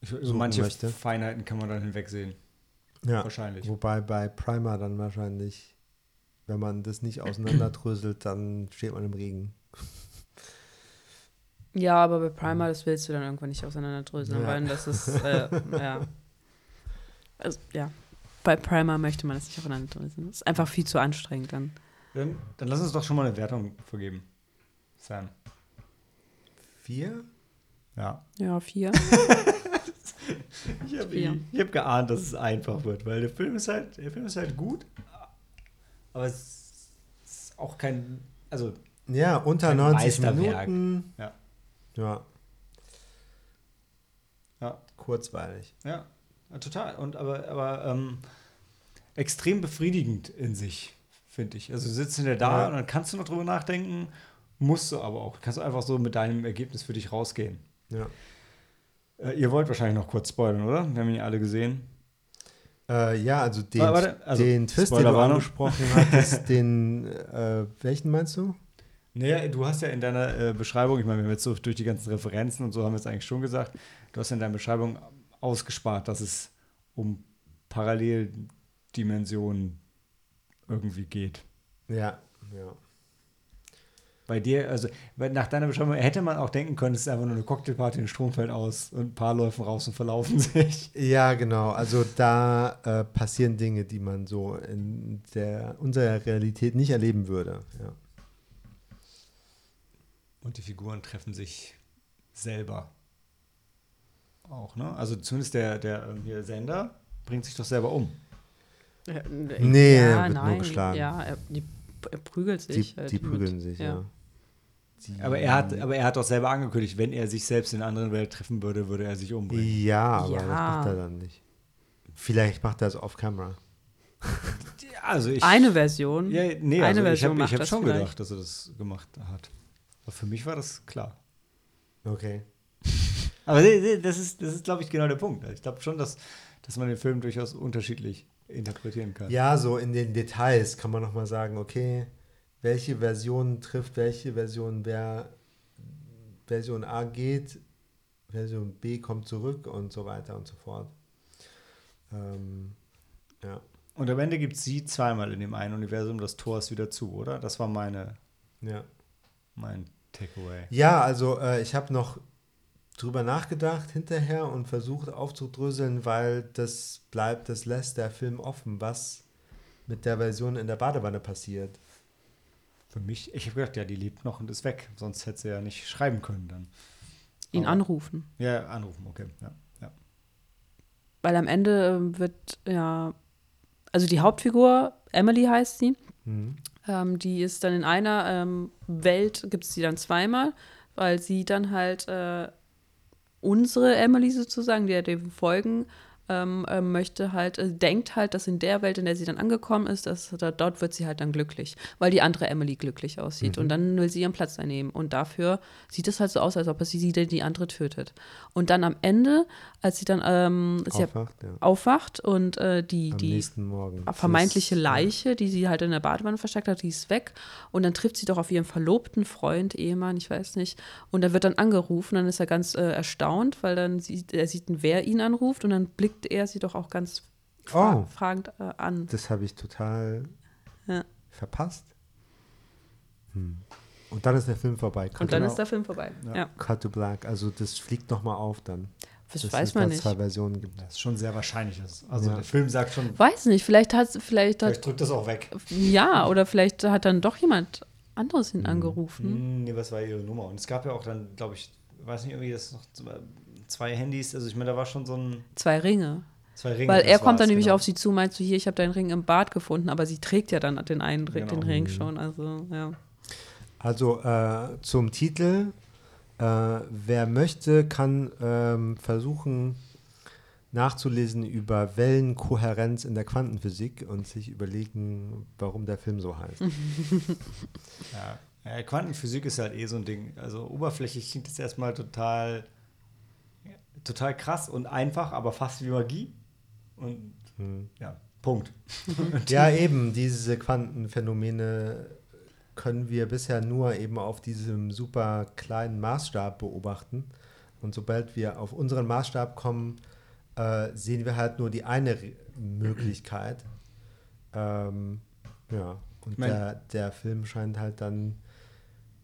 ich, über manche möchte. Feinheiten kann man dann hinwegsehen. Ja. Wahrscheinlich. Wobei bei Primer dann wahrscheinlich, wenn man das nicht auseinanderdröselt, dann steht man im Regen. Ja, aber bei Primer, das willst du dann irgendwann nicht auseinanderdröseln, Ja. weil das ist, äh, ja. Also, ja. Bei Primer möchte man das nicht auseinanderdröseln. Das ist einfach viel zu anstrengend dann. Dann, dann lass uns doch schon mal eine Wertung vergeben. Sam. Vier? Ja. Ja, vier. Ich habe hab geahnt, dass es einfach wird, weil der Film ist halt, der Film ist halt gut, aber es ist auch kein, also Ja, unter Kein 90 Meisterwerk. Minuten. Ja. Ja. Ja. Kurzweilig. ja, total. Und aber, aber ähm, extrem befriedigend in sich, finde ich. Also du sitzt hinter da Ja. und dann kannst du noch drüber nachdenken, musst du aber auch. Kannst du einfach so mit deinem Ergebnis für dich rausgehen. Ja. Äh, ihr wollt wahrscheinlich noch kurz spoilern, oder? Wir haben ihn ja alle gesehen. Äh, ja, also den, Warte, also, den Twist, den du angesprochen hattest, den, äh, welchen meinst du? Naja, du hast ja in deiner äh, Beschreibung, ich meine, wir haben jetzt so durch die ganzen Referenzen und so haben wir es eigentlich schon gesagt, du hast in deiner Beschreibung ausgespart, dass es um Paralleldimensionen irgendwie geht. Ja, ja. Bei dir, also nach deiner Beschreibung hätte man auch denken können, es ist einfach nur eine Cocktailparty, ein Strom fällt aus und ein paar laufen raus und verlaufen sich. Ja, genau. Also da äh, passieren Dinge, die man so in der unserer Realität nicht erleben würde. Ja. Und die Figuren treffen sich selber. Auch, ne? Also zumindest der, der ähm, hier Sender bringt sich doch selber um. Nee, er wird nur geschlagen. Ja, er, die, er prügelt Die, sich. halt die mit- prügeln sich, ja. ja. Die, Aber er hat, aber er hat doch selber angekündigt, wenn er sich selbst in einer anderen Welt treffen würde, würde er sich umbringen. ja, aber das Ja. macht er dann nicht. Vielleicht macht er es off-camera. Also ich, Eine Version. ja, nee, eine also ich Version habe macht hab das schon vielleicht. gedacht, dass er das gemacht hat. Aber für mich war das klar. Okay. Aber das ist, das ist glaube ich, genau der Punkt. Ich glaube schon, dass, dass man den Film durchaus unterschiedlich interpretieren kann. Ja, so in den Details kann man nochmal sagen, okay, welche Version trifft welche Version, wer Version A geht, Version B kommt zurück und so weiter und so fort. Ähm, ja. Und am Ende gibt es sie zweimal in dem einen Universum, das Tor ist wieder zu, oder? Das war meine, Ja, mein Takeaway. ja also äh, ich habe noch drüber nachgedacht hinterher und versucht aufzudröseln, weil das bleibt, das lässt der Film offen, was mit der Version in der Badewanne passiert. Für mich, ich habe gedacht, ja, die lebt noch und ist weg. Sonst hätte sie ja nicht schreiben können dann. Ihn Aber- anrufen. Ja, anrufen, okay. Ja. ja. Weil am Ende ähm, wird ja, also die Hauptfigur, Emily heißt sie, Mhm. Ähm, die ist dann in einer ähm, Welt, gibt es die dann zweimal, weil sie dann halt äh, unsere Emily sozusagen, der wir folgen, ähm, äh, möchte halt, äh, denkt halt, dass in der Welt, in der sie dann angekommen ist, dass da, dort wird sie halt dann glücklich, weil die andere Emily glücklich aussieht. Mhm. Und dann will sie ihren Platz einnehmen. Und dafür sieht es halt so aus, als ob sie sie die andere tötet. Und dann am Ende, als sie dann ähm, sie Aufwacht, ja. aufwacht und äh, die, Am die vermeintliche Das- Leiche, die sie halt in der Badewanne versteckt hat, die ist weg. Und dann trifft sie doch auf ihren verlobten Freund, Ehemann, ich weiß nicht. Und er wird dann angerufen, dann ist er ganz äh, erstaunt, weil dann sieht, er sieht, wer ihn anruft und dann blickt er sie doch auch ganz fra Oh. fragend äh, an. Das habe ich total Ja. verpasst. Hm. Und dann ist der Film vorbei. Cut, Und dann Genau. ist der Film vorbei. Ja. Ja, Cut to Black. Also das fliegt nochmal auf dann. Das dass weiß man nicht. zwei Versionen gibt. Das ist schon sehr wahrscheinlich. Also Ja. der Film sagt schon, Weiß nicht, vielleicht hat vielleicht hat vielleicht drückt das auch weg. ja oder vielleicht hat dann doch jemand anderes ihn Mhm. angerufen. Hm, nee, was war ihre Nummer? Und es gab ja auch dann, glaube ich, weiß nicht, irgendwie das noch zwei Handys. Also ich meine, da war schon so ein Zwei Ringe. zwei Ringe. Weil er das kommt dann nämlich genau. auf sie zu, meinst du, hier, ich habe deinen Ring im Bad gefunden, aber sie trägt ja dann den einen Ring, den Genau. Ring Mhm. schon. Also, ja. Also äh, zum Titel. Äh, wer möchte, kann ähm, versuchen nachzulesen über Wellenkohärenz in der Quantenphysik und sich überlegen, warum der Film so heißt. Ja. ja, Quantenphysik ist halt eh so ein Ding. Also oberflächlich klingt es erstmal total, total krass und einfach, aber fast wie Magie. Und Hm. ja, Punkt. Ja, eben, diese Quantenphänomene können wir bisher nur eben auf diesem super kleinen Maßstab beobachten. Und sobald wir auf unseren Maßstab kommen, äh, sehen wir halt nur die eine Re- Möglichkeit. Ähm, ja, und mein- der, der Film scheint halt dann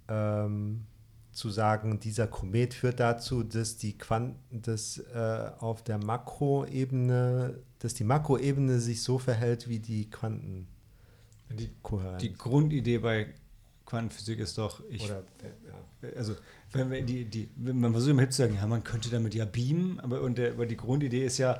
ähm, zu sagen, dieser Komet führt dazu, dass die Quanten, dass äh, auf der Makroebene, dass die Makroebene sich so verhält wie die Quantenkohärenz. Die, die Grundidee bei Quantenphysik ist doch, ich, Oder, ja. also wenn wir die, die, wenn man versucht im Hip zu sagen, ja, man könnte damit ja beamen, aber, und der, aber die Grundidee ist ja,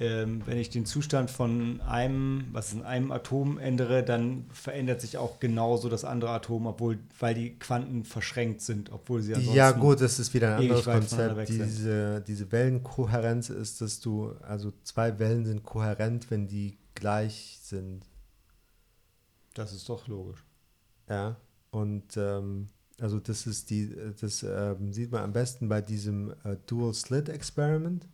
ähm, wenn ich den Zustand von einem, was in einem Atom ändere, dann verändert sich auch genauso das andere Atom, obwohl, weil die Quanten verschränkt sind, obwohl sie ansonsten Ja, gut, das ist wieder ein anderes Konzept. Diese, diese Wellenkohärenz ist, dass du, also zwei Wellen sind kohärent, wenn die gleich sind. Das ist doch logisch. Ja, und ähm, also das ist die, das ähm, sieht man am besten bei diesem äh, Dual Slit Experiment,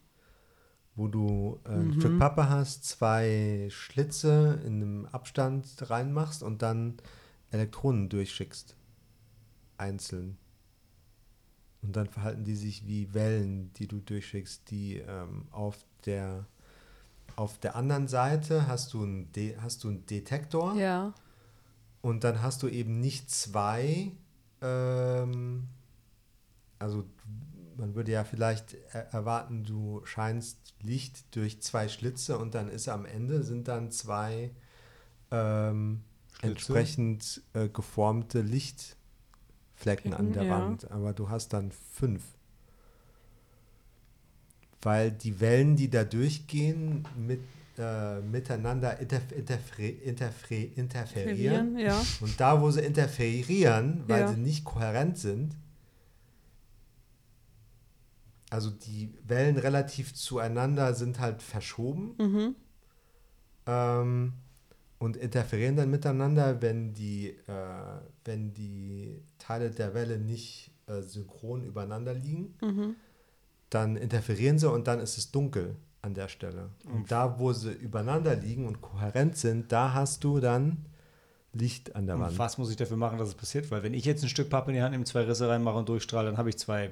wo du äh, ein Mhm. Stück Pappe hast, zwei Schlitze in einem Abstand reinmachst und dann Elektronen durchschickst. Einzeln. Und dann verhalten die sich wie Wellen, die du durchschickst, die ähm, auf der auf der anderen Seite hast du einen, De hast du einen Detektor. Ja. Und dann hast du eben nicht zwei, ähm, also man würde ja vielleicht er erwarten, du scheinst Licht durch zwei Schlitze und dann ist am Ende sind dann zwei ähm, entsprechend äh, geformte Lichtflecken an Flecken, der ja. Wand, aber du hast dann fünf. Weil die Wellen, die da durchgehen, mit, äh, miteinander interf interfere interfere interferieren. Ja. Und da, wo sie interferieren, weil Ja. sie nicht kohärent sind, also die Wellen relativ zueinander sind halt verschoben Mhm. ähm, und interferieren dann miteinander, wenn die, äh, wenn die Teile der Welle nicht äh, synchron übereinander liegen. Mhm. Dann interferieren sie und dann ist es dunkel an der Stelle. Und da, wo sie übereinander liegen und kohärent sind, da hast du dann Licht an der Und Wand. was muss ich dafür machen, dass es passiert? Weil wenn ich jetzt ein Stück Pappe in die Hand nehme, zwei Risse reinmache und durchstrahle, dann habe ich zwei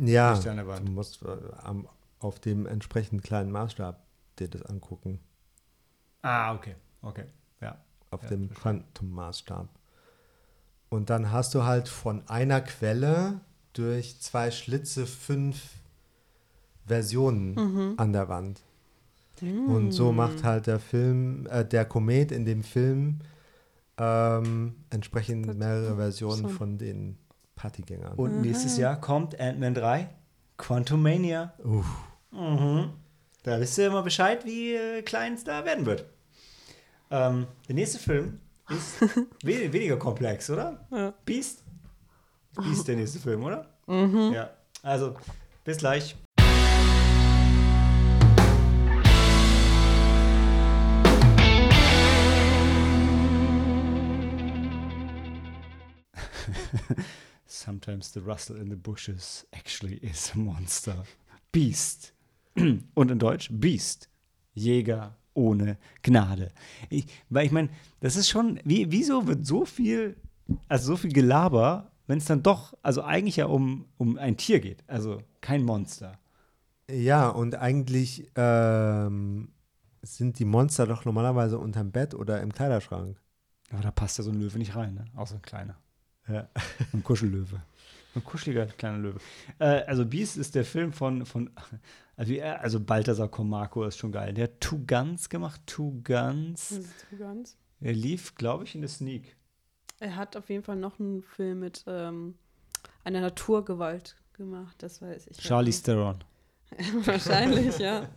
Ja, Lichter an der Wand. du musst äh, am, auf dem entsprechend kleinen Maßstab dir das angucken. Ah, okay. Okay. Ja. Auf Ja, dem verstehe. Quantenmaßstab. Und dann hast du halt von einer Quelle durch zwei Schlitze fünf Versionen Mhm. an der Wand. Und so macht halt der Film, äh, der Komet in dem Film ähm, entsprechend Das- mehrere Versionen so. von den Partygängern. Und nächstes Jahr kommt Ant-Man 3, Quantumania. Uff. Mhm. Da wisst ihr immer Bescheid, wie äh, klein es da werden wird. Ähm, der nächste Film ist we weniger komplex, oder? Ja. Beast? Beast der nächste Film, oder? Mhm. Ja. Also, bis gleich. Sometimes the rustle in the bushes actually is a monster. Beast. Und in Deutsch Beast. Jäger ohne Gnade. Ich, weil ich meine, das ist schon, wie, wieso wird so viel, also so viel Gelaber, wenn es dann doch, also eigentlich ja um, um ein Tier geht, also kein Monster. Ja, und eigentlich ähm, sind die Monster doch normalerweise unterm Bett oder im Kleiderschrank. Aber da passt ja so ein Löwe nicht rein, ne? Außer ein kleiner. Ja. Ein Kuschellöwe. Ein kuscheliger kleiner Löwe. Äh, also Beast ist der Film von, von also, also Balthasar Komako ist schon geil. Der hat Two Guns gemacht, Two Guns. Das ist so ganz. Er lief, glaube ich, in der Sneak. Er hat auf jeden Fall noch einen Film mit ähm, einer Naturgewalt gemacht, das weiß ich. Charlie Theron. Wahrscheinlich, ja.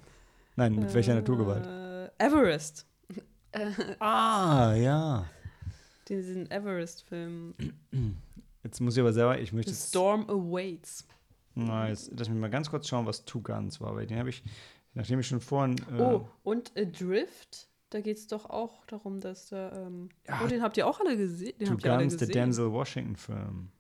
Nein, mit welcher Naturgewalt? Äh, Everest. Ah, ja. Diesen Everest-Film. Jetzt muss ich aber selber, ich möchte Storm Awaits. na, jetzt lass mich mal ganz kurz schauen, was Two Guns war, weil den habe ich, nachdem ich schon vorhin, äh, Oh, und Adrift. Da geht es doch auch darum, dass da. Ähm, Ja, oh, den habt ihr auch alle gesehen. Den Two habt ihr alle Guns, der gesehen. Denzel Washington Film.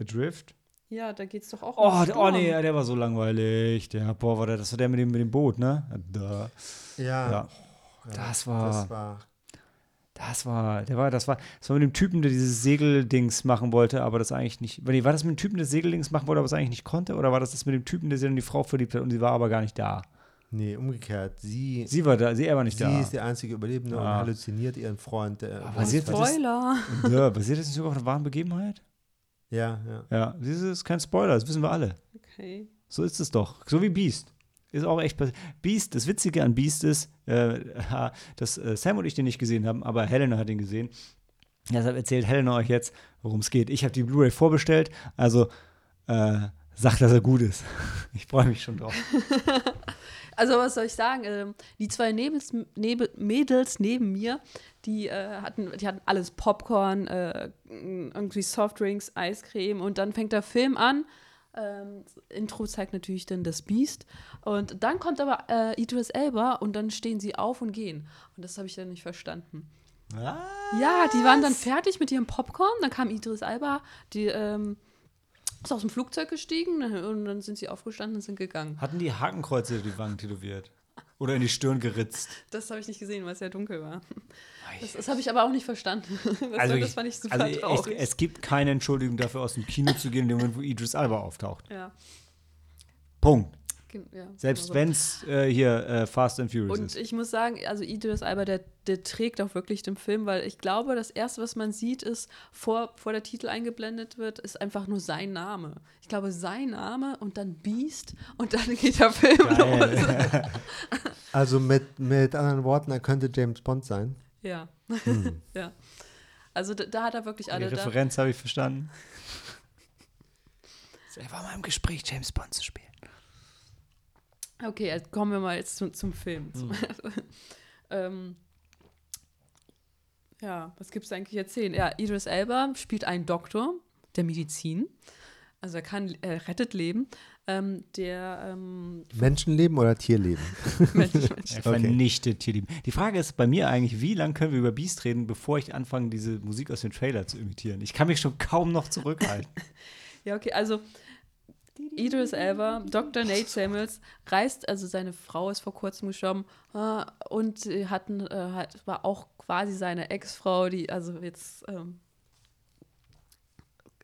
Adrift? Ja, da geht es doch auch Oh, um oh nee, der war so langweilig. Der, boah, war der, das war der mit dem, mit dem Boot, ne? Da. Ja, Ja. ja, Das war, das war das war, der war, das war, das war mit dem Typen, der dieses Segeldings machen wollte, aber das eigentlich nicht, nee, war das mit dem Typen, der Segeldings machen wollte, aber es eigentlich nicht konnte, oder war das das mit dem Typen, der sich in die Frau verliebt hat und sie war aber gar nicht da? Nee, umgekehrt. Sie, Sie war da, sie, er war nicht sie da. ist die einzige Überlebende und Ah. halluziniert ihren Freund. Der Aber sie hat- ver- das- Spoiler. ja, basiert das nicht sogar auf einer wahren Begebenheit? ja, ja. Ja, das ist kein Spoiler, das wissen wir alle. Okay. So ist es doch. So wie Beast. Ist auch echt passiert. Beast, das Witzige an Beast ist, äh, dass äh, Sam und ich den nicht gesehen haben, aber Helena hat ihn gesehen. Deshalb erzählt Helena euch jetzt, worum es geht. Ich habe die Blu-ray vorbestellt, also äh, sagt, dass er gut ist. Ich freue mich schon drauf. Also, was soll ich sagen? Ähm, die zwei Nebels, Nebel, Mädels neben mir, die, äh, hatten, die hatten alles Popcorn, äh, irgendwie Softdrinks, Eiscreme und dann fängt der Film an. Ähm, das Intro zeigt natürlich dann das Beast. Und dann kommt aber äh, Idris Elba und dann stehen sie auf und gehen. Und das habe ich dann nicht verstanden. Ja, die waren dann fertig mit ihrem Popcorn. Dann kam Idris Elba, die ähm, ist aus dem Flugzeug gestiegen und dann sind sie aufgestanden und sind gegangen. Hatten die Hakenkreuze die Wangen tätowiert? Oder in die Stirn geritzt? Das habe ich nicht gesehen, weil es ja dunkel war. Das, das habe ich aber auch nicht verstanden. Das, Also, das ich, fand ich super also es, traurig. es gibt keine Entschuldigung dafür, aus dem Kino zu gehen, in dem Moment, wo Idris Alba auftaucht. ja, Punkt. Ja, Selbst genau so. wenn es äh, hier äh, Fast and Furious Und ist. ich muss sagen, also Idris Alba, der, der trägt auch wirklich den Film, weil ich glaube, das Erste, was man sieht, ist, vor, vor der Titel eingeblendet wird, ist einfach nur sein Name. Ich glaube, sein Name und dann Beast und dann geht der Film los. Geil. Also mit, mit anderen Worten, er könnte James Bond sein. Ja. Hm. ja. Also da, da hat er wirklich Die alle. Da, Referenz habe ich verstanden. Er war mal im Gespräch, James Bond zu spielen. Okay, jetzt kommen wir mal jetzt zum, zum Film. Zum, ähm, ja, was gibt es eigentlich erzählen? Ja, Idris Elba spielt einen Doktor der Medizin. Also er kann, er rettet Leben. Ähm, der ähm, Menschenleben oder Tierleben? Mensch, Mensch. Er Okay. vernichtet Tierlieben. Die Frage ist bei mir eigentlich, wie lange können wir über Beast reden, bevor ich anfange, diese Musik aus dem Trailer zu imitieren? Ich kann mich schon kaum noch zurückhalten. Ja, okay, also Idris Elba, Dr. Nate Samuels, reist, also seine Frau ist vor kurzem gestorben äh, und sie hatten, äh, hat, war auch quasi seine Ex-Frau, die, also jetzt, ähm,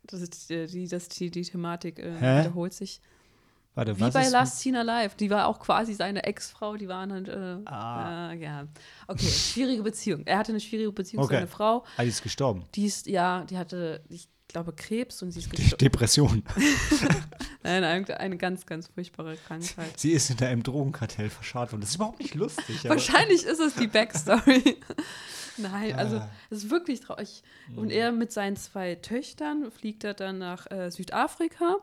das ist die, das, die, die Thematik äh, wiederholt sich. Warte, Wie bei Last Seen Alive, die war auch quasi seine Ex-Frau, die waren halt, äh, Ah. äh, ja. Okay, schwierige Beziehung. Er hatte eine schwierige Beziehung zu Okay. seiner Frau. Ah, die ist gestorben. Die ist, ja, die hatte, ich glaube, Krebs und sie ist gestorben. Depression. Nein, eine, eine ganz, ganz furchtbare Krankheit. Sie ist hinter einem Drogenkartell verscharrt worden. Das ist überhaupt nicht lustig. Wahrscheinlich ist es die Backstory. Nein, also Ah. es ist wirklich traurig. Und er mit seinen zwei Töchtern fliegt er dann nach äh, Südafrika,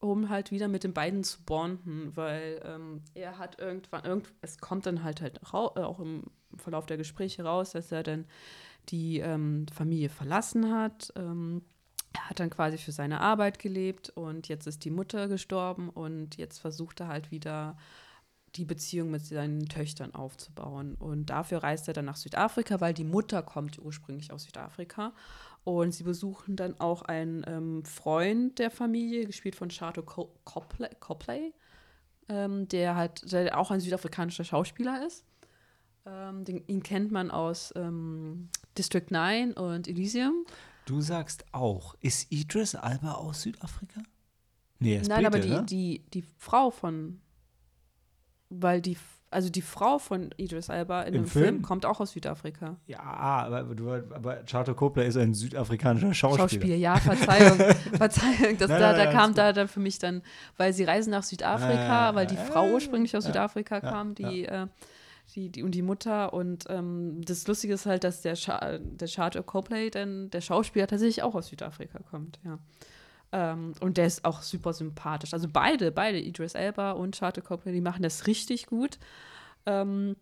um halt wieder mit den beiden zu bonden, weil ähm, er hat irgendwann, irgend, es kommt dann halt halt äh, auch im Verlauf der Gespräche raus, dass er dann die ähm, Familie verlassen hat. Ähm, er hat dann quasi für seine Arbeit gelebt und jetzt ist die Mutter gestorben und jetzt versucht er halt wieder die Beziehung mit seinen Töchtern aufzubauen. Und dafür reist er dann nach Südafrika, weil die Mutter kommt ursprünglich aus Südafrika. Und sie besuchen dann auch einen ähm, Freund der Familie, gespielt von Chato Co- Copley, Copley ähm, der halt der auch ein südafrikanischer Schauspieler ist. Ähm, den, ihn kennt man aus ähm, District 9 und Elysium. Du sagst auch, ist Idris Alba aus Südafrika? Nee, er ist Nein, Brite, aber die, ne? die, die Frau von, weil die, also die Frau von Idris Elba in Im dem Film? Film? kommt auch aus Südafrika. Ja, aber, du, aber Charter Copley ist ein südafrikanischer Schauspieler. Schauspiel, ja, Verzeihung. Verzeihung, das, Nein, da, nein, da kam da dann für mich dann, weil sie reisen nach Südafrika, Ah, weil die ja, Frau ja, ursprünglich aus ja, Südafrika ja, kam, die, äh, die, die und die Mutter. Und ähm, das Lustige ist halt, dass der, Scha der Charter Copley, dann der Schauspieler tatsächlich auch aus Südafrika kommt, ja. Ähm, und der ist auch super sympathisch. Also beide, beide, Idris Elba und Charter Copley, die machen das richtig gut. Ähm,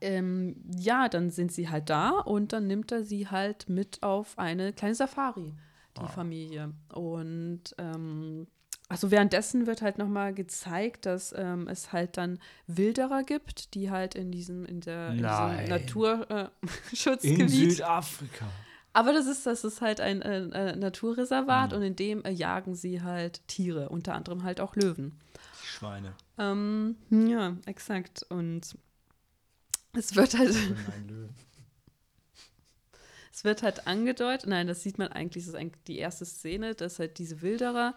ähm, ja, dann sind sie halt da und dann nimmt er sie halt mit auf eine kleine Safari, die Familie. Und ähm, also währenddessen wird halt nochmal gezeigt, dass ähm, es halt dann Wilderer gibt, die halt in diesem, in der in diesem Naturschutzgebiet. In Südafrika. Aber das ist, das ist halt ein äh, äh, Naturreservat Mhm. und in dem äh, jagen sie halt Tiere, unter anderem halt auch Löwen. Die Schweine. Ähm, ja, exakt. Und es wird halt, Ein es wird halt angedeutet, nein, das sieht man eigentlich, das ist eigentlich die erste Szene, dass halt diese Wilderer,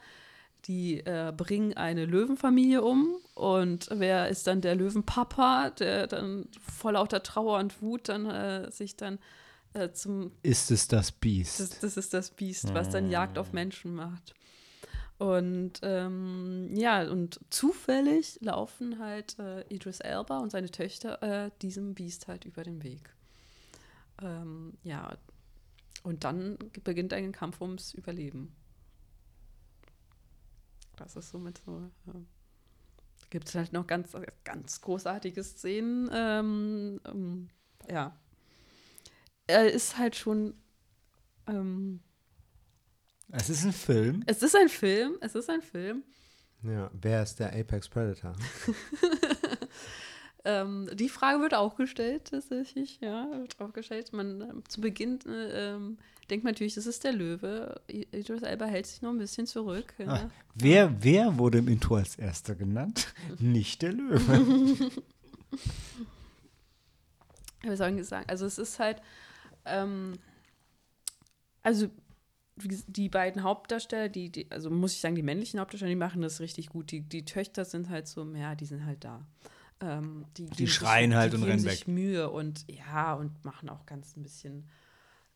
die äh, bringen eine Löwenfamilie um und wer ist dann der Löwenpapa, der dann vor lauter Trauer und Wut dann äh, sich dann äh, zum Ist es das Biest? Das, das ist das Biest, was dann Jagd auf Menschen macht. Und ähm, ja, und zufällig laufen halt äh, Idris Elba und seine Töchter äh, diesem Biest halt über den Weg. Ähm, ja, und dann beginnt ein Kampf ums Überleben. Das ist somit so. Ja. Gibt es halt noch ganz, ganz großartige Szenen. Ähm, ähm, ja. Er ist halt schon. Ähm, es ist ein Film. es ist ein Film, es ist ein Film. Ja, wer ist der Apex Predator? Ähm, die Frage wird auch gestellt, tatsächlich, ja, wird auch gestellt. Man, ähm, zu Beginn äh, ähm, denkt man natürlich, das ist der Löwe. Idris Elba hält sich noch ein bisschen zurück. Ja. Ah, wer, wer wurde im Intro als erster genannt? Nicht der Löwe. Wir sollen sagen, also es ist halt, ähm, also die beiden Hauptdarsteller, die, die, also muss ich sagen, die männlichen Hauptdarsteller, die machen das richtig gut. Die, die Töchter sind halt so, ja, die sind halt da. Ähm, die, geben schreien halt die und geben rennen sich Mühe und ja, und machen auch ganz ein bisschen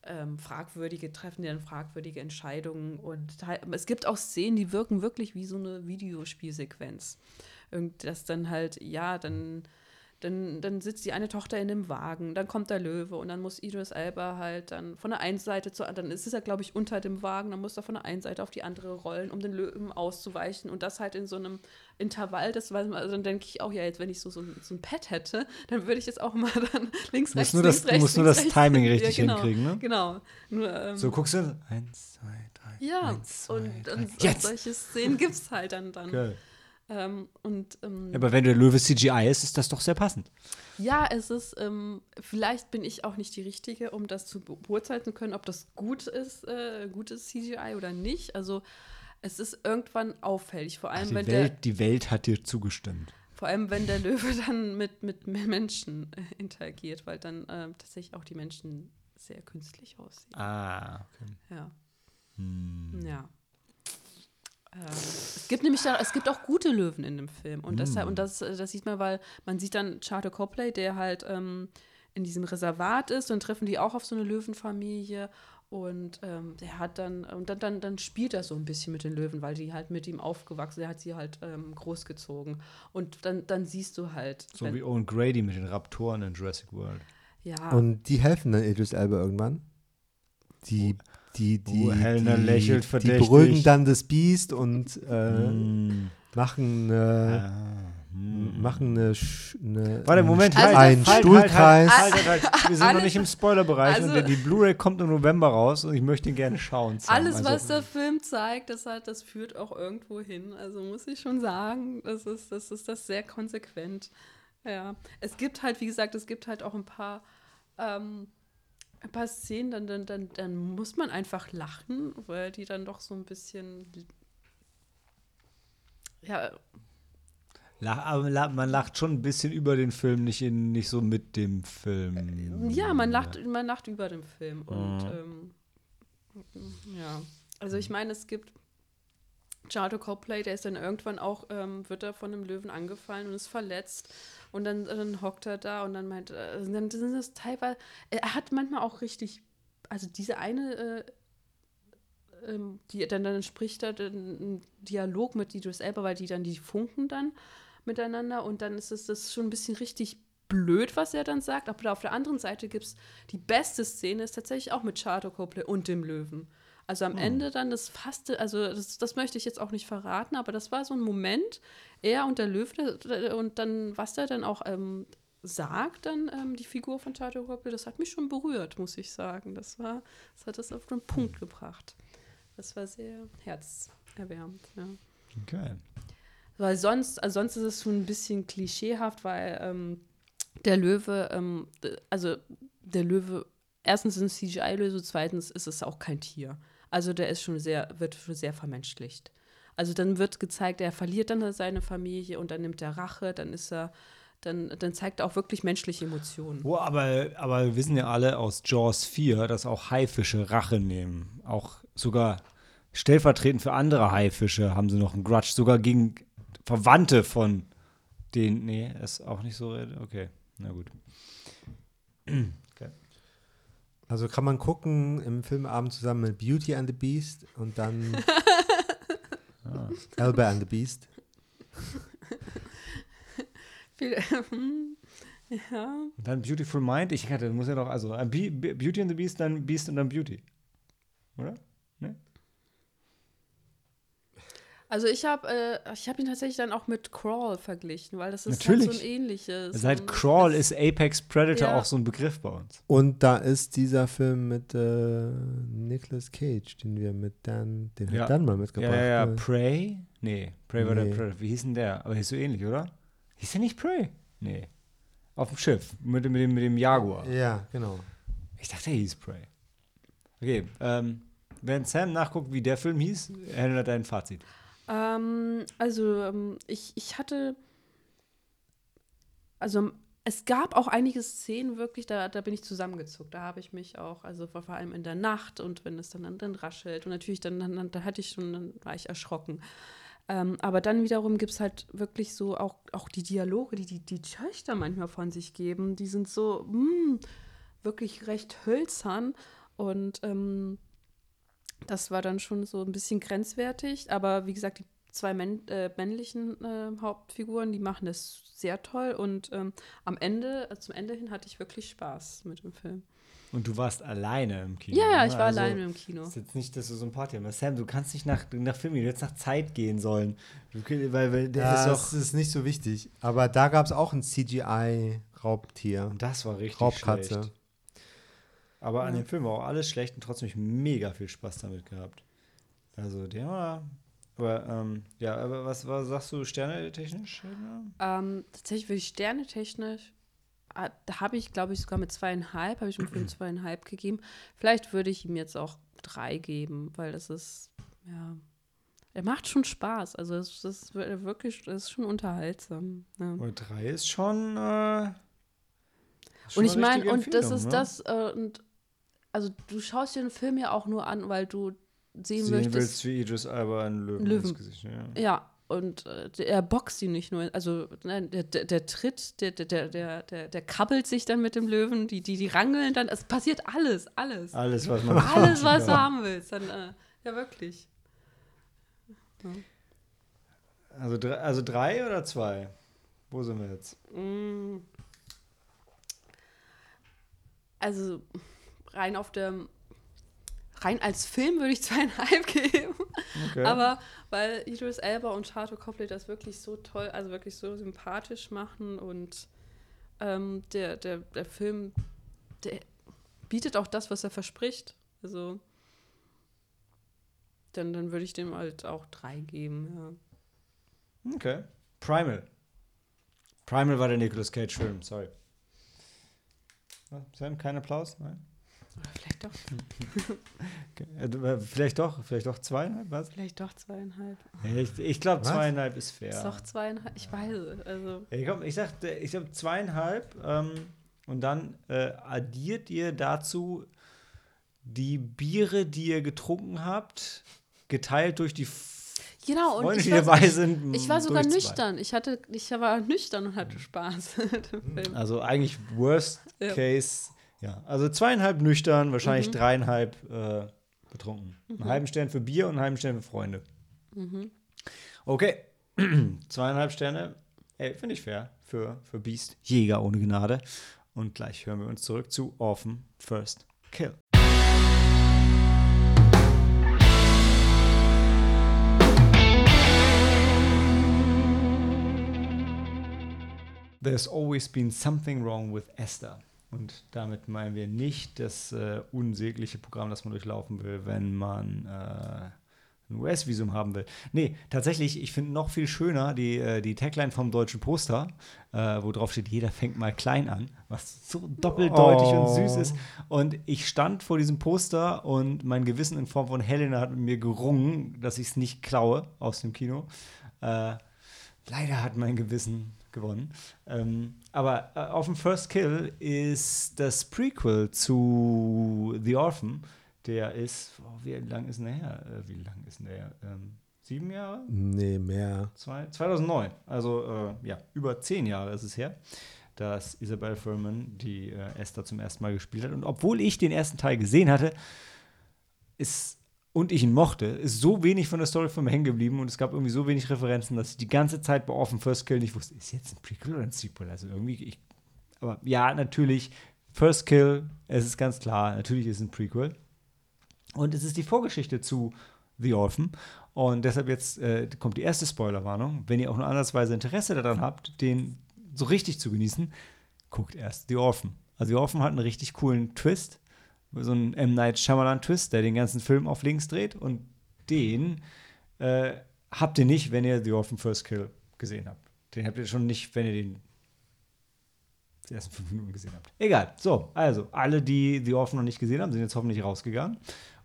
ähm, fragwürdige, treffen die dann fragwürdige Entscheidungen. Und es gibt auch Szenen, die wirken wirklich wie so eine Videospielsequenz. Irgend, das dann halt, ja, dann, dann, dann sitzt die eine Tochter in dem Wagen, dann kommt der Löwe und dann muss Idris Elba halt dann von der einen Seite zur anderen, dann ist ja, glaube ich, unter dem Wagen, dann muss er von der einen Seite auf die andere rollen, um den Löwen auszuweichen und das halt in so einem Intervall, das weiß man, also dann denke ich auch, ja, jetzt, wenn ich so, so, ein- so ein Pad hätte, dann würde ich jetzt auch mal dann links, Du rechts, nur links, das- du rechts, musst nur das rechts. Timing richtig ja, genau, hinkriegen, ne? Genau. Nur, ähm, So guckst du. Eins, zwei, drei. ja, eins, zwei, und, drei. und, und solche Szenen gibt es halt dann. dann. Geil. Ähm, und ähm, Aber wenn der Löwe CGI ist, ist das doch sehr passend. Ja, es ist, ähm, vielleicht bin ich auch nicht die Richtige, um das zu beurteilen zu können, ob das gut ist, äh, gutes CGI oder nicht. Also es ist irgendwann auffällig, vor allem, die, wenn Welt, der, die Welt hat dir zugestimmt. vor allem wenn der Löwe dann mit, mit mehr Menschen äh, interagiert, weil dann ähm, tatsächlich auch die Menschen sehr künstlich aussehen. Ah, okay. Ja. Hm. Ja. Ähm, es gibt nämlich da, es gibt auch gute Löwen in dem Film. Und, deshalb, und das, das sieht man, weil man sieht dann Charter Copley, der halt ähm, in diesem Reservat ist, und treffen die auch auf so eine Löwenfamilie. Und ähm, der hat dann, und dann, dann, dann spielt er so ein bisschen mit den Löwen, weil die halt mit ihm aufgewachsen, er hat sie halt ähm, großgezogen. Und dann, dann siehst du halt. So wenn- wie Owen Grady mit den Raptoren in Jurassic World. ja. Und die helfen dann Idris Elba irgendwann. Die, die, die, Oh, Helena die, lächelt die beruhigen dann das Biest und äh, Mm. machen, äh, Ah, mm. machen eine, eine Warte, Moment, Also- halt, einen halt, Stuhlkreis. Halt, halt, halt, halt. Wir sind noch nicht im Spoilerbereich also- und die Blu-ray kommt im November raus und ich möchte ihn gerne schauen. Sam. Alles, also, was der Film zeigt, das, hat, das führt auch irgendwo hin. Also muss ich schon sagen, das ist das, ist das sehr konsequent. Ja. Es gibt halt, wie gesagt, es gibt halt auch ein paar, ähm, ein paar Szenen, dann, dann, dann, dann muss man einfach lachen, weil die dann doch so ein bisschen. Ja, Lach, man lacht schon ein bisschen über den Film, nicht, in, nicht so mit dem Film. ja, man lacht, man lacht über dem Film. Und Mhm. ähm, ja, also ich meine, es gibt Charlotte Copley, der ist dann irgendwann auch, ähm, wird er von einem Löwen angefallen und ist verletzt. Und dann, dann hockt er da und dann meint, äh, dann sind das teilweise, er hat manchmal auch richtig, also diese eine, äh, ähm, die dann, dann spricht er einen Dialog mit Idris Elba, weil die dann die funken dann miteinander und dann ist es das schon ein bisschen richtig blöd, was er dann sagt. Aber auf der anderen Seite gibt es die beste Szene, ist tatsächlich auch mit Charlotte Copley und dem Löwen. Also am Ende dann das fast, also das, das möchte ich jetzt auch nicht verraten, aber das war so ein Moment, er und der Löwe der- und dann, was er dann auch ähm, sagt, dann ähm, die Figur von Charlotte Copley, das hat mich schon berührt, muss ich sagen. Das war, das hat das auf den Punkt gebracht. Das war sehr herzerwärmend, ja. Okay. Weil sonst, also sonst ist es schon ein bisschen klischeehaft, weil ähm, der Löwe, ähm, also der Löwe, erstens ist ein CGI-Löwe, zweitens ist es auch kein Tier. Also der ist schon sehr, wird schon sehr vermenschlicht. Also dann wird gezeigt, er verliert dann seine Familie und dann nimmt er Rache, dann ist er, dann, dann zeigt er auch wirklich menschliche Emotionen. Oh, aber, aber wir wissen ja alle aus Jaws 4, dass auch Haifische Rache nehmen. Auch sogar stellvertretend für andere Haifische haben sie noch einen Grudge, sogar gegen Verwandte von denen. Nee, ist auch nicht so. Okay, na gut. Also kann man gucken im Filmabend zusammen mit Beauty and the Beast und dann Ah. Elba and the Beast. Ja. Und dann Beautiful Mind. Ich hatte, muss ja doch, also äh, Be Be Beauty and the Beast, dann Beast und dann Beauty. Oder? Also ich habe äh, ich hab ihn tatsächlich dann auch mit Crawl verglichen, weil das ist halt Natürlich. so ein ähnliches. Seit und Crawl ist Apex Predator Ja. auch so ein Begriff bei uns. Und da ist dieser Film mit äh, Nicolas Cage, den wir mit Dan, den Ja. hat Dan mal Ja, mitgebracht. ja, ja. ne? Prey? Nee, Prey war der Nee. Predator. Wie hieß denn der? Aber hieß so ähnlich, oder? Hieß der nicht Prey? Nee. Auf dem Schiff. Mit, dem- mit, dem, mit dem Jaguar. ja, genau. Ich dachte, er hieß Prey. Okay, ähm, während Sam nachguckt, wie der Film hieß, erinnert dein Fazit. Ähm, also ähm, ich, ich hatte, also es gab auch einige Szenen wirklich, da, da bin ich zusammengezuckt. Da habe ich mich auch, also vor allem in der Nacht und wenn es dann, dann, dann raschelt und natürlich dann, dann, dann, hatte ich schon, dann war ich erschrocken. Ähm, aber dann wiederum gibt es halt wirklich so auch, auch die Dialoge, die, die die Töchter manchmal von sich geben, die sind so mm, wirklich recht hölzern und ähm, das war dann schon so ein bisschen grenzwertig, aber wie gesagt, die zwei männ äh, männlichen äh, Hauptfiguren, die machen das sehr toll und ähm, am Ende, äh, zum Ende hin hatte ich wirklich Spaß mit dem Film. Und du warst alleine im Kino. Ja, ja, ne? ich war Also, alleine im Kino. Ist jetzt nicht, dass du so ein Party hast. Sam, du kannst nicht nach, nach Film gehen, du hättest nach Zeit gehen sollen. Du, weil, weil ist das doch. ist nicht so wichtig. Aber da gab es auch ein CGI-Raubtier. Das war richtig Raubkatze. schlecht. Aber an dem Film war auch alles schlecht und trotzdem ich mega viel Spaß damit gehabt. Also der war. Aber ähm, ja, aber was, was sagst du sternetechnisch? Ähm, tatsächlich würde ich sternetechnisch, ah, da habe ich, glaube ich, sogar mit zweieinhalb, habe ich dem Film zweieinhalb gegeben. Vielleicht würde ich ihm jetzt auch drei geben, weil das ist, ja, er macht schon Spaß. Also es ist wirklich, es ist schon unterhaltsam. Ja. Aber drei ist schon. Äh, schon Und ich eine meine, und das ist ne? das, äh, und also du schaust dir den Film ja auch nur an, weil du sehen, Sehen möchtest. willst, wie Idris Elba einen Löwen, Löwen. ins Gesicht. Ja. Ja, und äh, er boxt ihn nicht nur, also nein, der, der, der tritt, der, der, der, der, der kabbelt sich dann mit dem Löwen, die, die, die rangeln dann, es passiert alles, alles. Alles, was man Alles, was du ja. haben willst. Dann, äh, ja, wirklich. Also, drei- also drei oder zwei? Wo sind wir jetzt? Mm. Also rein auf der rein als Film würde ich zweieinhalb geben. Okay. Aber weil Idris Elba und Charlotte Copley das wirklich so toll, also wirklich so sympathisch machen und ähm, der, der, der Film, der bietet auch das, was er verspricht. Also dann, dann würde ich dem halt auch drei geben, ja. Okay. Primal. Primal war der Nicolas Cage-Film, sorry. Sam, kein Applaus? Nein? Oder vielleicht doch, Okay. Vielleicht doch, vielleicht doch zweieinhalb, was? vielleicht doch zweieinhalb. Ich, ich glaube, zweieinhalb ist fair. Ist doch zweieinhalb, ich weiß es. Also, komm, ich sag, ich sag zweieinhalb ähm, und dann äh, addiert ihr dazu die Biere, die ihr getrunken habt, geteilt durch die genau, und Freunde, ich die war, dabei sind. ich war sogar nüchtern. Ich, hatte, ich war nüchtern und hatte Spaß mit dem Film. Also eigentlich Worst Ja. Case. Ja, also zweieinhalb nüchtern, wahrscheinlich Mhm. dreieinhalb äh, betrunken. Einen halben Stern für Bier und einen halben Stern für Freunde. Mhm. Okay, zweieinhalb Sterne, ey, finde ich fair für, für Beast, Jäger ohne Gnade. Und gleich hören wir uns zurück zu Orphan First Kill. There's always been something wrong with Esther. Und damit meinen wir nicht das äh, unsägliche Programm, das man durchlaufen will, wenn man äh, ein US-Visum haben will. Nee, tatsächlich, ich finde noch viel schöner die, äh, die Tagline vom deutschen Poster, äh, wo drauf steht, jeder fängt mal klein an, was so doppeldeutig und süß ist. Und ich stand vor diesem Poster und mein Gewissen in Form von Helena hat mit mir gerungen, dass ich es nicht klaue aus dem Kino. Äh, leider hat mein Gewissen gewonnen. Ähm, aber äh, auf dem First Kill ist das Prequel zu The Orphan. Der ist, oh, wie lang ist denn der her? Äh, wie lang ist denn der her? Ähm, sieben Jahre? Nee, mehr. Zwei, 2009. Also äh, ja, über zehn Jahre ist es her, dass Isabel Furman die äh, Esther zum ersten Mal gespielt hat. Und obwohl ich den ersten Teil gesehen hatte, ist und ich ihn mochte, ist so wenig von der Story von mir hängen geblieben und es gab irgendwie so wenig Referenzen, dass ich die ganze Zeit bei Orphan First Kill nicht wusste, ist jetzt ein Prequel oder ein Sequel? Also irgendwie, ich, aber ja, natürlich, First Kill, es ist ganz klar, natürlich ist es ein Prequel. Und es ist die Vorgeschichte zu The Orphan. Und deshalb jetzt äh, kommt die erste Spoilerwarnung. Wenn ihr auch nur ansatzweise Interesse daran habt, den so richtig zu genießen, guckt erst The Orphan. Also The Orphan hat einen richtig coolen Twist. So einen M. Night Shyamalan-Twist, der den ganzen Film auf links dreht. Und den äh, habt ihr nicht, wenn ihr The Orphan First Kill gesehen habt. Den habt ihr schon nicht, wenn ihr den die ersten fünf Minuten gesehen habt. Egal. So, also, alle, die The Orphan noch nicht gesehen haben, sind jetzt hoffentlich rausgegangen.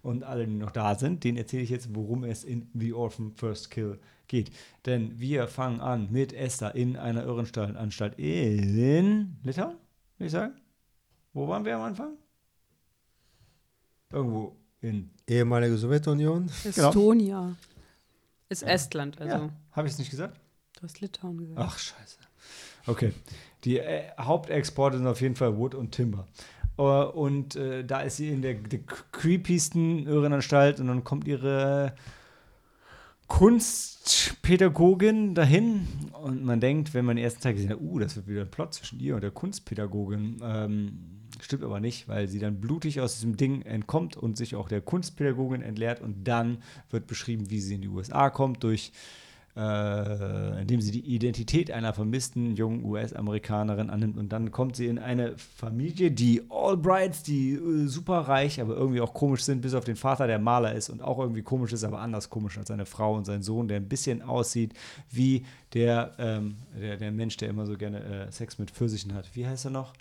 Und alle, die noch da sind, denen erzähle ich jetzt, worum es in The Orphan First Kill geht. Denn wir fangen an mit Esther in einer Irrenanstalt in Litauen, würde ich sagen. Wo waren wir am Anfang? Irgendwo in. Ehemalige Sowjetunion. Genau. Estonia. Ist Estland, also. Ja, habe ich es nicht gesagt? Du hast Litauen gesagt. Ach, scheiße. Okay. Die äh, Hauptexporte sind auf jeden Fall Wood und Timber. Äh, und äh, da ist sie in der, der creepiesten Irrenanstalt und dann kommt ihre Kunstpädagogin dahin und man denkt, wenn man den ersten Teil gesehen hat, uh, das wird wieder ein Plot zwischen ihr und der Kunstpädagogin. Ähm, stimmt aber nicht, weil sie dann blutig aus diesem Ding entkommt und sich auch der Kunstpädagogin entleert und dann wird beschrieben, wie sie in die USA kommt durch äh, indem sie die Identität einer vermissten jungen US-Amerikanerin annimmt. Und dann kommt sie in eine Familie, die Albrights, die äh, superreich, aber irgendwie auch komisch sind, bis auf den Vater, der Maler ist und auch irgendwie komisch ist, aber anders komisch als seine Frau und sein Sohn, der ein bisschen aussieht wie der, ähm, der, der Mensch, der immer so gerne äh, Sex mit Pfirsichen hat. Wie heißt er noch?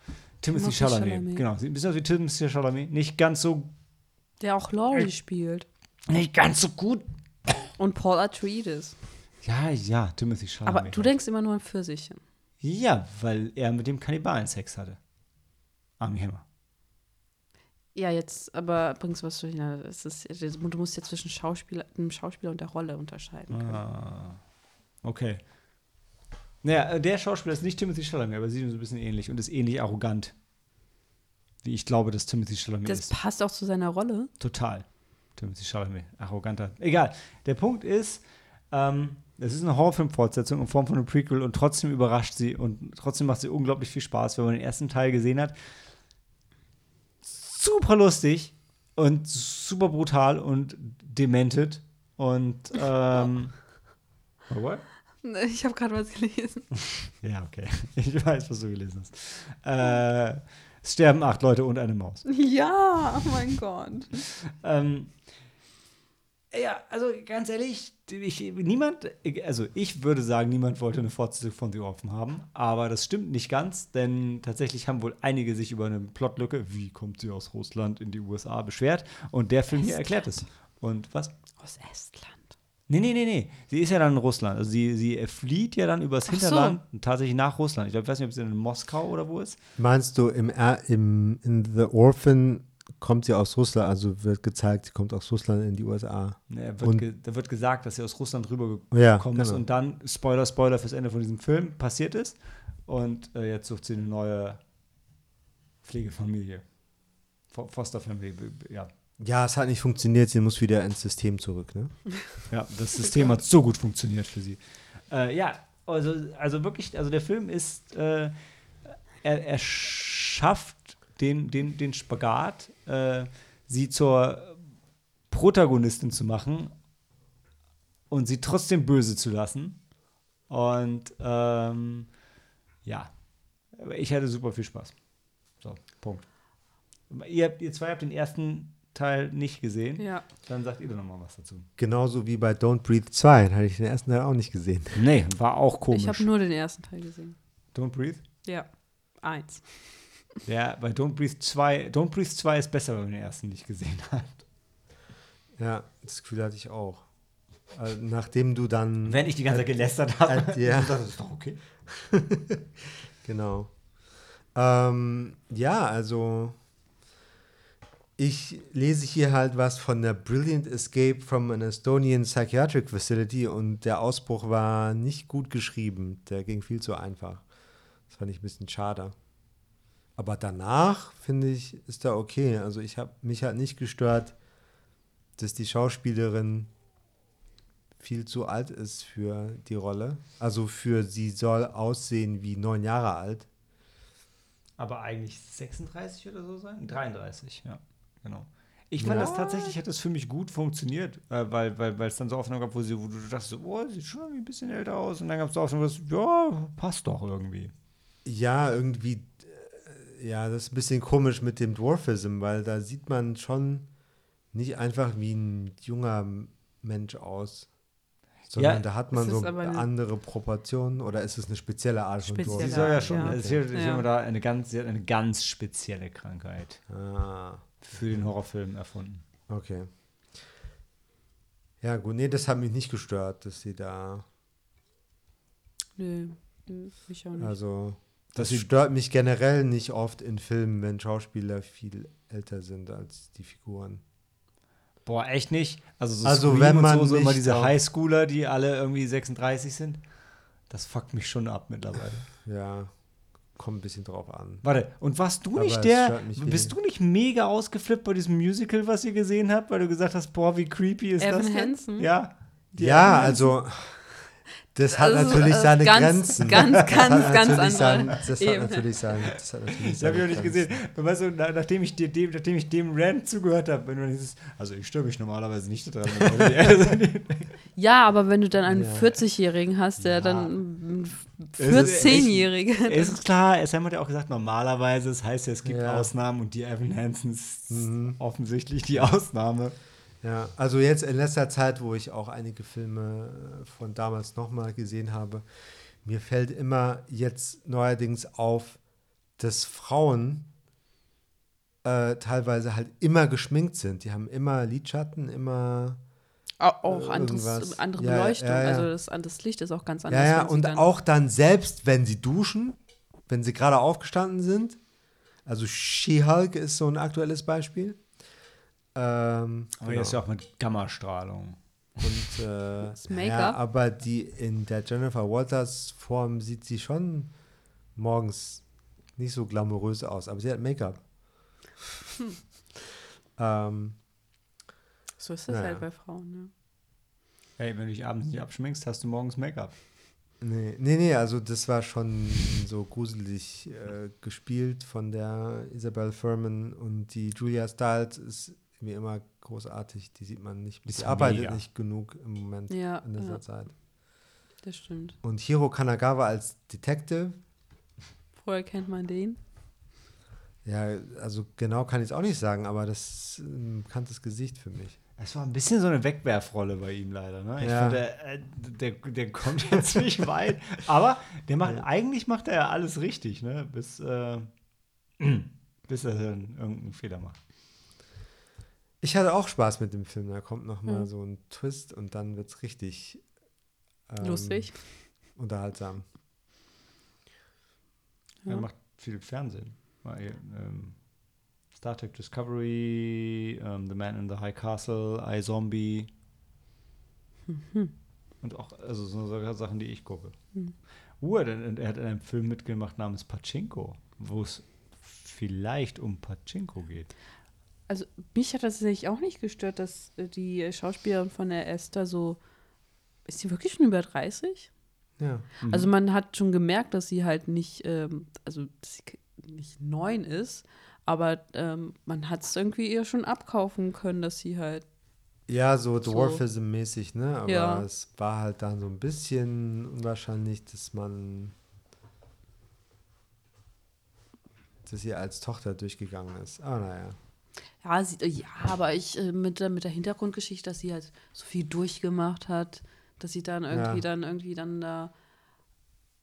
Timothy Chalamet. Chalamet. Genau, sieht ein bisschen aus wie Timothy Chalamet. Nicht ganz so, Der auch Laurie spielt. nicht ganz so gut. Und Paul Atreides. Ja, ja, Timothy Chalamet. Aber du denkst immer nur an Pfirsiche. Ja, weil er mit dem Kannibalen Sex hatte. Army Hammer. Ja, jetzt, aber bringst du was durcheinander. Es ist, du musst ja zwischen Schauspieler, dem Schauspieler und der Rolle unterscheiden können. Ah. Okay. Naja, äh, der Schauspieler ist nicht Timothy Chalamet, aber sieht ihm so ein bisschen ähnlich und ist ähnlich arrogant. Wie ich glaube, dass Timothy Chalamet Das ist. passt auch zu seiner Rolle. Total. Timothy Chalamet, arroganter. Egal. Der Punkt ist, ähm, es ist eine Horrorfilm-Fortsetzung in Form von einem Prequel und trotzdem überrascht sie und trotzdem macht sie unglaublich viel Spaß, wenn man den ersten Teil gesehen hat. Super lustig und super brutal und demented und ähm, What? Ich habe gerade was gelesen. Ja, okay. Ich weiß, was du gelesen hast. Äh, es sterben acht Leute und eine Maus. Ja, oh mein Gott. Ähm, ja, also ganz ehrlich, ich, niemand, also ich würde sagen, niemand wollte eine Fortsetzung von The Orphan haben, aber das stimmt nicht ganz, denn tatsächlich haben wohl einige sich über eine Plotlücke, wie kommt sie aus Russland in die USA, beschwert und der Film hier erklärt es. Und was? Aus Estland. Nee, nee, nee, nee. Sie ist ja dann in Russland. Also sie, sie flieht ja dann übers Ach so. Hinterland und tatsächlich nach Russland. Ich glaub, ich weiß nicht, ob sie in Moskau oder wo ist. Meinst du, im, im, in The Orphan kommt sie aus Russland, also wird gezeigt, sie kommt aus Russland in die USA. Nee, wird Und- ge, da wird gesagt, dass sie aus Russland rübergekommen Ja, ist genau. und dann, Spoiler, Spoiler fürs Ende von diesem Film, passiert ist. Und äh, jetzt sucht sie eine neue Pflegefamilie. Fo- Fosterfamilie, ja. Ja, es hat nicht funktioniert, sie muss wieder ins System zurück, ne? Ja, das System hat so gut funktioniert für sie. Äh, ja, also, also wirklich, also der Film ist, äh, er, er schafft den, den, den Spagat, äh, sie zur Protagonistin zu machen und sie trotzdem böse zu lassen. Und ähm, ja, ich hatte super viel Spaß. So, Punkt. Ihr, ihr zwei habt den ersten Teil nicht gesehen. Ja. Dann sagt ihr doch noch mal was dazu. Genauso wie bei Don't Breathe 2, den hatte ich den ersten Teil auch nicht gesehen. Nee, war auch komisch. Ich habe nur den ersten Teil gesehen. Don't Breathe? Ja. Eins. Ja, bei Don't Breathe 2, Don't Breathe 2 ist besser, wenn man den ersten nicht gesehen hat. Ja, das Gefühl hatte ich auch. Also, nachdem du dann. Wenn ich die ganze Zeit gelästert habe. Äh, ja. Das ist doch okay. Genau. Ähm, ja, also ich lese hier halt was von der Brilliant Escape from an Estonian Psychiatric Facility und der Ausbruch war nicht gut geschrieben. Der ging viel zu einfach. Das fand ich ein bisschen schade. Aber danach, finde ich, ist er okay. Also ich habe mich halt nicht gestört, dass die Schauspielerin viel zu alt ist für die Rolle. Also für sie soll aussehen wie neun Jahre alt. Aber eigentlich 36 oder so sein? 33, ja, genau. Ich fand das tatsächlich, hat das für mich gut funktioniert, äh, weil weil weil, es dann so Aufnahmen gab, wo, sie, wo du dachtest, oh, sieht schon irgendwie ein bisschen älter aus. Und dann gab es so Aufnahmen, wo du, ja, passt doch irgendwie. Ja, irgendwie, äh, ja, das ist ein bisschen komisch mit dem Dwarfism, weil da sieht man schon nicht einfach wie ein junger Mensch aus. Sondern Ja, da hat man es so andere Proportionen oder ist es eine spezielle Art von Spezielle Sie Dwarfism? soll ja schon, ja. also sie, sie Ja. hat da eine ganz, sie hat eine ganz spezielle Krankheit Ah, für den Horrorfilm erfunden. okay. Ja, gut, nee, das hat mich nicht gestört, dass sie da, Nö, nö, mich auch nicht. also, das sie- stört mich generell nicht oft in Filmen, wenn Schauspieler viel älter sind als die Figuren. Boah, echt nicht? Also, so Also, wenn und man so, so immer diese Highschooler, die alle irgendwie 36 sind, das fuckt mich schon ab mittlerweile. Ja, kommt ein bisschen drauf an. Warte, und warst du Aber nicht der, bist wenig. du nicht mega ausgeflippt bei diesem Musical, was ihr gesehen habt, weil du gesagt hast, boah, wie creepy ist Evan das denn? Hansen? Ja. Die Ja, also das hat Also, natürlich seine ganz, Grenzen. ganz, das ganz, hat ganz natürlich sein, andere Das hat natürlich sein. Das hat natürlich Das habe ich auch seine nicht gesehen. Weißt du, na- nachdem ich, dir dem, nachdem ich dem Rant zugehört habe, wenn du dieses, also ich störe mich normalerweise nicht daran. Ja, aber wenn du dann einen Ja. 40-Jährigen hast, der Ja. dann Ist echt- 14-Jährige. es ist klar, Sam hat ja auch gesagt, normalerweise, es heißt ja, es gibt Ja. Ausnahmen und die Evan Hansen ist Mhm. offensichtlich die Ausnahme. Ja, also jetzt in letzter Zeit, wo ich auch einige Filme äh, von damals nochmal gesehen habe, mir fällt immer jetzt neuerdings auf, dass Frauen äh, teilweise halt immer geschminkt sind. Die haben immer Lidschatten, immer Auch Äh, anderes, irgendwas. andere Ja, Beleuchtung. ja, ja. Also das, das Licht ist auch ganz anders. Ja, ja, und dann- auch dann selbst, wenn sie duschen, wenn sie gerade aufgestanden sind. Also She-Hulk ist so ein aktuelles Beispiel. Ähm, Aber jetzt ja auch mit Gammastrahlung. Und, äh, Das ja, Make-up? aber die in der Jennifer Walters Form sieht sie schon morgens nicht so glamourös aus, aber sie hat Make-up. Hm. ähm, So ist das Naja. halt bei Frauen, ne? Hey, wenn du dich abends nicht abschminkst, hast du morgens Make-up. nee, nee, nee, also das war schon so gruselig äh, gespielt von der Isabel Furman und die Julia Stiles ist wie immer großartig. Die sieht man nicht. Die arbeitet mega. nicht genug im Moment Ja, in dieser ja Zeit. das stimmt. Und Hiro Kanagawa als Detective, Vorher kennt man den. ja, also genau kann ich es auch nicht sagen, aber das ist ein bekanntes Gesicht für mich. Es war ein bisschen so eine Wegwerfrolle bei ihm leider. Ne? Ich Ja. fand, der, äh, der, der kommt jetzt nicht weit. Aber der macht, Ja. eigentlich macht er ja alles richtig, ne? bis, äh, bis er dann irgendeinen Fehler macht. Ich hatte auch Spaß mit dem Film. Da kommt noch mal Mhm. so ein Twist und dann wird es richtig ähm, Lustig. unterhaltsam. Er Ja. macht viel Fernsehen. Weil, ähm, Star Trek Discovery, ähm, The Man in the High Castle, iZombie Mhm. und auch also so solche Sachen, die ich gucke. Mhm. Uh, er, hat- er hat in einem Film mitgemacht namens Pachinko, wo es vielleicht um Pachinko geht. Also mich hat das tatsächlich auch nicht gestört, dass äh, die Schauspielerin von der Esther so. Ist sie wirklich schon über 30? Ja. Mhm. Also man hat schon gemerkt, dass sie halt nicht, ähm, also dass sie nicht neun ist, aber ähm, man hat es irgendwie ihr schon abkaufen können, dass sie halt. Ja, so. Dwarfism-mäßig, ne? Aber Ja. es war halt dann so ein bisschen unwahrscheinlich, dass man dass sie als Tochter durchgegangen ist. Aber naja. Ja, sie, ja aber ich äh, mit, der, mit der Hintergrundgeschichte, dass sie halt so viel durchgemacht hat, dass sie dann irgendwie Ja. dann irgendwie dann da.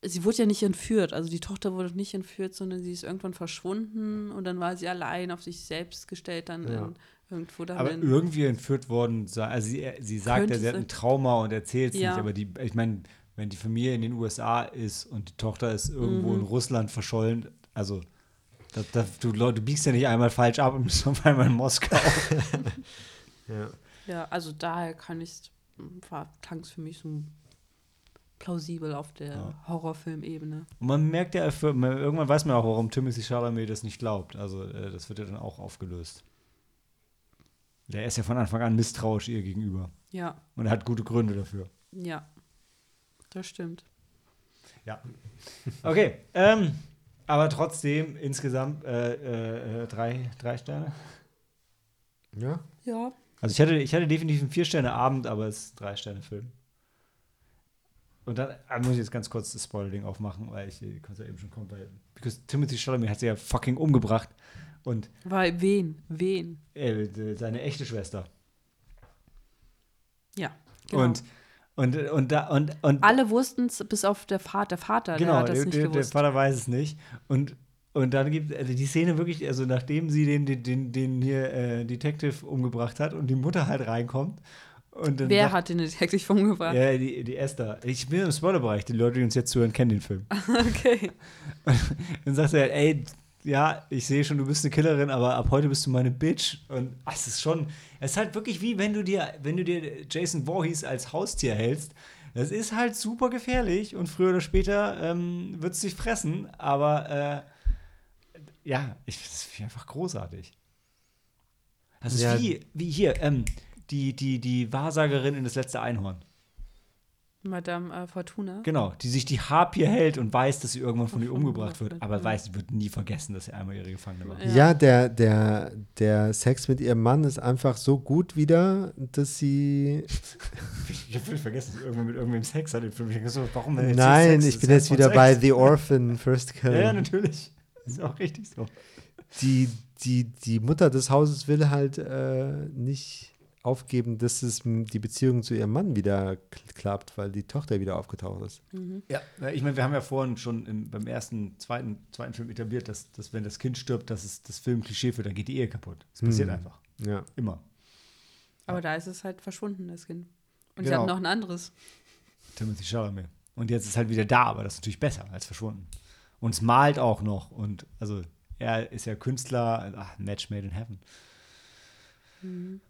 Sie wurde ja nicht entführt, also die Tochter wurde nicht entführt, sondern sie ist irgendwann verschwunden und dann war sie allein auf sich selbst gestellt, dann Ja. in, irgendwo dann aber irgendwie entführt worden, also sie, sie sagt Könnte ja, sie hat ein Trauma und erzählt es Ja. nicht, aber die, ich meine, wenn die Familie in den USA ist und die Tochter ist irgendwo Mhm. in Russland verschollen, also da, da, du, du biegst ja nicht einmal falsch ab und bist auf einmal in Moskau. Ja. Ja, also daher kann ich war klang es für mich so plausibel auf der Ja. Horrorfilmebene. Und man merkt ja, irgendwann weiß man auch, warum Timothy Chalamet das nicht glaubt. Also äh, das wird ja dann auch aufgelöst. Der ist ja von Anfang an misstrauisch ihr gegenüber. Ja, Und er hat gute Gründe dafür. ja. Das stimmt. Okay, ähm, aber trotzdem insgesamt äh, äh, äh, drei, drei Sterne. Ja? Ja. Also ich hatte, ich hatte definitiv einen Vier-Sterne-Abend, aber es ist ein Drei-Sterne-Film. Und dann ah, muss ich jetzt ganz kurz das Spoiler-Ding aufmachen, weil ich konnte ja eben schon kommen, weil because Timothy Chalamet hat sie ja fucking umgebracht und Weil wen? Wen? äh, seine echte Schwester. Genau. Und und und da und und Alle wussten es, bis auf der Vater. Der Vater, genau, der hat das der, nicht der, der gewusst. Vater weiß es nicht und und dann gibt also die Szene wirklich, also nachdem sie den den den, den hier äh, Detective umgebracht hat und die Mutter halt reinkommt Wer sagt- hat den Detective umgebracht? Ja, die, die Esther. Ich bin im Spoilerbereich. Die Leute, die uns jetzt zuhören, kennen den Film. Okay. Dann sagt er, ey, ja, ich sehe schon, du bist eine Killerin, aber ab heute bist du meine Bitch. Und ach, es ist schon, es ist halt wirklich wie, wenn du dir, wenn du dir Jason Voorhees als Haustier hältst. Das ist halt super gefährlich und früher oder später ähm, wird es dich fressen. Aber äh, ja, ich das ist einfach großartig. Das ist Ja. wie, wie hier, ähm, die, die, die Wahrsagerin in das letzte Einhorn. Madame äh, Fortuna. Genau, die sich die Harpie hält und weiß, dass sie irgendwann von ihr umgebracht wird, aber weiß, sie wird nie vergessen, dass sie einmal ihre Gefangene war. Ja. Ja, der, der, der Sex mit ihrem Mann ist einfach so gut wieder, dass sie. Ich habe völlig vergessen, dass sie irgendwann mit irgendwem Sex hat. Ich denke so, warum denn jetzt Nein, Sex? ich bin jetzt wieder von bei Sex. The Orphan First Kill. Ja, ja, natürlich. Das ist auch richtig so. die, die, die Mutter des Hauses will halt äh, nicht aufgeben, dass es die Beziehung zu ihrem Mann wieder kl- klappt, weil die Tochter wieder aufgetaucht ist. Mhm. Ja, ich meine, wir haben ja vorhin schon im, beim ersten, zweiten, zweiten Film etabliert, dass, dass wenn das Kind stirbt, dass es das Film-Klischee führt, dann geht die Ehe kaputt. Das passiert Hm. einfach. Ja. Immer. Aber da ist es halt verschwunden, das Kind. Und sie Genau. hatten noch ein anderes. Timothy Chalamet. Und jetzt ist es halt wieder da, aber das ist natürlich besser als verschwunden. Und es malt auch noch. Und also er ist ja Künstler, ach, Match made in heaven.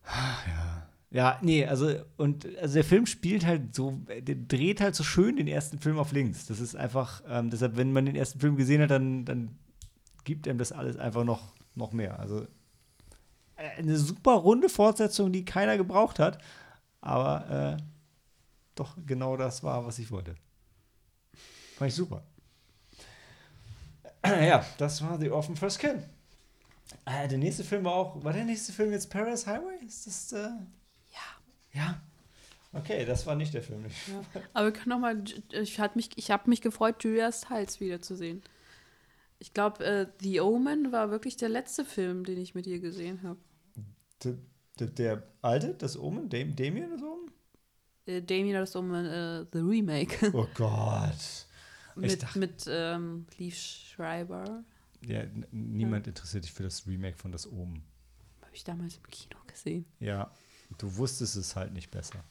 Ah, ja. Ja, nee, also und also der Film spielt halt so, der dreht halt so schön den ersten Film auf links. Das ist einfach, ähm, deshalb, wenn man den ersten Film gesehen hat, dann, dann gibt einem das alles einfach noch, noch mehr. Also äh, eine super runde Fortsetzung, die keiner gebraucht hat, aber äh, doch genau das war, was ich wollte. Fand ich super. Ja, das war The Orphan First Kill. Äh, der nächste Film war auch, war der nächste Film jetzt Paradise Highway? Ist das, äh, ja. Okay, das war nicht der Film. Ja. Aber wir können noch mal, ich habe mich, ich hab mich gefreut, Julia Stiles wiederzusehen. Ich glaube, äh, The Omen war wirklich der letzte Film, den ich mit ihr gesehen habe. Der, der, der, alte, das Omen? Dam Damien, das Omen? Äh, Damien, das Omen, äh, The Remake. Oh Gott. mit dachte, mit ähm, Leaf Schreiber. Ja, niemand ja. interessiert sich für das Remake von das Omen. Habe ich damals im Kino gesehen. Ja, Du wusstest es halt nicht besser.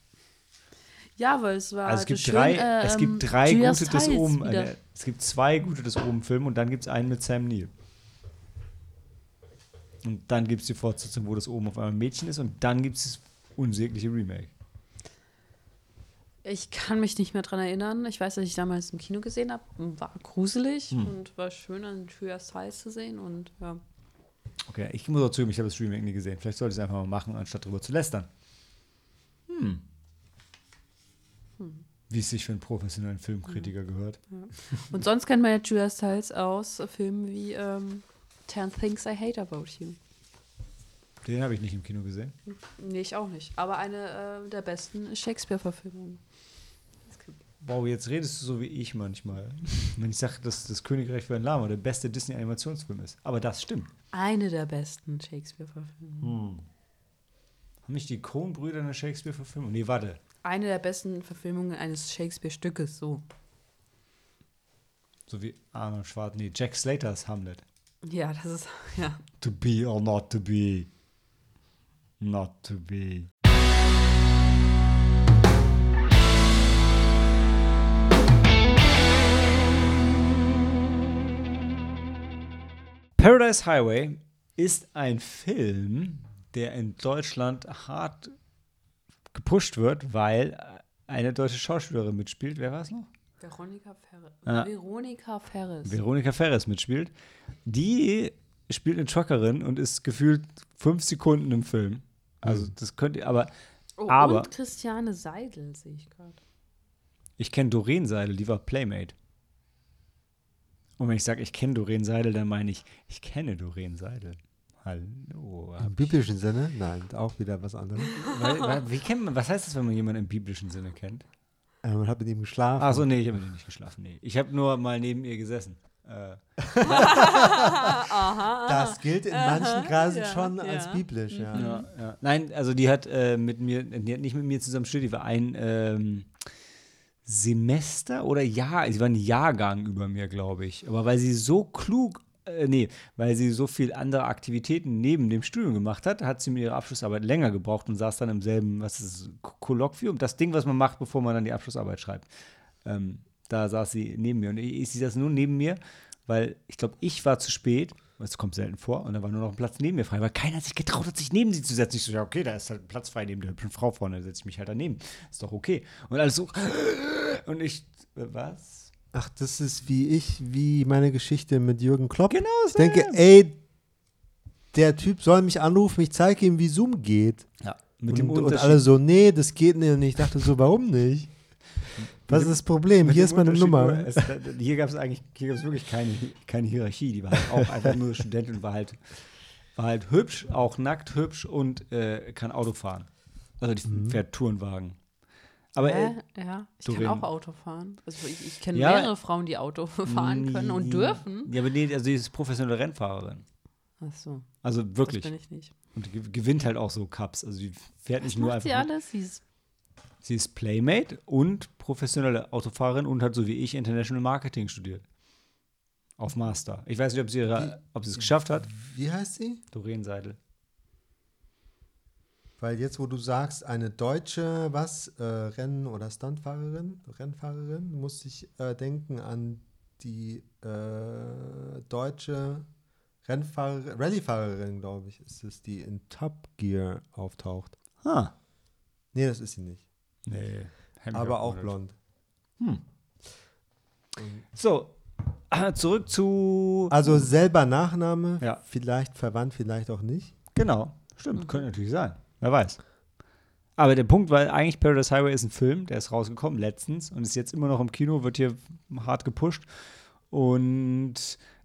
Ja, weil es war. Also es gibt schön, drei, äh, es gibt ähm, drei gute des Oben. Äh, es gibt zwei gute des Oben Filme und dann gibt es einen mit Sam Neill. Und dann gibt es die Fortsetzung, wo das oben auf einmal ein Mädchen ist und dann gibt es das unsägliche Remake. Ich kann mich nicht mehr dran erinnern. Ich weiß, dass ich damals im Kino gesehen habe. War gruselig hm. und war schön, an Julia Stiles zu sehen und ja. Okay, ich muss auch zugeben, ich habe das Remake nie gesehen. Vielleicht sollte ich es einfach mal machen, anstatt darüber zu lästern. Hm. hm. Wie es sich für einen professionellen Filmkritiker ja. gehört. Ja. Und sonst kennt man ja Julia Stiles aus Filmen wie ähm, Ten Things I Hate About You. Den habe ich nicht im Kino gesehen. Nee, ich auch nicht. Aber eine äh, der besten Shakespeare-Verfilmungen. Wow, jetzt redest du so wie ich manchmal. Wenn ich sage, dass das Königreich für ein Lama der beste Disney-Animationsfilm ist. Aber das stimmt. Eine der besten Shakespeare-Verfilmungen. Hm. Haben nicht die Coen-Brüder eine Shakespeare-Verfilmung? Nee, warte. Eine der besten Verfilmungen eines Shakespeare-Stückes, so. So wie Arnold Schwarzenegger. Nee, Jack Slaters Hamlet. Ja, das ist, ja. To be or not to be. Not to be. Paradise Highway ist ein Film, der in Deutschland hart gepusht wird, weil eine deutsche Schauspielerin mitspielt. Wer war es noch? Veronika Ferres. Ah. Veronika Ferres. Veronika Ferres mitspielt. Die spielt eine Truckerin und ist gefühlt fünf Sekunden im Film. Also mhm. das könnte, aber, oh, aber und Christiane Seidel sehe ich gerade. Ich kenne Doreen Seidel, die war Playmate. Und wenn ich sage, ich kenne Doreen Seidel, dann meine ich, ich kenne Doreen Seidel. Hallo. Im biblischen Sinne? Nein, auch wieder was anderes. weil, weil, wie kennt man, was heißt das, wenn man jemanden im biblischen Sinne kennt? Äh, man hat mit ihm geschlafen. Ach so, nee, ich habe mit ihm nicht geschlafen. Nee. Ich habe nur mal neben ihr gesessen. Äh. das gilt in manchen Kreisen ja, schon ja. als biblisch, ja. ja. ja. Nein, also die hat äh, mit mir, die hat nicht mit mir zusammen studiert, die war ein ähm, Semester oder Jahr, sie war ein Jahrgang über mir, glaube ich. Aber weil sie so klug, äh, nee, weil sie so viel andere Aktivitäten neben dem Studium gemacht hat, hat sie mit ihrer Abschlussarbeit länger gebraucht und saß dann im selben, was ist Kolloquium, das Ding, was man macht, bevor man dann die Abschlussarbeit schreibt. Ähm, da saß sie neben mir. Und ich, ich sie saß nur neben mir, weil ich glaube, ich war zu spät es kommt selten vor. Und da war nur noch ein Platz neben mir frei, weil keiner sich getraut hat, sich neben sie zu setzen. Ich so, ja, okay, da ist halt ein Platz frei neben der hübschen Frau vorne, da setze ich mich halt daneben. Ist doch okay. Und alles so, und ich, was? Ach, das ist wie ich, wie meine Geschichte mit Jürgen Klopp. Genau, so. Ich denke, ey, der Typ soll mich anrufen, ich zeige ihm, wie Zoom geht. Ja, mit und, dem Und alle so, nee, das geht nicht. Und ich dachte so, warum nicht? Was ist das Problem? Hier ist meine Nummer. Es, hier gab es eigentlich, hier gab es wirklich keine, keine Hierarchie. Die war halt auch einfach nur Studentin und war halt, war halt hübsch, auch nackt hübsch und äh, kann Auto fahren. Also die mhm. fährt Tourenwagen. Aber äh, ja, ich Doreen. kann auch Auto fahren. Also ich, ich kenne ja, mehrere Frauen, die Auto fahren können und dürfen. Ja, aber nee, also die ist professionelle Rennfahrerin. Ach so. Also wirklich. Das bin ich nicht. Und die gewinnt halt auch so Cups. Also die fährt Was nicht nur macht einfach. Sie alles? Sie ist Sie ist Playmate und professionelle Autofahrerin und hat so wie ich International Marketing studiert. Auf Master. Ich weiß nicht, ob sie, ihre, ob sie es geschafft hat. Wie heißt sie? Doreen Seidel. Weil jetzt, wo du sagst, eine deutsche, was, äh, Rennen- oder Stuntfahrerin, Rennfahrerin, muss ich äh, denken an die äh, deutsche Rennfahrerin, Rallyefahrerin, glaube ich, ist es, die in Top Gear auftaucht. Ah. Nee, das ist sie nicht. Nee. Aber auch blond. Hm. So, zurück zu. Also selber Nachname, Ja. vielleicht verwandt, vielleicht auch nicht. Genau, stimmt, Mhm. könnte natürlich sein. Wer weiß. Aber der Punkt war eigentlich, Paradise Highway ist ein Film, der ist rausgekommen letztens und ist jetzt immer noch im Kino, wird hier hart gepusht und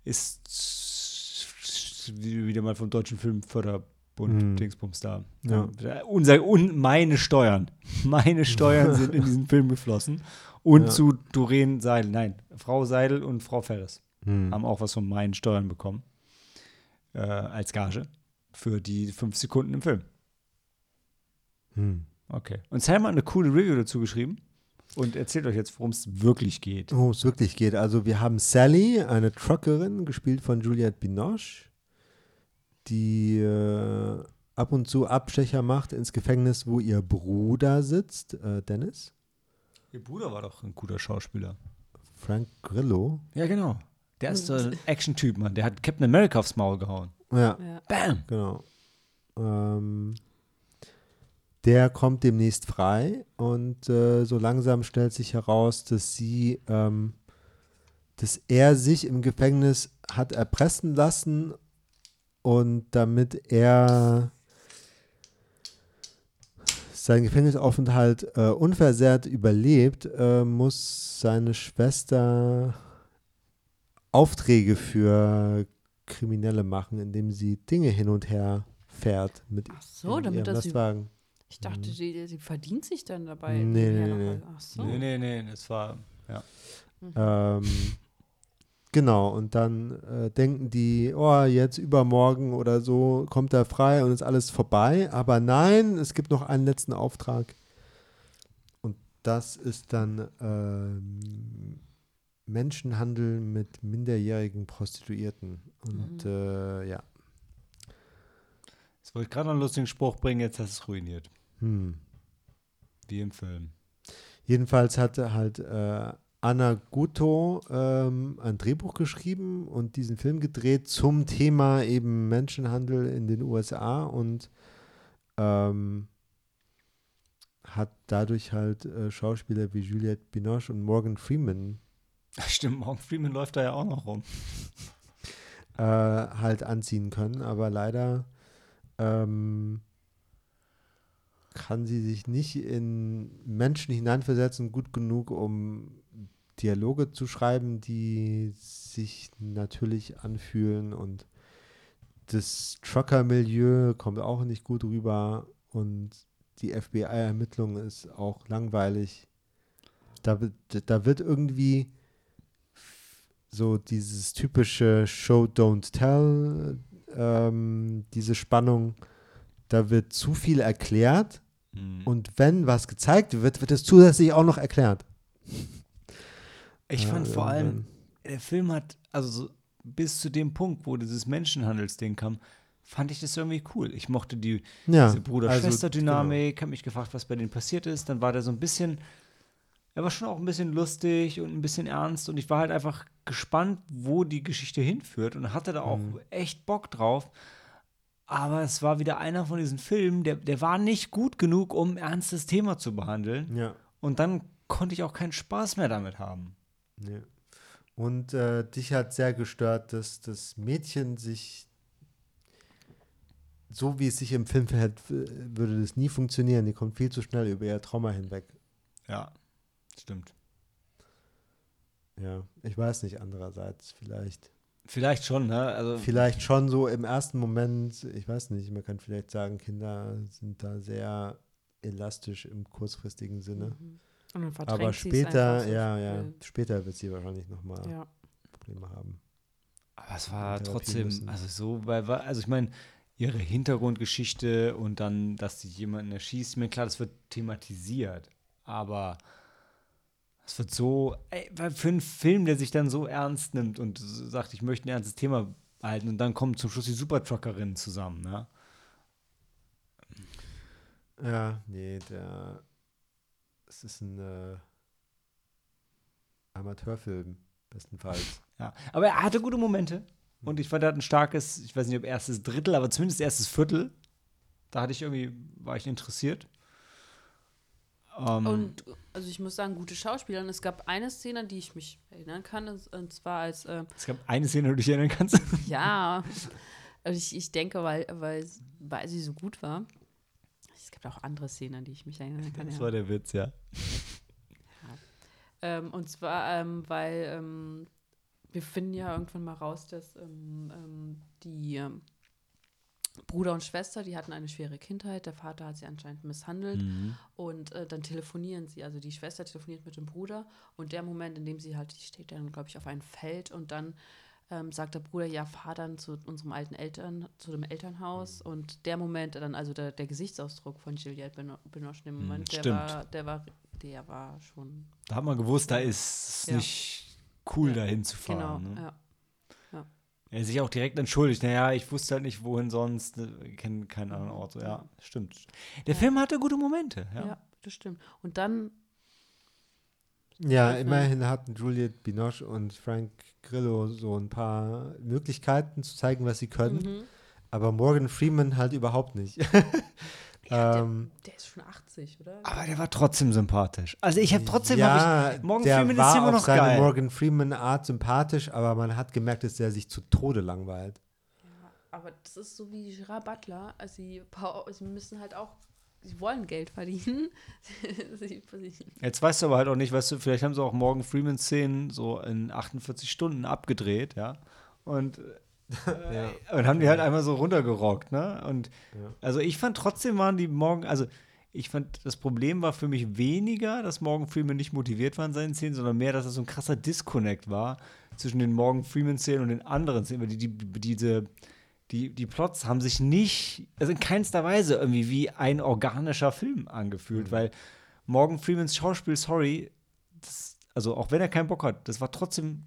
ist wie- wieder mal vom Deutschen Filmförderbund Mhm. Dingsbums da. Ja. Ja, Unser, un, meine Steuern. Meine Steuern sind in diesen Film geflossen. Und Ja. zu Doreen Seidel. Nein, Frau Seidel und Frau Ferris Hm. haben auch was von meinen Steuern bekommen. Äh, als Gage. Für die fünf Sekunden im Film. Hm. Okay. Und Sam hat eine coole Review dazu geschrieben und erzählt euch jetzt, worum es wirklich geht. Worum es wirklich geht. Also wir haben Sally, eine Truckerin, gespielt von Juliette Binoche, die äh, ab und zu Abstecher macht ins Gefängnis, wo ihr Bruder sitzt, äh, Dennis, Ihr Bruder war doch ein guter Schauspieler. Frank Grillo. Ja, genau. Der ist so ein Action-Typ, Mann. Der hat Captain America aufs Maul gehauen. Ja, Ja. Bam! genau. Ähm, der kommt demnächst frei und äh, so langsam stellt sich heraus, dass sie, ähm, dass er sich im Gefängnis hat erpressen lassen und damit er seinen Gefängnisaufenthalt äh, unversehrt überlebt, äh, muss seine Schwester Aufträge für Kriminelle machen, indem sie Dinge hin und her fährt mit Ach so, damit ihrem das Lastwagen. Ich dachte, Mhm. sie, sie verdient sich dann dabei. Nee, nee, nee. Ach so. Nee, nee, nee, das war. Mhm. Ähm, genau, und dann äh, denken die, oh, jetzt übermorgen oder so kommt er frei und ist alles vorbei. Aber nein, es gibt noch einen letzten Auftrag. Und das ist dann ähm, Menschenhandel mit minderjährigen Prostituierten. Und Mhm. äh, ja. Jetzt wollte ich gerade noch einen lustigen Spruch bringen, jetzt hast du es ruiniert. Hm. Wie im Film. Jedenfalls hatte halt äh, Anna Gutto ähm, ein Drehbuch geschrieben und diesen Film gedreht zum Thema eben Menschenhandel in den USA und ähm, hat dadurch halt äh, Schauspieler wie Juliette Binoche und Morgan Freeman Stimmt, Morgan Freeman läuft da ja auch noch rum. äh, halt anziehen können, aber leider ähm, kann sie sich nicht in Menschen hineinversetzen, gut genug, um Dialoge zu schreiben, die sich natürlich anfühlen und das Trucker-Milieu kommt auch nicht gut rüber und die FBI-Ermittlung ist auch langweilig. Da wird, da wird irgendwie so dieses typische Show, Don't Tell, ähm, diese Spannung, da wird zu viel erklärt Mhm. und wenn was gezeigt wird, wird es zusätzlich auch noch erklärt. Ich fand Ja, vor allem, der Film hat, also so bis zu dem Punkt, wo dieses Menschenhandelsding kam, fand ich das irgendwie cool. Ich mochte die, Ja, diese also, Bruder-Schwester-Dynamik, habe mich gefragt, was bei denen passiert ist. Dann war der so ein bisschen, er war schon auch ein bisschen lustig und ein bisschen ernst und ich war halt einfach gespannt, wo die Geschichte hinführt und hatte da auch Mhm. echt Bock drauf. Aber es war wieder einer von diesen Filmen, der, der war nicht gut genug, um ein ernstes Thema zu behandeln. Genau. Ja. Und dann konnte ich auch keinen Spaß mehr damit haben. Nee. Und äh, dich hat sehr gestört, dass das Mädchen sich so wie es sich im Film verhält, würde das nie funktionieren. Die kommt viel zu schnell über ihr Trauma hinweg. Ja, stimmt. Ja, ich weiß nicht andererseits. Vielleicht, Vielleicht schon, ne? Also, vielleicht schon so im ersten Moment, ich weiß nicht, man kann vielleicht sagen, Kinder sind da sehr elastisch im kurzfristigen Sinne. Mhm. Und dann verdrängt Aber später, ja, ja, später wird sie wahrscheinlich nochmal Ja. Probleme haben. aber es war Therapie trotzdem, müssen. also so, weil, weil- also ich meine, ihre Hintergrundgeschichte und dann, dass sie jemanden erschießt, ich meine, klar, das wird thematisiert, aber es wird so, ey, weil für einen Film, der sich dann so ernst nimmt und sagt, ich möchte ein ernstes Thema halten und dann kommen zum Schluss die Supertruckerinnen zusammen, ne? Ja, nee, der. Es ist ein äh, Amateurfilm, bestenfalls. Ja, aber er hatte gute Momente. Und ich fand, er hat ein starkes, ich weiß nicht, ob erstes Drittel, aber zumindest erstes Viertel. Da hatte ich irgendwie, war ich interessiert. Ähm, Und also ich muss sagen, gute Schauspieler. Und es gab eine Szene, an die ich mich erinnern kann, und- zwar als äh, es gab eine Szene, die du dich erinnern kannst. Ja, also ich, ich denke, weil, weil, weil sie so gut war. Es gibt auch andere Szenen, an die ich mich erinnern kann. Das Ja. war der Witz, ja. Ähm, und zwar, ähm, weil ähm, wir finden ja irgendwann mal raus, dass ähm, ähm, die ähm, Bruder und Schwester, die hatten eine schwere Kindheit. Der Vater hat sie anscheinend misshandelt. Mhm. Und äh, dann telefonieren sie. Also die Schwester telefoniert mit dem Bruder. Und der Moment, in dem sie halt, die steht dann, glaube ich, auf einem Feld und dann ähm, sagt der Bruder, ja, fahr dann zu unserem alten Eltern, zu dem Elternhaus. Und der Moment, dann, also der, der Gesichtsausdruck von Juliette Bino- Binoche in dem Moment, der stimmt. war, der war, der war schon Da hat man gewusst, da ist es Ja. nicht cool, Ja, dahin zu fahren. genau. ne? Ja. Er sich auch direkt entschuldigt. Naja, ich wusste halt nicht, wohin sonst. ne, Ich kenne keinen anderen Ort. So, ja, stimmt. Der Film hatte gute Momente. Ja. Ja. das stimmt. Und dann, Ja, immerhin hatten Juliette Binoche und Frank Grillo so ein paar Möglichkeiten zu zeigen, was sie können. mhm. Aber Morgan Freeman halt überhaupt nicht. ja, ähm, der, der ist schon 80, oder? Aber der war trotzdem sympathisch. Also ich habe trotzdem. hab ja, ich, Morgan der Freeman war ist immer auf noch seine geil. Morgan Freeman Art sympathisch, aber man hat gemerkt, dass er sich zu Tode langweilt. Aber das ist so wie Gerard Butler. Also sie, sie müssen halt auch, sie wollen Geld verdienen. Jetzt weißt du aber halt auch nicht, weißt du, vielleicht haben sie auch Morgan Freeman Szenen so in 48 Stunden abgedreht, ja. Und, äh, Ja. und haben die halt einmal so runtergerockt, ne? Und Ja. also ich fand trotzdem waren die Morgan, also ich fand, das Problem war für mich weniger, dass Morgan Freeman nicht motiviert war in seinen Szenen, sondern mehr, dass es so ein krasser Disconnect war zwischen den Morgan Freeman-Szenen und den anderen Szenen. Weil die, die, diese, die, die Plots haben sich nicht, also in keinster Weise irgendwie wie ein organischer Film angefühlt, weil Morgan Freemans Schauspiel, sorry, das, also auch wenn er keinen Bock hat, das war trotzdem,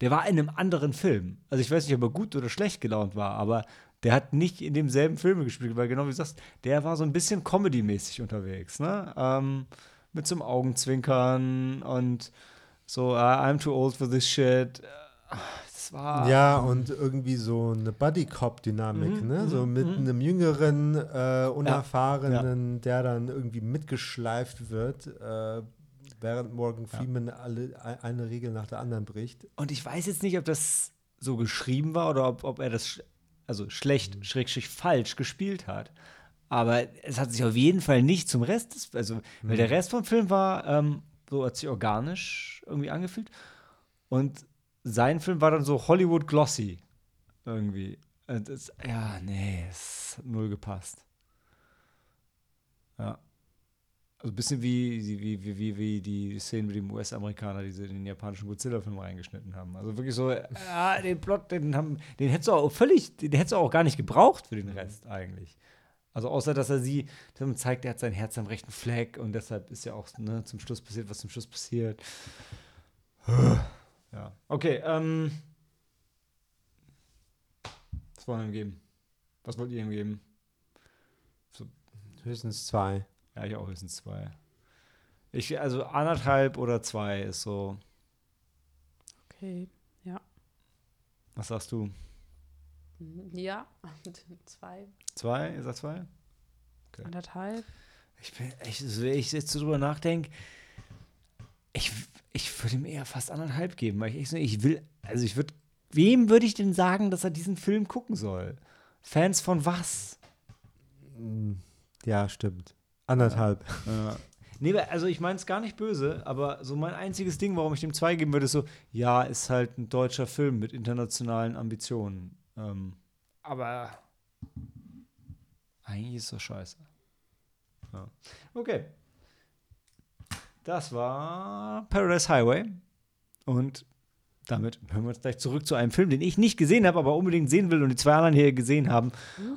der war in einem anderen Film. Also ich weiß nicht, ob er gut oder schlecht gelaunt war, aber der hat nicht in demselben Film gespielt, weil genau wie du sagst, der war so ein bisschen Comedy-mäßig unterwegs, ne? Ähm, mit so einem Augenzwinkern und so, ah, I'm too old for this shit. War. Ja, und irgendwie so eine Buddy-Cop-Dynamik, Mhm, ne? So mhm, mit mhm. einem jüngeren, äh, unerfahrenen, der dann irgendwie mitgeschleift wird, äh, während Morgan Freeman alle, e- eine Regel nach der anderen bricht. Und ich weiß jetzt nicht, ob das so geschrieben war oder ob, ob er das also schlecht, schrägstrich falsch gespielt hat. Aber es hat sich auf jeden Fall nicht zum Rest, des, also, weil der Rest vom Film war, ähm, so hat sich organisch irgendwie angefühlt. Und sein Film war dann so Hollywood glossy irgendwie. Und das, ja, nee, es hat null gepasst. Ja. Also ein bisschen wie, wie, wie, wie, wie die Szenen mit dem US-Amerikaner, die sie in den japanischen Godzilla-Film reingeschnitten haben. Also wirklich so, ja, den Plot, den haben, den hättest du auch völlig, den hättest du auch gar nicht gebraucht für den Rest eigentlich. Also außer, dass er sie, man zeigt, er hat sein Herz am rechten Fleck und deshalb ist ja auch ne, zum Schluss passiert, was zum Schluss passiert. Ja, okay, ähm. Was wollen wir ihm geben? Was wollt ihr ihm geben? Höchstens zwei. Ja, ich auch höchstens zwei. Ich, also anderthalb oder zwei ist so. Okay, ja. Was sagst du? Ja, zwei, Zwei? Ist das zwei? anderthalb. Ich bin echt, wenn ich jetzt so drüber nachdenke, ich, ich würde ihm eher fast anderthalb geben, weil ich echt so, ich will, also ich würde, wem würde ich denn sagen, dass er diesen Film gucken soll? Fans von was? Ja, stimmt. Anderthalb. Ja. Nee, also ich meine es gar nicht böse, aber so mein einziges Ding, warum ich dem zwei geben würde, ist so, ja, ist halt ein deutscher Film mit internationalen Ambitionen. Ähm, aber eigentlich ist das scheiße. Ja. Okay. Das war Paradise Highway. Und damit hören wir uns gleich zurück zu einem Film, den ich nicht gesehen habe, aber unbedingt sehen will und die zwei anderen hier gesehen haben.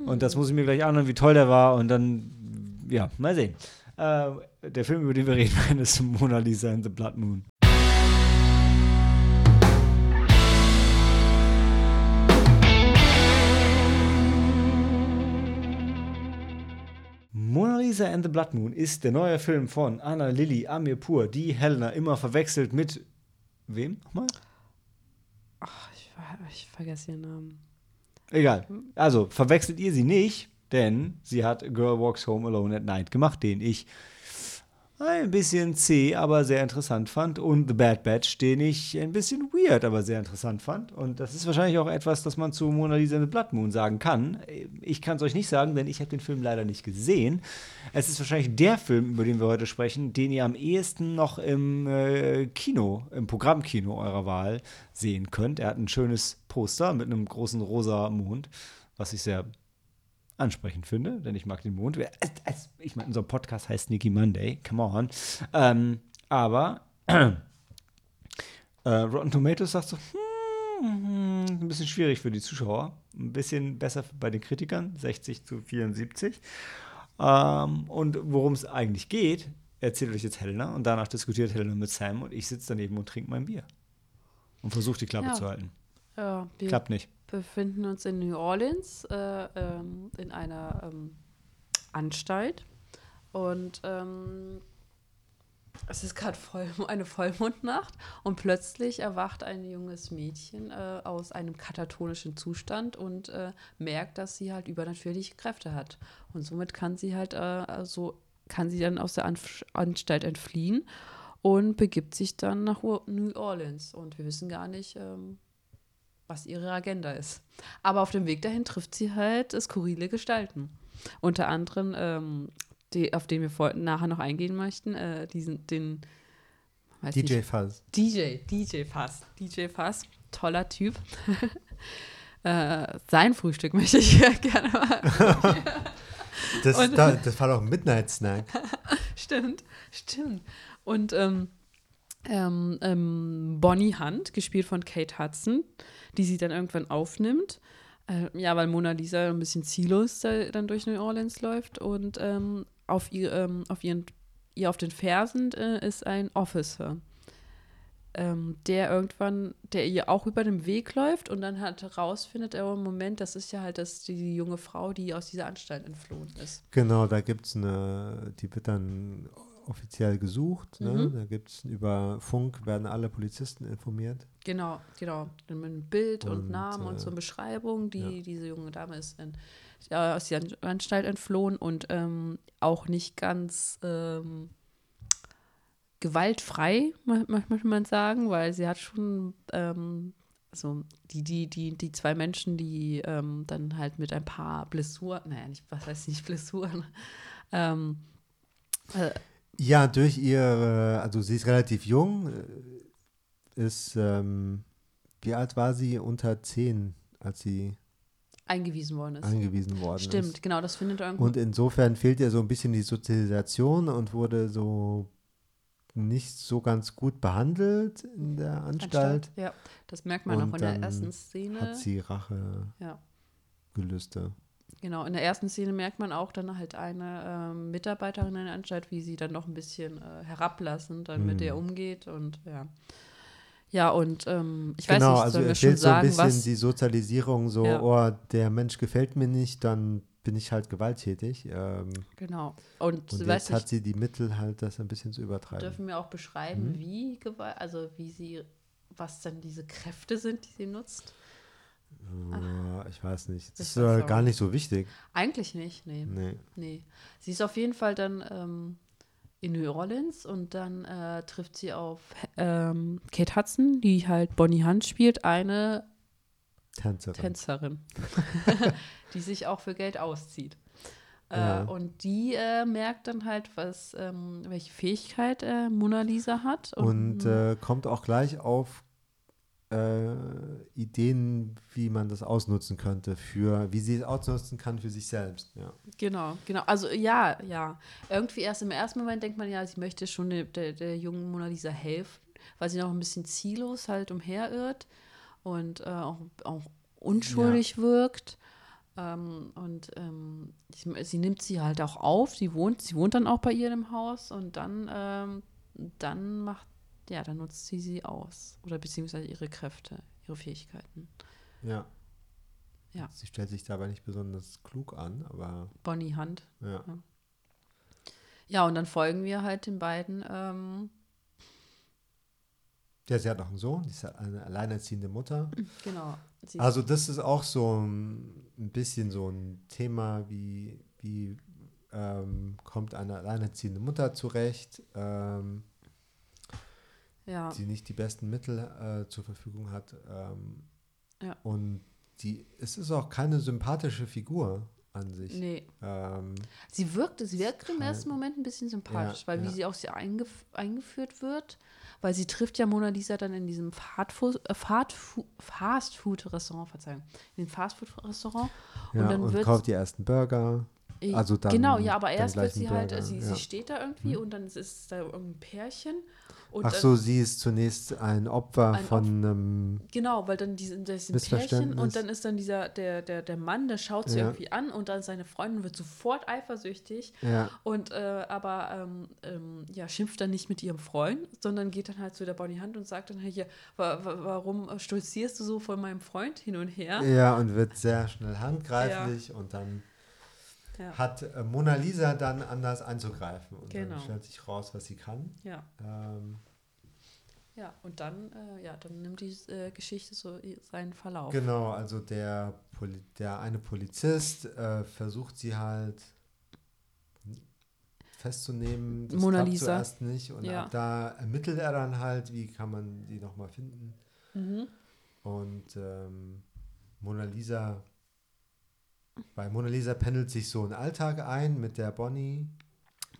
Und das muss ich mir gleich anhören, wie toll der war. Und dann, ja, mal sehen. Äh, der Film, über den wir reden ist Mona Lisa and the Blood Moon. Lisa and the Blood Moon ist der neue Film von Anna Lilly Amirpur, die Helena immer verwechselt mit wem nochmal? Ach, ich, ich vergesse ihren Namen. Egal. Also, verwechselt ihr sie nicht, denn sie hat Girl Walks Home Alone at Night gemacht, den ich ein bisschen zäh, aber sehr interessant fand. Und The Bad Batch, den ich ein bisschen weird, aber sehr interessant fand. Und das ist wahrscheinlich auch etwas, das man zu Mona Lisa and the Blood Moon sagen kann. Ich kann es euch nicht sagen, denn ich habe den Film leider nicht gesehen. Es ist wahrscheinlich der Film, über den wir heute sprechen, den ihr am ehesten noch im äh, Kino, im Programmkino eurer Wahl sehen könnt. Er hat ein schönes Poster mit einem großen rosa Mond, was ich sehr ansprechend finde, denn ich mag den Mond. Ich meine, unser Podcast heißt Nicky Monday, come on. Ähm, aber äh, Rotten Tomatoes sagt so, hm, ein bisschen schwierig für die Zuschauer, ein bisschen besser bei den Kritikern, 60 zu 74. Ähm, und worum es eigentlich geht, erzählt euch jetzt Helena und danach diskutiert Helena mit Sam und ich sitze daneben und trinke mein Bier und versuche die Klappe Ja. zu halten. Ja, Klappt nicht. Befinden uns in New Orleans äh, ähm, in einer ähm, Anstalt. Und ähm, es ist gerade voll, eine Vollmondnacht und plötzlich erwacht ein junges Mädchen äh, aus einem katatonischen Zustand und äh, merkt, dass sie halt übernatürliche Kräfte hat. Und somit kann sie halt äh, also kann sie dann aus der Anf Anstalt entfliehen und begibt sich dann nach New Orleans. Und wir wissen gar nicht ähm, was ihre Agenda ist. Aber auf dem Weg dahin trifft sie halt skurrile Gestalten. Unter anderem, ähm, die, auf den wir vor, nachher noch eingehen möchten, äh, diesen, den DJ nicht, Fuzz. DJ, DJ Fass. DJ Fass, toller Typ. äh, sein Frühstück möchte ich gerne mal. Das, Und- da, das war doch ein Midnight Snack. stimmt, stimmt. Und ähm, ähm, ähm, Bonnie Hunt, gespielt von Kate Hudson, die sie dann irgendwann aufnimmt. Äh, ja, weil Mona Lisa ein bisschen ziellos da, dann durch New Orleans läuft und ähm, auf, ihr, ähm, auf ihren, ihr auf den Fersen äh, ist ein Officer, ähm, der irgendwann, der ihr auch über den Weg läuft und dann halt herausfindet, oh, Moment, das ist ja halt das, die junge Frau, die aus dieser Anstalt entflohen ist. Genau, da gibt es eine, die wird dann offiziell gesucht. Ne? Mhm. Da gibt es über Funk, werden alle Polizisten informiert. Genau, genau. Mit einem Bild und, Und, Namen und äh, so eine Beschreibung. Die, ja. Diese junge Dame ist in, ja, aus der An- Anstalt entflohen und ähm, auch nicht ganz ähm, gewaltfrei, mö- mö- möchte man sagen, weil sie hat schon, ähm, also die, die, die, die zwei Menschen, die ähm, dann halt mit ein paar Blessuren, naja, nicht, was heißt nicht Blessuren, ähm, äh, Ja, durch ihre, also sie ist relativ jung, äh, ist, ähm, wie alt war sie? Unter zehn, als sie eingewiesen worden ist. angewiesen worden Stimmt, ist. genau, das findet irgendwo. Und insofern fehlt ihr so ein bisschen die Sozialisation und wurde so nicht so ganz gut behandelt in der Anstalt. Ja, das merkt man Und auch in der ersten Szene. Hat sie Rache Ja. gelüste. Genau, in der ersten Szene merkt man auch dann halt eine ähm, Mitarbeiterin in der Anstalt, wie sie dann noch ein bisschen äh, herablassend dann mit Hm. ihr umgeht und ja. Ja, und ähm, ich genau, weiß nicht, also sollen wir schon fehlt so ein sagen, bisschen was. die Sozialisierung, so, Ja. oh, der Mensch gefällt mir nicht, dann bin ich halt gewalttätig. Ähm, Genau. Und, und jetzt hat sie die Mittel halt, das ein bisschen zu übertreiben. dürfen wir auch beschreiben, Mhm. wie Gewalt, also wie sie, was dann diese Kräfte sind, die sie nutzt? Ja, ich weiß nicht. Das ist auch gar nicht. so wichtig. Eigentlich nicht, nee. Nee. Nee. Sie ist auf jeden Fall dann ähm, in New Orleans und dann äh, trifft sie auf ähm, Kate Hudson, die halt Bonnie Hunt spielt, eine Tänzerin. Tänzerin, die sich auch für Geld auszieht. Äh, Ja. Und die äh, merkt dann halt, was, ähm, welche Fähigkeit äh, Mona Lisa hat. Und äh, kommt auch gleich auf äh, Ideen, wie man das ausnutzen könnte, für, wie sie es ausnutzen kann für sich selbst. Ja. Genau, genau. Also ja, ja. Irgendwie erst im ersten Moment denkt man ja, sie möchte schon der, der, der jungen Mona Lisa helfen, weil sie noch ein bisschen ziellos halt umherirrt und äh, auch, auch unschuldig wirkt. Ähm, und ähm, sie, sie nimmt sie halt auch auf. Sie wohnt, sie wohnt dann auch bei ihr im Haus und dann, ähm, dann macht, ja, dann nutzt sie sie aus oder beziehungsweise ihre Kräfte, ihre Fähigkeiten. ja. Ja. Sie stellt sich dabei nicht besonders klug an, aber Bonnie Hunt. ja. Ja, und dann folgen wir halt den beiden. Ähm, Ja, sie hat noch einen Sohn, die ist eine alleinerziehende Mutter. Genau. Sie Also das ist auch so ein ein bisschen so ein Thema, wie, wie ähm, kommt eine alleinerziehende Mutter zurecht, ähm, Ja. die nicht die besten Mittel äh, zur Verfügung hat. Ähm, Ja. Und die, es ist auch keine sympathische Figur an sich. Nee. Ähm, Sie wirkte, sie wirkt im ersten Moment ein bisschen sympathisch, Ja, weil wie sie auch sie eingef eingeführt wird, weil sie trifft ja Mona Lisa dann in diesem äh, Fastfood-Restaurant, Verzeihung, in dem Fastfood-Restaurant. und dann und wird kauft die ersten Burger. Also dann genau, ja, aber erst wird sie halt, sie, ja. sie steht da irgendwie und dann ist da irgendein Pärchen. Und Ach so, sie ist zunächst ein Opfer Ein von einem. Genau, weil dann diesen, ein Pärchen und dann ist dann dieser, der, der, der Mann, der schaut sie Ja. irgendwie an und dann seine Freundin wird sofort eifersüchtig Ja, und äh, aber ähm, ähm, ja, schimpft dann nicht mit ihrem Freund, sondern geht dann halt zu der Bonnie Hand und sagt dann hier, wa wa warum stolzierst du so von meinem Freund hin und her? ja, und wird sehr schnell handgreiflich und dann Ja. hat äh, Mona Lisa dann anders einzugreifen und Genau. dann stellt sich raus, was sie kann. Ja, Ähm, ja, und dann, äh, ja, dann nimmt die äh, Geschichte so seinen Verlauf. genau, also der, Poli der eine Polizist äh, versucht sie halt festzunehmen. Das Mona klappt Lisa. zuerst nicht und Ja. ab da ermittelt er dann halt, wie kann man die nochmal finden. Mhm. Und ähm, Mona Lisa, bei Mona Lisa pendelt sich so ein Alltag ein mit der Bonnie.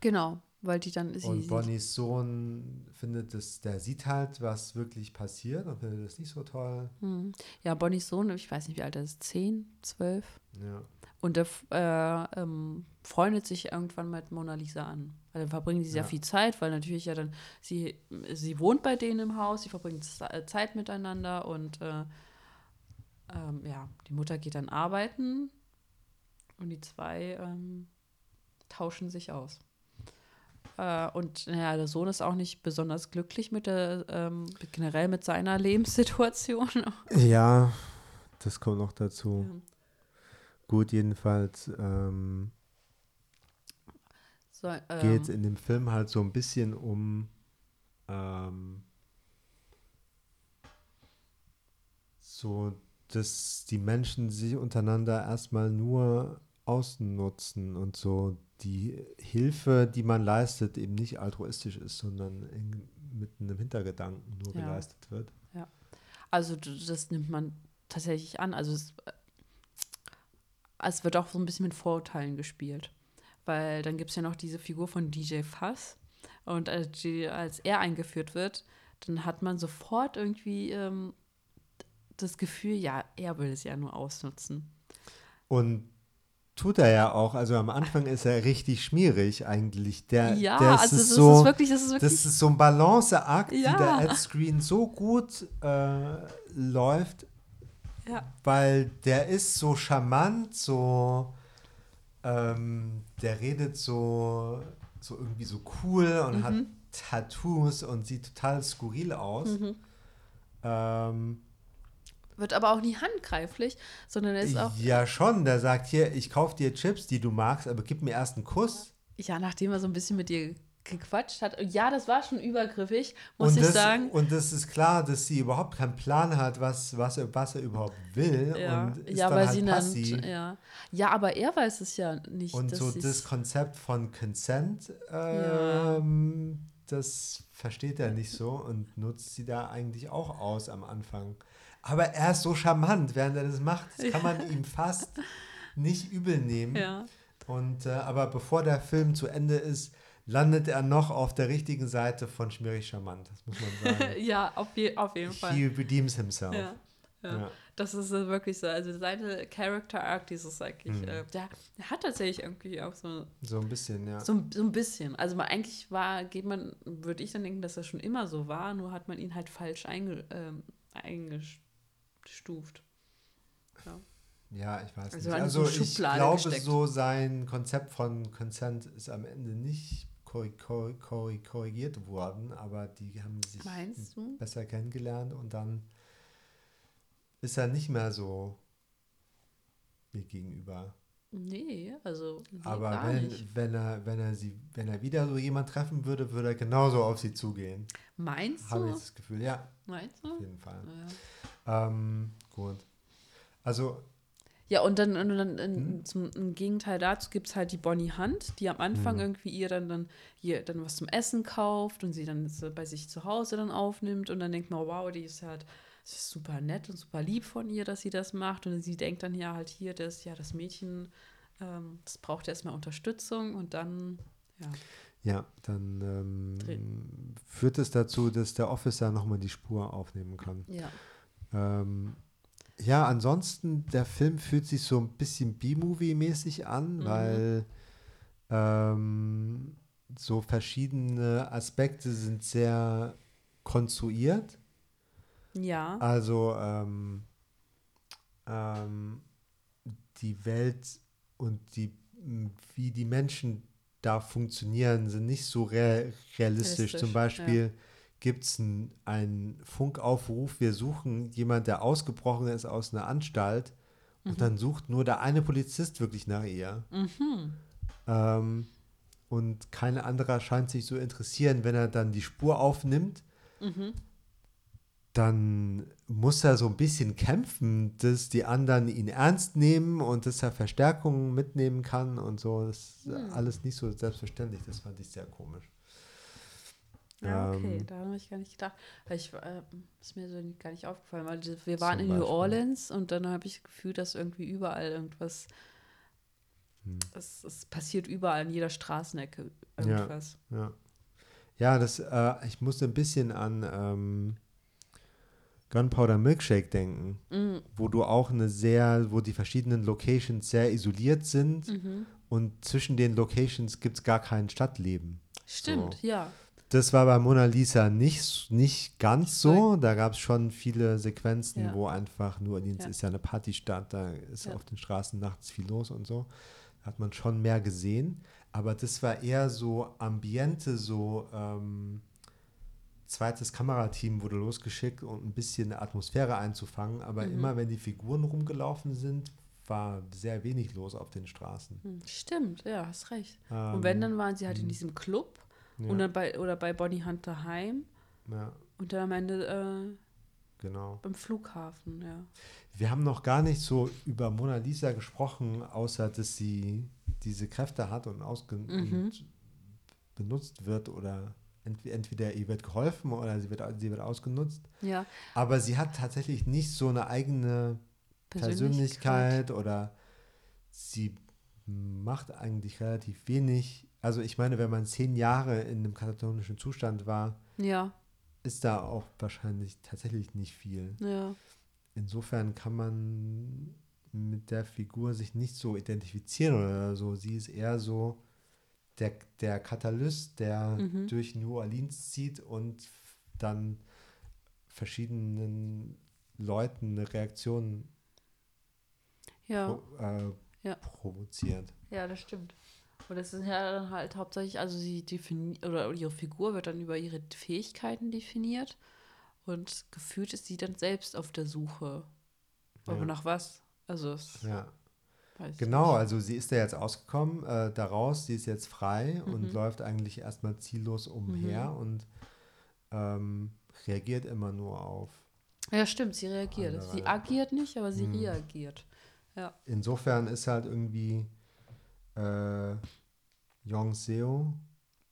Genau, weil die dann sie, und sie Bonnies Sohn findet es, der sieht halt, was wirklich passiert und findet es nicht so toll. Hm. Ja, Bonnies Sohn, ich weiß nicht, wie alt er ist, 10, 12. Ja. Und der f- äh, ähm, freundet sich irgendwann mit Mona Lisa an. Weil dann verbringen die sehr Ja. viel Zeit, weil natürlich ja dann, sie, sie wohnt bei denen im Haus, sie verbringen äh, Zeit miteinander und äh, ähm, ja, die Mutter geht dann arbeiten und die zwei ähm, tauschen sich aus. Äh, und naja, der Sohn ist auch nicht besonders glücklich mit der, ähm, generell mit seiner Lebenssituation. ja, das kommt noch dazu. Ja. Gut, jedenfalls ähm, So, geht es ähm, in dem Film halt so ein bisschen um ähm, so, dass die Menschen sich untereinander erstmal nur ausnutzen und so die Hilfe, die man leistet, eben nicht altruistisch ist, sondern in, mit einem Hintergedanken nur Ja. geleistet wird. Also d- das nimmt man tatsächlich an. Also es, äh, es wird auch so ein bisschen mit Vorurteilen gespielt. Weil dann gibt es ja noch diese Figur von DJ Fass. Und als, die, als er eingeführt wird, dann hat man sofort irgendwie ähm, das Gefühl, ja, er will es ja nur ausnutzen. Und tut er ja auch. Also am Anfang ist er richtig schmierig eigentlich. Der, ja, der also ist das so, ist wirklich, das ist wirklich. Das ist so ein Balanceakt, wie Ja. der Ad-Screen so gut äh, läuft, ja. weil der ist so charmant, so ähm, der redet so, so irgendwie so cool und hat Mhm. Tattoos und sieht total skurril aus. Mhm. Ähm, Wird aber auch nie handgreiflich, sondern er ist auch. ja, schon. Der sagt hier, ich kauf dir Chips, die du magst, aber gib mir erst einen Kuss. Ja, nachdem er so ein bisschen mit dir gequatscht hat. Ja, das war schon übergriffig, muss und ich das, sagen. Und es ist klar, dass sie überhaupt keinen Plan hat, was, was, er, was er überhaupt will. Ja, und ist ja dann weil halt sie passiv. nennt. Ja. ja, aber er weiß es ja nicht. Und so das Konzept von Consent, ähm, das versteht er nicht so und nutzt sie da eigentlich auch aus am Anfang. Aber er ist so charmant, während er das macht. Das kann man ihm fast nicht übel nehmen. Ja. Und, äh, aber bevor der Film zu Ende ist, landet er noch auf der richtigen Seite von Schmierig Charmant. Das muss man sagen. ja, auf, je auf jeden Fall. He redeems himself. Ja. Ja. Ja. Das ist äh, wirklich so. Also seine Character Arc, dieses eigentlich, Mhm. äh, der, der hat tatsächlich irgendwie auch so, So ein bisschen, ja. so, ein- so ein bisschen. Also man, eigentlich war, geht man, würde ich dann denken, dass er schon immer so war, nur hat man ihn halt falsch einge, ähm, eingestuft. Ja. Ja, ich weiß Also nicht. Also so ich glaube, gesteckt. so sein Konzept von Consent ist am Ende nicht korri- korri- korri- korrigiert worden, aber die haben sich besser kennengelernt und dann ist er nicht mehr so mir gegenüber. Nee, also nee, aber wenn, wenn er, wenn er sie, wenn er wieder so jemand treffen würde, würde er genauso auf sie zugehen. Meinst Habe ich du? das Gefühl, ja, Meinst auf du? jeden Fall. Ja. Ähm, gut. Also Ja, und dann, und dann in, Hm? zum, im Gegenteil dazu gibt es halt die Bonnie Hunt, die am Anfang Hm. irgendwie ihr dann, dann, hier, dann was zum Essen kauft und sie dann bei sich zu Hause dann aufnimmt und dann denkt man, wow, die ist halt das ist super nett und super lieb von ihr, dass sie das macht. Und sie denkt dann ja halt hier, dass ja das Mädchen, ähm, das braucht erstmal Unterstützung und dann, ja. Ja, dann ähm, führt es dazu, dass der Officer nochmal die Spur aufnehmen kann. Ja. Ähm, ja, ansonsten, der Film fühlt sich so ein bisschen B-Movie-mäßig an, Mhm. weil ähm, so verschiedene Aspekte sind sehr konstruiert. Ja. Also ähm, ähm, die Welt und die, wie die Menschen da funktionieren, sind nicht so rea realistisch. Zum Beispiel gibt es einen Funkaufruf, wir suchen jemand, der ausgebrochen ist aus einer Anstalt und dann sucht nur der eine Polizist wirklich nach ihr. Mhm. Ähm, und kein anderer scheint sich so interessieren, wenn er dann die Spur aufnimmt Mhm. dann muss er so ein bisschen kämpfen, dass die anderen ihn ernst nehmen und dass er Verstärkungen mitnehmen kann und so. Das ist Hm. alles nicht so selbstverständlich. Das fand ich sehr komisch. Ja, okay, Ähm, da habe ich gar nicht gedacht. Ich, äh, ist mir so gar nicht aufgefallen, weil wir waren in New Beispiel. Orleans und dann habe ich das Gefühl, dass irgendwie überall irgendwas, Hm. es, es passiert überall in jeder Straßenecke irgendwas. Ja, ja das, äh, ich musste ein bisschen an ähm, Gunpowder Milkshake denken, Mhm. wo du auch eine sehr, wo die verschiedenen Locations sehr isoliert sind Mhm. und zwischen den Locations gibt es gar kein Stadtleben. Stimmt, So. ja. Das war bei Mona Lisa nicht, nicht ganz so. Da gab es schon viele Sequenzen, Ja. wo einfach New Orleans Ja. ist ja eine Partystadt, da ist Ja. auf den Straßen nachts viel los und so. Da hat man schon mehr gesehen. Aber das war eher so Ambiente, so ähm, zweites Kamerateam wurde losgeschickt, um ein bisschen eine Atmosphäre einzufangen. Aber Mhm. immer wenn die Figuren rumgelaufen sind, war sehr wenig los auf den Straßen. Hm, Stimmt, ja, hast recht. und wenn, Ähm, dann waren sie halt in mhm. diesem Club ja, und dann bei, oder bei Bonnie Hunt daheim ja, und dann am Ende äh, genau. beim Flughafen, ja. Wir haben noch gar nicht so über Mona Lisa gesprochen, außer dass sie diese Kräfte hat und, ausge Mhm. und benutzt wird oder ent entweder ihr wird geholfen oder sie wird, sie wird ausgenutzt. Ja, Aber sie hat tatsächlich nicht so eine eigene Persönlichkeit oder sie macht eigentlich relativ wenig. Also ich meine, wenn man zehn Jahre in einem katatonischen Zustand war, Ja, ist da auch wahrscheinlich tatsächlich nicht viel. ja. Insofern kann man mit der Figur sich nicht so identifizieren oder so. Sie ist eher so der, der Katalyst, der Mhm. durch New Orleans zieht und dann verschiedenen Leuten eine Reaktion Ja. pro, äh, Ja. provoziert. Ja, das stimmt. Und das ist ja dann halt hauptsächlich, also sie definiert, oder ihre Figur wird dann über ihre Fähigkeiten definiert und gefühlt ist sie dann selbst auf der Suche. Aber Ja. nach was? Also, das Ja. Genau, also sie ist ja jetzt ausgekommen äh, daraus, sie ist jetzt frei und Mhm. läuft eigentlich erstmal ziellos umher und ähm, reagiert immer nur auf Ja, stimmt, sie reagiert. Andere. Sie agiert nicht, aber sie Hm. reagiert. Insofern ist halt irgendwie äh, Yong Seo,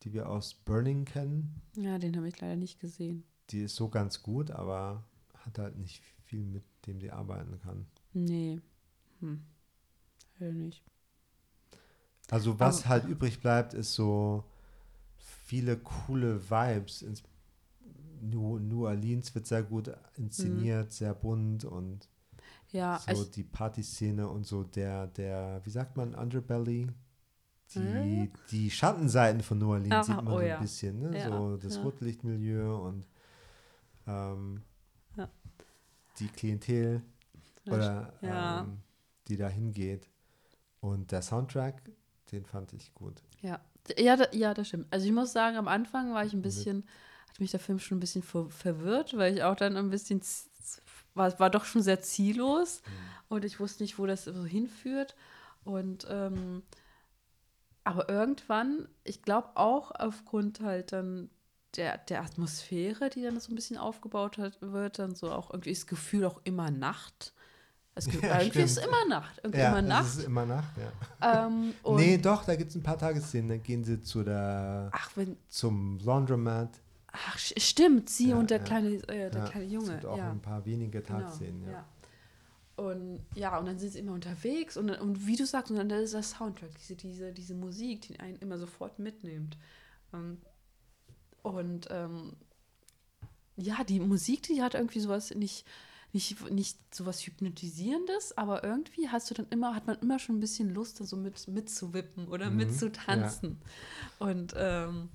die wir aus Burning kennen, Ja, den habe ich leider nicht gesehen. die ist so ganz gut, aber hat halt nicht viel, mit dem sie arbeiten kann. Nee. Hm. Leider nicht. Also was Aber- halt übrig bleibt, ist so viele coole Vibes. Ins New, New Orleans wird sehr gut inszeniert, sehr bunt und Ja, so also, die Partyszene und so der, der, wie sagt man, Underbelly? Die, Mhm. die Schattenseiten von New Orleans Aha, sieht man oh so ja. ein bisschen, ne? Ja, so das ja. Rotlichtmilieu und ähm, Ja. die Klientel Ja, oder ja. ähm, die da hingeht. Und der Soundtrack, den fand ich gut. Ja, ja, da, ja, das stimmt. Also ich muss sagen, am Anfang war ich ein bisschen, hat mich der Film schon ein bisschen ver verwirrt, weil ich auch dann ein bisschen, war, war doch schon sehr ziellos und ich wusste nicht, wo das so hinführt. Und ähm, aber irgendwann, ich glaube auch aufgrund halt dann der, der Atmosphäre, die dann so ein bisschen aufgebaut hat, wird, dann so auch irgendwie das Gefühl auch immer Nacht Es gibt Ja, irgendwie ist stimmt. immer Nacht. Irgendwie Ja, immer es Nacht. ist immer Nacht, ja. Ähm, Nee, doch, da gibt es ein paar Tagesszenen. Da gehen sie zu der, ach, wenn, zum Laundromat. Ach, stimmt, sie Ja, und der ja. kleine, äh, der Ja, kleine Es Junge. gibt auch ja. ein paar wenige Genau, Tageszenen, ja. Und ja, und dann sind sie immer unterwegs und, und wie du sagst, und dann ist der Soundtrack, diese, diese, diese Musik, die einen immer sofort mitnimmt. Ähm, Und ähm, ja, die Musik, die hat irgendwie sowas nicht, nicht, nicht sowas Hypnotisierendes, aber irgendwie hast du dann immer, hat man immer schon ein bisschen Lust, da so mit, mitzuwippen oder Mhm, mitzutanzen. Und ähm,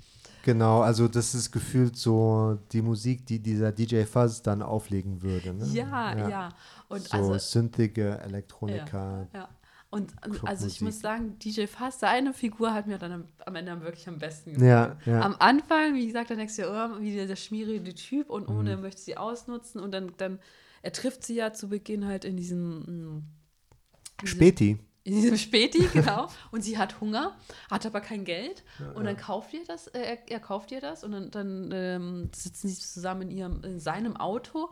Genau, also das ist gefühlt so die Musik, die dieser DJ Fuzz dann auflegen würde. Ne? ja, ja, Und so also synthige Elektronika. Ja. Und und also ich muss sagen, DJ Fast, seine Figur hat mir dann am, am Ende wirklich am besten gefallen. Ja, ja. Am Anfang, wie gesagt, dann denkst du, oh, wie der, schmierige Typ und Mhm. ohne möchte sie ausnutzen und dann, dann er trifft sie ja zu Beginn halt in diesem, mm, diesem Späti. In diesem Späti, genau. und sie hat Hunger, hat aber kein Geld. und dann kauft ihr das, äh, er, er kauft ihr das und dann, dann ähm, sitzen sie zusammen in ihrem, in seinem Auto.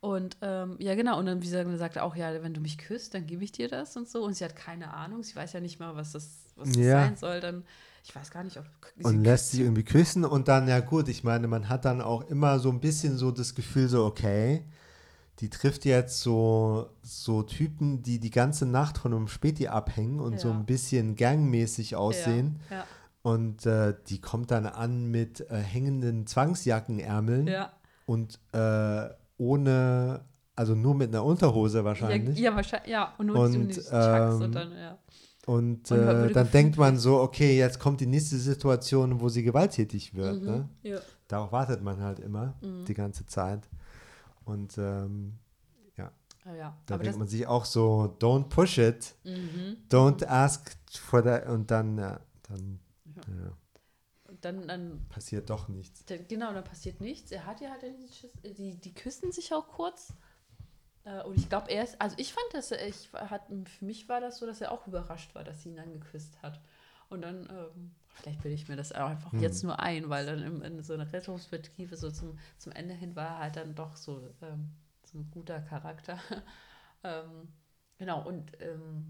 Und ähm, ja, genau, und dann, wie gesagt, sagt er auch, ja, wenn du mich küsst, dann gebe ich dir das und so. Und sie hat keine Ahnung, sie weiß ja nicht mal, was das, was das Ja. sein soll. Dann, ich weiß gar nicht, ob sie Und lässt sich irgendwie küssen und dann, ja gut, ich meine, man hat dann auch immer so ein bisschen so das Gefühl, so, okay, die trifft jetzt so, so Typen, die die ganze Nacht von einem Späti abhängen und so Ja. ein bisschen gangmäßig aussehen. Ja, Und äh, die kommt dann an mit äh, hängenden Zwangsjackenärmeln ja, ja. und äh, ohne, also nur mit einer Unterhose Ja, wahrscheinlich. ja, wahrscheinlich, ja. Und nur Und, Chucks ähm, und dann, ja. Und Und man äh, dann denkt man so, okay, jetzt kommt die nächste Situation, wo sie gewalttätig wird. Ne? Mhm. ja. Darauf wartet man halt immer Mhm. die ganze Zeit. Und ähm, Ah, ja. da Aber denkt man sich auch so, don't push it, mhm. don't ask for that. Und dann, ja, dann Ja. ja, dann, dann passiert doch nichts. Dann- Genau, dann passiert nichts. Er hat ja halt Schiss, äh, die, die küssen sich auch kurz. Äh, Und ich glaube, er ist, also ich fand das, ich hat, für mich war das so, dass er auch überrascht war, dass sie ihn dann geküsst hat. Und dann, ähm, vielleicht bilde ich mir das auch einfach Hm. jetzt nur ein, weil dann im, in so einer Rettungsperspektive so zum, zum Ende hin war er halt dann doch so, ähm, so ein guter Charakter. ähm, genau, und ähm,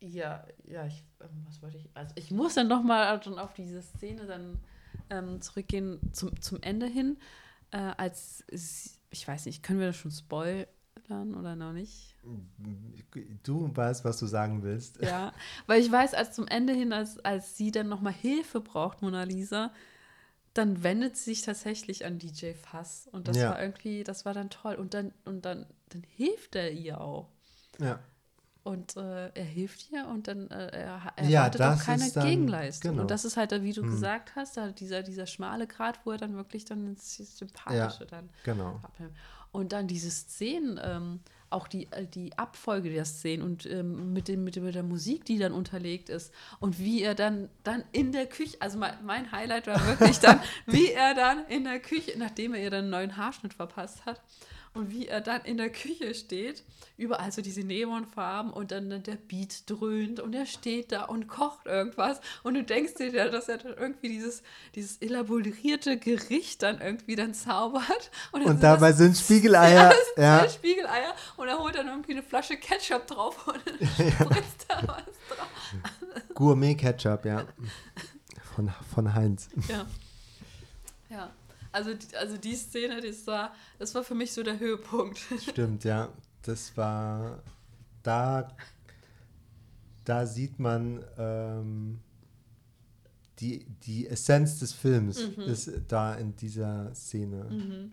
ja, ja, ich, ähm, was wollte ich, also ich muss dann nochmal schon auf diese Szene dann ähm, zurückgehen zum, zum Ende hin, äh, als, ich weiß nicht, können wir das schon spoilern oder noch nicht? Du weißt, was du sagen willst. Ja, weil ich weiß, als zum Ende hin, als, als sie dann nochmal Hilfe braucht, Mona Lisa, dann wendet sie sich tatsächlich an DJ Fass. Und das Ja. war irgendwie, das war dann toll. Und dann, und dann, dann hilft er ihr auch. Ja. Und äh, er hilft ihr und dann äh, er ha- Ja, erwartet auch keine dann- Gegenleistung. genau. Und das ist halt, wie du Hm. gesagt hast, dieser, dieser schmale Grat, wo er dann wirklich dann ins Sympathische dann Genau. abnimmt. Und dann diese Szenen, ähm, auch die, äh, die Abfolge der Szenen und ähm, mit, dem, mit, dem, mit der Musik, die dann unterlegt ist und wie er dann, dann in der Küche, also mein, mein Highlight war wirklich dann, wie er dann in der Küche, nachdem er ihr dann einen neuen Haarschnitt verpasst hat, und wie er dann in der Küche steht, überall so diese Neonfarben und dann der Beat dröhnt und er steht da und kocht irgendwas und du denkst dir, ja, dass er dann irgendwie dieses, dieses elaborierte Gericht dann irgendwie dann zaubert. dann Und sind dabei das sind Spiegeleier. zwei Ja, Spiegeleier und er holt dann irgendwie eine Flasche Ketchup drauf und spritzt da was drauf. Gourmet-Ketchup, ja. Von, von Heinz. Ja. Also, die- also die Szene, das war, das war für mich so der Höhepunkt. Stimmt, ja. Das war da, da sieht man ähm, die, die Essenz des Films Mhm. ist da in dieser Szene Mhm.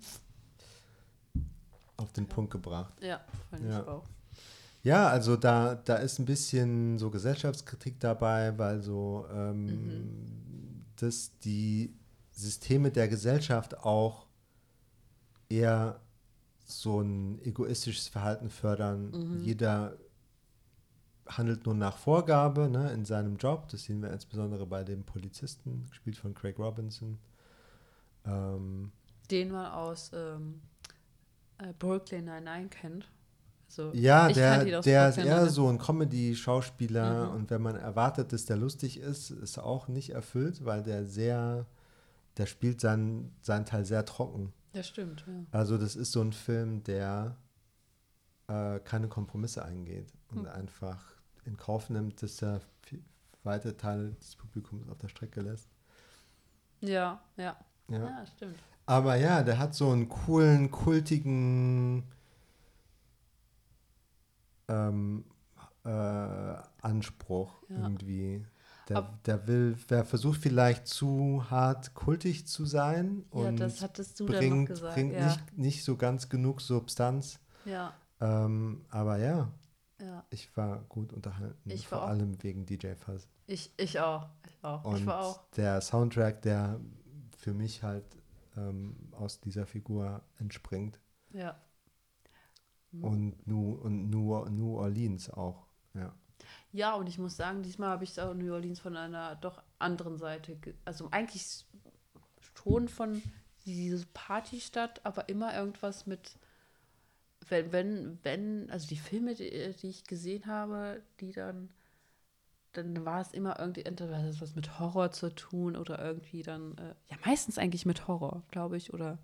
auf den Punkt gebracht. Ja, fand Ja. ich auch. Ja, also da, da ist ein bisschen so Gesellschaftskritik dabei, weil so ähm, Mhm. dass die Systeme der Gesellschaft auch eher so ein egoistisches Verhalten fördern. Mhm. Jeder handelt nur nach Vorgabe ne, in seinem Job. Das sehen wir insbesondere bei dem Polizisten, gespielt von Craig Robinson. Ähm, Den man aus ähm, äh, Brooklyn Nine-Nine kennt. Also, Ja, ich der, der ist eher so ein Comedy-Schauspieler Mhm. und wenn man erwartet, dass der lustig ist, ist auch nicht erfüllt, weil der sehr, der spielt seinen, seinen Teil sehr trocken. Das stimmt, ja. Also das ist so ein Film, der äh, keine Kompromisse eingeht und Hm. einfach in Kauf nimmt, dass er weite Teile des Publikums auf der Strecke lässt. Ja, ja. Ja. Ja, stimmt. Aber ja, der hat so einen coolen, kultigen ähm, äh, Anspruch Ja. irgendwie. Der, der will, der versucht vielleicht zu hart kultig zu sein Ja, und das hattest du dann noch bringt, gesagt. bringt ja. nicht, nicht so ganz genug Substanz. ja, Ähm, aber ja, ja. ich war gut unterhalten, Ich vor auch. allem wegen DJ Fuzz. Ich, ich auch. Ich auch. Und ich war auch. der Soundtrack, der für mich halt ähm, aus dieser Figur entspringt. Ja. Mhm. Und, New, und New, New Orleans auch. Ja. Ja, und ich muss sagen, diesmal habe ich es auch New Orleans von einer doch anderen Seite. Also eigentlich schon von diese Partystadt, aber immer irgendwas mit, wenn, wenn, wenn, also die Filme, die, die ich gesehen habe, die dann, dann war es immer irgendwie, entweder hat es was mit Horror zu tun oder irgendwie dann, äh, ja, meistens eigentlich mit Horror, glaube ich, oder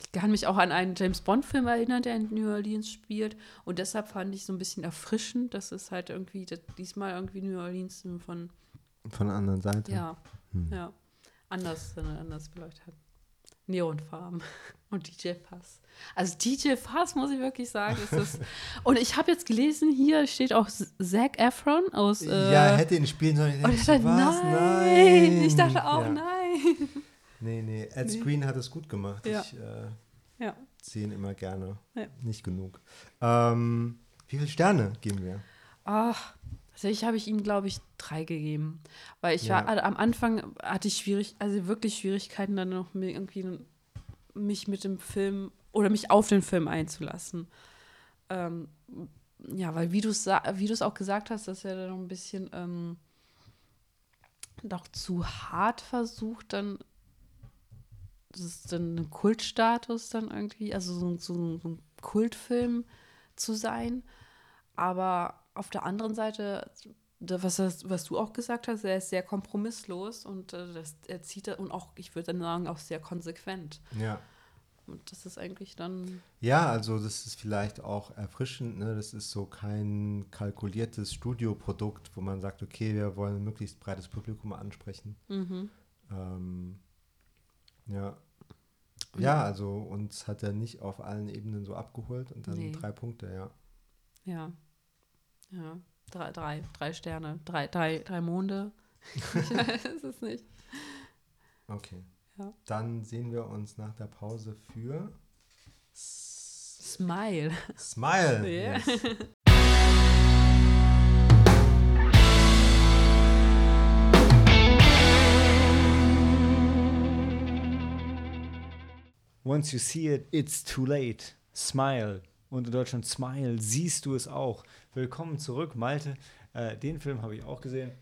ich kann mich auch an einen James Bond-Film erinnern, der in New Orleans spielt. Und deshalb fand ich so ein bisschen erfrischend, dass es halt irgendwie diesmal irgendwie New Orleans von, Von der anderen Seite. ja, Hm. ja, anders, anders beleuchtet hat. Neonfarben und DJ Fass. Also DJ Fass, muss ich wirklich sagen, ist das. und ich habe jetzt gelesen, hier steht auch Zac Efron aus. Äh, ja, hätte ihn spielen sollen. und ich dachte, was? nein. Ich dachte auch, ja. nein. Nee, nee. Ed Nee. Screen hat es gut gemacht. Ja. Ich äh, Ja. sehe ihn immer gerne. Ja. Nicht genug. Ähm, wie viele Sterne geben wir? Ach, tatsächlich habe ich ihm, glaube ich, drei gegeben. Weil ich war, also am Anfang hatte ich schwierig, also wirklich Schwierigkeiten, dann noch mir irgendwie mich mit dem Film oder mich auf den Film einzulassen. Ähm, ja, weil wie du es wie auch gesagt hast, dass er dann noch ein bisschen ähm, doch zu hart versucht, dann das ist dann ein Kultstatus dann irgendwie, also so, so, so ein Kultfilm zu sein. Aber auf der anderen Seite, was, das- was du auch gesagt hast, er ist sehr kompromisslos und äh, das, er zieht und auch, ich würde dann sagen, auch sehr konsequent. Ja. Und das ist eigentlich dann, Ja, also das ist vielleicht auch erfrischend. Ne? Das ist so kein kalkuliertes Studioprodukt, wo man sagt, okay, wir wollen ein möglichst breites Publikum ansprechen. mhm. Ähm, ja. Ja, also uns hat er nicht auf allen Ebenen so abgeholt und dann Nee. drei Punkte, ja. ja, ja, drei, drei, drei Sterne, drei, drei, drei Monde. ich weiß es nicht. Okay. Ja. Dann sehen wir uns nach der Pause für Smile. Smile. Ja. Yes. Once you see it, it's too late. Smile. Und in Deutschland Smile, siehst du es auch. Willkommen zurück, Malte. Äh, den Film habe ich auch gesehen.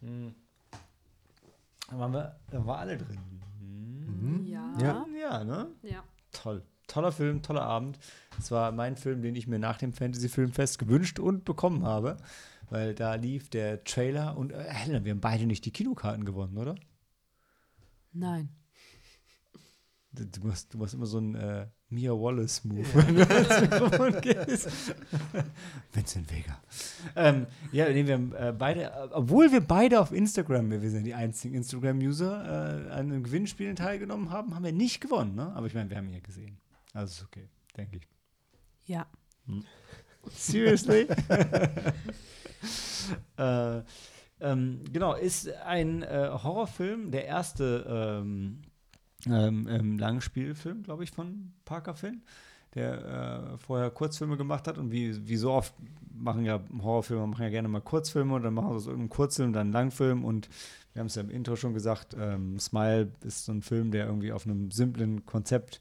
Hm. Da waren wir, da waren alle drin. Hm. Ja. Ja. Ja, ne? Ja. Toll. Toller Film, toller Abend. Es war mein Film, den ich mir nach dem Fantasy-Filmfest gewünscht und bekommen habe. Weil da lief der Trailer und äh, Helena, wir haben beide nicht die Kinokarten gewonnen, oder? Nein. Du, machst, du machst immer so einen äh, Mia Wallace-Move, wenn du ans Mikrofon gehst. Vincent Vega. Ähm, ja, nee, wir haben äh, beide, obwohl wir beide auf Instagram, wir sind die einzigen Instagram-User, äh, an einem Gewinnspielen teilgenommen haben, haben wir nicht gewonnen, ne? Aber ich meine, wir haben ihn ja gesehen. Also ist okay, denke ich. Ja. Seriously? äh, ähm, genau, ist ein äh, Horrorfilm, der erste ähm, ähm, ähm, Langspielfilm, glaube ich, von Parker Finn, der äh, vorher Kurzfilme gemacht hat und wie, wie so oft machen ja Horrorfilme, machen ja gerne mal Kurzfilme und dann machen sie aus irgendeinem Kurzfilm dann einen Langfilm und wir haben es ja im Intro schon gesagt, ähm, Smile ist so ein Film, der irgendwie auf einem simplen Konzept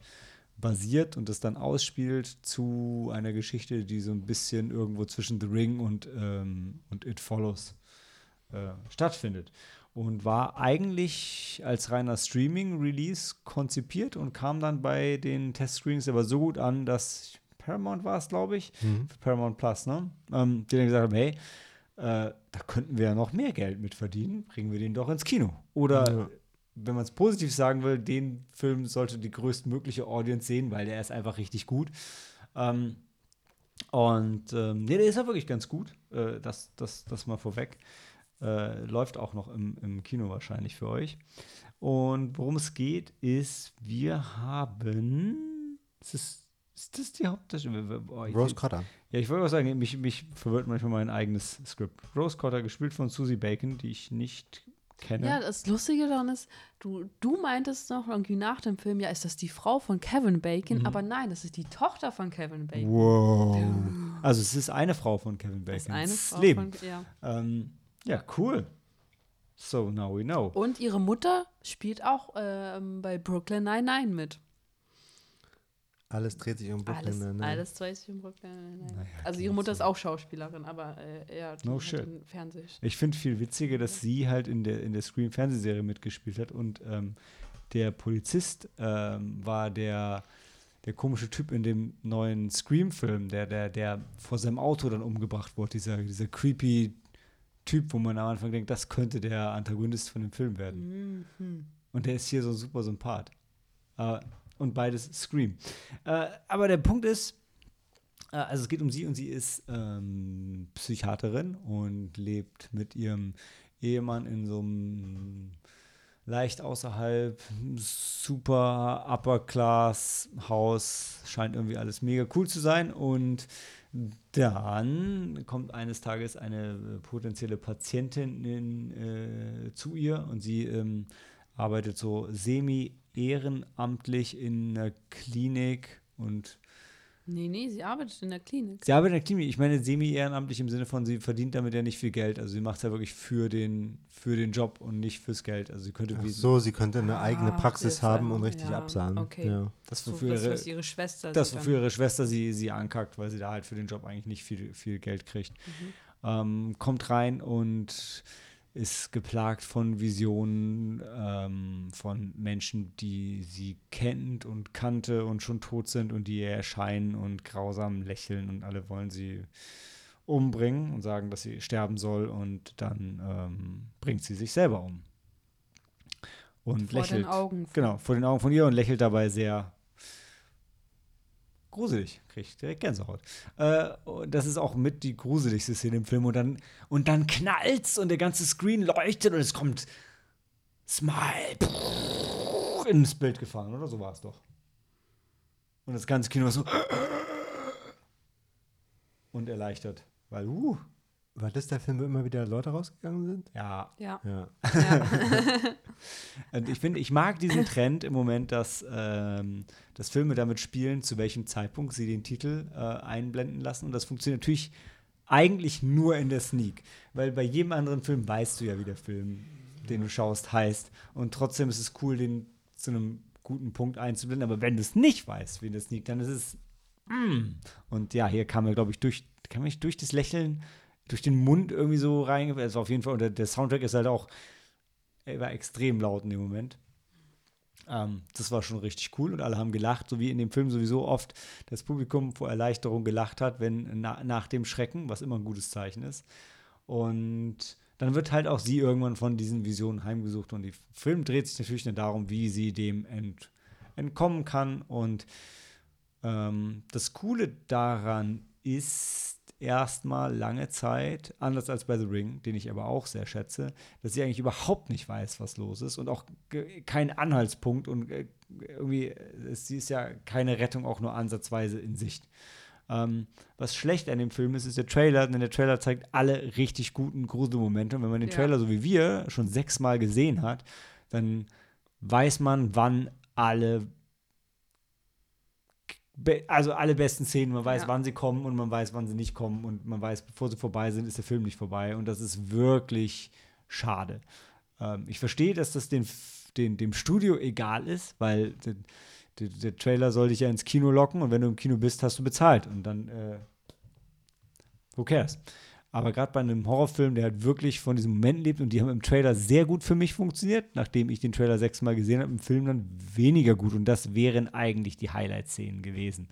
basiert und das dann ausspielt zu einer Geschichte, die so ein bisschen irgendwo zwischen The Ring und, ähm, und It Follows äh, stattfindet. Und war eigentlich als reiner Streaming-Release konzipiert und kam dann bei den Testscreens aber so gut an, dass Paramount war es, glaube ich, Mhm. Paramount Plus, ne? Ähm, die dann gesagt haben, hey, äh, da könnten wir ja noch mehr Geld mit verdienen, bringen wir den doch ins Kino. Oder Ja. wenn man es positiv sagen will, den Film sollte die größtmögliche Audience sehen, weil der ist einfach richtig gut. Ähm, Und ähm, nee, der ist ja wirklich ganz gut. Äh, das, das, das mal vorweg. Äh, läuft auch noch im, im Kino wahrscheinlich für euch. Und worum es geht, ist, wir haben. Ist das, ist das die Hauptdarstellerin? Oh, Rose Cotter. Ja, ich wollte auch sagen, mich, mich verwirrt manchmal mein eigenes Skript. Rose Cotter, gespielt von Susie Bacon, die ich nicht kenne. Ja, das Lustige daran ist, du, du meintest noch irgendwie nach dem Film, ja, ist das die Frau von Kevin Bacon? Mhm. Aber nein, das ist die Tochter von Kevin Bacon. Wow. Also es ist eine Frau von Kevin Das ist Bacon. eine Frau Leben. von, ja. Ähm, ja, cool. So, now we know. Und ihre Mutter spielt auch ähm, bei Brooklyn Nine-Nine mit. Alles dreht sich um Brooklyn. Alles, Nine-Nine. alles dreht sich um Brooklyn Nine-Nine. Naja, Also ihre Mutter ist auch Schauspielerin, aber äh, ja, die No shit. den Fernseh. Ich finde viel witziger, dass sie halt in der, in der Scream-Fernsehserie mitgespielt hat und ähm, der Polizist ähm, war der, der komische Typ in dem neuen Scream-Film, der, der, der vor seinem Auto dann umgebracht wurde, dieser, dieser creepy Typ, wo man am Anfang denkt, das könnte der Antagonist von dem Film werden. Mhm. Und der ist hier so ein super Sympath. Äh, und beides Scream. Äh, aber der Punkt ist, äh, also es geht um sie und sie ist ähm, Psychiaterin und lebt mit ihrem Ehemann in so einem leicht außerhalb super Upper Class Haus. Scheint irgendwie alles mega cool zu sein. Und dann kommt eines Tages eine äh, potenzielle Patientin in, äh, zu ihr und sie ähm, arbeitet so semi-ehrenamtlich in einer Klinik und Nee, nee, sie arbeitet in der Klinik. sie arbeitet in der Klinik, ich meine semi-ehrenamtlich im Sinne von, sie verdient damit ja nicht viel Geld. Also sie macht es ja wirklich für den, für den Job und nicht fürs Geld. Also sie könnte Ach so, sie könnte eine eigene Ah, Praxis jetzt haben und richtig ja, absahnen. okay. Ja. das So, wofür das, ihre, ihre Schwester das, wofür ihre Schwester sie, sie ankackt, weil sie da halt für den Job eigentlich nicht viel, viel Geld kriegt. Ähm, kommt rein und ist geplagt von Visionen ähm, von Menschen, die sie kennt und kannte und schon tot sind und die ihr erscheinen und grausam lächeln und alle wollen sie umbringen und sagen, dass sie sterben soll und dann ähm, bringt sie sich selber um. Und vor lächelt. den Augen. von- Genau, vor den Augen von ihr und lächelt dabei sehr gruselig. Kriegt direkt Gänsehaut. Äh, das ist auch mit die gruseligste Szene im Film. Und dann, und dann knallt's und der ganze Screen leuchtet und es kommt Smile ins Bild gefahren, oder? So war es doch. Und das ganze Kino war so und erleichtert. Weil, uh, War das der Film, wo immer wieder Leute rausgegangen sind? ja, Ja. Ja. ja. Und ich finde, ich mag diesen Trend im Moment, dass, ähm, dass Filme damit spielen, zu welchem Zeitpunkt sie den Titel äh, einblenden lassen. Und das funktioniert natürlich eigentlich nur in der Sneak. Weil bei jedem anderen Film weißt du ja, wie der Film, den du schaust, heißt. Und trotzdem ist es cool, den zu einem guten Punkt einzublenden. Aber wenn du es nicht weißt, wie in der Sneak, dann ist es. Mm. Und ja, hier kam er, glaube ich, durch, kam ich durch das Lächeln, durch den Mund irgendwie so rein. Also auf jeden Fall, und der, der Soundtrack ist halt auch er war extrem laut in dem Moment. Ähm, das war schon richtig cool und alle haben gelacht, so wie in dem Film sowieso oft das Publikum vor Erleichterung gelacht hat, wenn na, nach dem Schrecken, was immer ein gutes Zeichen ist. Und dann wird halt auch sie irgendwann von diesen Visionen heimgesucht und der Film dreht sich natürlich nicht darum, wie sie dem ent, entkommen kann. Und ähm, das Coole daran ist erstmal lange Zeit, anders als bei The Ring, den ich aber auch sehr schätze, dass sie eigentlich überhaupt nicht weiß, was los ist und auch ge- kein Anhaltspunkt und äh, irgendwie, sie ist ja keine Rettung auch nur ansatzweise in Sicht. Ähm, was schlecht an dem Film ist, ist der Trailer, denn der Trailer zeigt alle richtig guten Gruselmomente. Und wenn man den Ja. Trailer, so wie wir, schon sechsmal gesehen hat, dann weiß man, wann alle also alle besten Szenen, man weiß, Ja. wann sie kommen und man weiß, wann sie nicht kommen und man weiß, bevor sie vorbei sind, ist der Film nicht vorbei und das ist wirklich schade. Ähm, ich verstehe, dass das den, den, dem Studio egal ist, weil der, der, der Trailer soll dich ja ins Kino locken und wenn du im Kino bist, hast du bezahlt und dann äh, who cares? Aber gerade bei einem Horrorfilm, der halt wirklich von diesem Moment lebt und die haben im Trailer sehr gut für mich funktioniert, nachdem ich den Trailer sechsmal gesehen habe, im Film dann weniger gut. Und das wären eigentlich die Highlight-Szenen gewesen.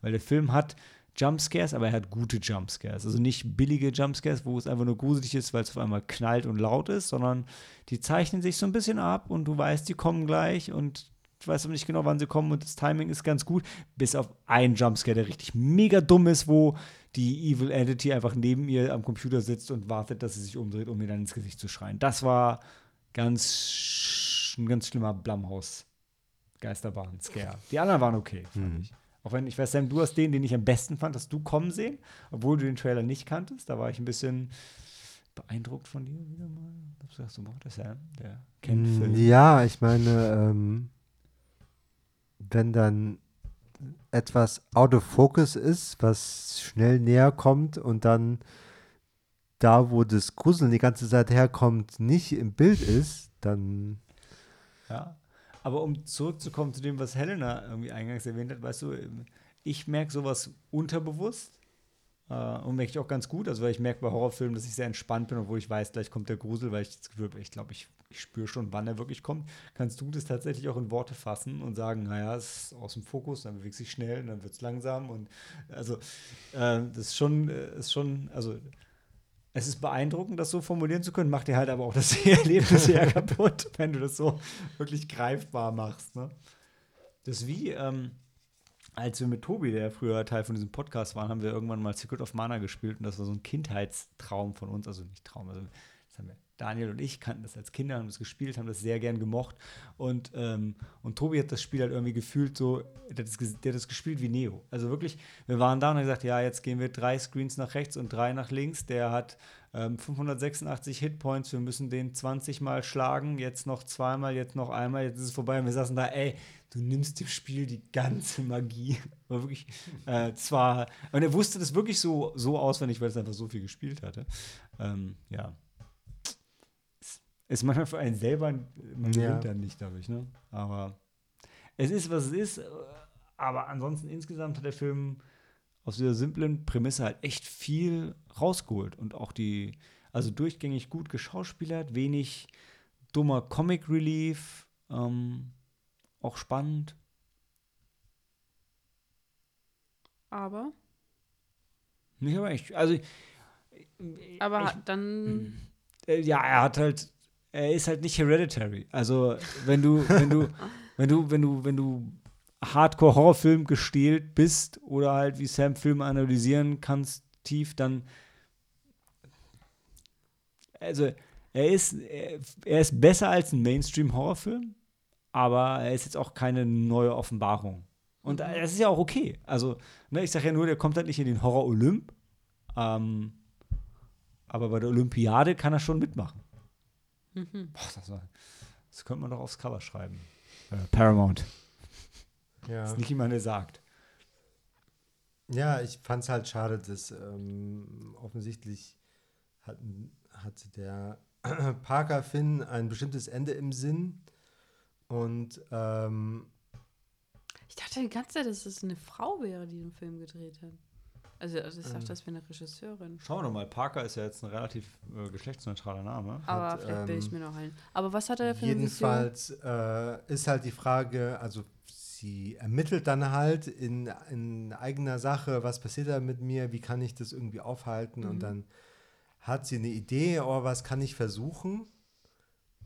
Weil der Film hat Jumpscares, aber er hat gute Jumpscares. Also nicht billige Jumpscares, wo es einfach nur gruselig ist, weil es auf einmal knallt und laut ist, sondern die zeichnen sich so ein bisschen ab und du weißt, die kommen gleich und weiß aber nicht genau, wann sie kommen und das Timing ist ganz gut. Bis auf einen Jumpscare, der richtig mega dumm ist, wo die Evil Entity einfach neben ihr am Computer sitzt und wartet, dass sie sich umdreht, um ihr dann ins Gesicht zu schreien. Das war ganz, ein ganz schlimmer Blumhaus. Geisterbahn-Scare. Die anderen waren okay, fand Mhm. ich. Auch wenn, ich weiß, Sam, du hast den, den ich am besten fand, hast du kommen sehen, obwohl du den Trailer nicht kanntest. Da war ich ein bisschen beeindruckt von dir wieder mal. Du sagst so, boah, der Sam, der kennt Mm, Film. Ja, ich meine, ähm, wenn dann etwas out of focus ist, was schnell näher kommt und dann da, wo das Gruseln die ganze Zeit herkommt, nicht im Bild ist, dann Ja. Aber um zurückzukommen zu dem, was Helena irgendwie eingangs erwähnt hat, weißt du, ich merke sowas unterbewusst und merke ich auch ganz gut. Also, weil ich merke bei Horrorfilmen, dass ich sehr entspannt bin, obwohl ich weiß, gleich kommt der Grusel, weil ich das Gefühl habe, ich glaube, ich, ich spüre schon, wann er wirklich kommt. Kannst du das tatsächlich auch in Worte fassen und sagen, naja, es ist aus dem Fokus, dann bewegt sich schnell und dann wird es langsam und also, äh, das ist schon, äh, ist schon, also, es ist beeindruckend, das so formulieren zu können, macht dir halt aber auch das Erlebnis eher kaputt, wenn du das so wirklich greifbar machst. Ne? Das wie, ähm, als wir mit Tobi, der früher Teil von diesem Podcast war, haben wir irgendwann mal Secret of Mana gespielt und das war so ein Kindheitstraum von uns, also nicht Traum, also das haben wir, Daniel und ich kannten das als Kinder, haben das gespielt, haben das sehr gern gemocht. Und, ähm, und Tobi hat das Spiel halt irgendwie gefühlt so, der hat, das, der hat das gespielt wie Neo. Also wirklich, wir waren da und haben gesagt, ja, jetzt gehen wir drei Screens nach rechts und drei nach links, der hat ähm, 586 Hitpoints, wir müssen den 20 Mal schlagen, jetzt noch zweimal, jetzt noch einmal, jetzt ist es vorbei und wir saßen da, ey, du nimmst dem Spiel die ganze Magie. War wirklich, äh, zwar, und er wusste das wirklich so, so auswendig, weil es einfach so viel gespielt hatte. Ähm, ja. Ist- Ist manchmal für einen selber, man Ja. gewinnt dann nicht dadurch, ne? Aber es ist, was es ist. Aber ansonsten insgesamt hat der Film aus dieser simplen Prämisse halt echt viel rausgeholt und auch die, also durchgängig gut geschauspielert, wenig dummer Comic Relief, ähm, auch spannend. Aber, Nicht aber echt, also aber ich, dann, äh, ja, er hat halt, er ist halt nicht hereditary. Also wenn du, wenn du, wenn du, wenn du, wenn du Hardcore-Horrorfilm gestählt bist oder halt wie Sam Filme analysieren kannst tief, dann also er ist, er, ist besser als ein Mainstream-Horrorfilm, aber er ist jetzt auch keine neue Offenbarung. Und Mhm. das ist ja auch okay. Also, ne, ich sage ja nur, der kommt halt nicht in den Horror-Olymp. Ähm, aber bei der Olympiade kann er schon mitmachen. mhm. Boah, das, war, das könnte man doch aufs Cover schreiben. Äh, Paramount. Ja. Das ist nicht jemand, sagt. Ja, ich fand es halt schade, dass ähm, offensichtlich hat, hatte der Parker Finn ein bestimmtes Ende im Sinn und ähm, Ich dachte die ganze Zeit, dass es eine Frau wäre, die den Film gedreht hat. Also, also ich dachte, Ähm. das wäre eine Regisseurin. Schauen wir doch mal, Parker ist ja jetzt ein relativ äh, geschlechtsneutraler Name. Aber hat, vielleicht bilde ich ähm, mir noch ein. Aber was hat er für eine jedenfalls äh, ist halt die Frage, also sie ermittelt dann halt in, in eigener Sache, was passiert da mit mir, wie kann ich das irgendwie aufhalten Mhm. und dann hat sie eine Idee, oh, was kann ich versuchen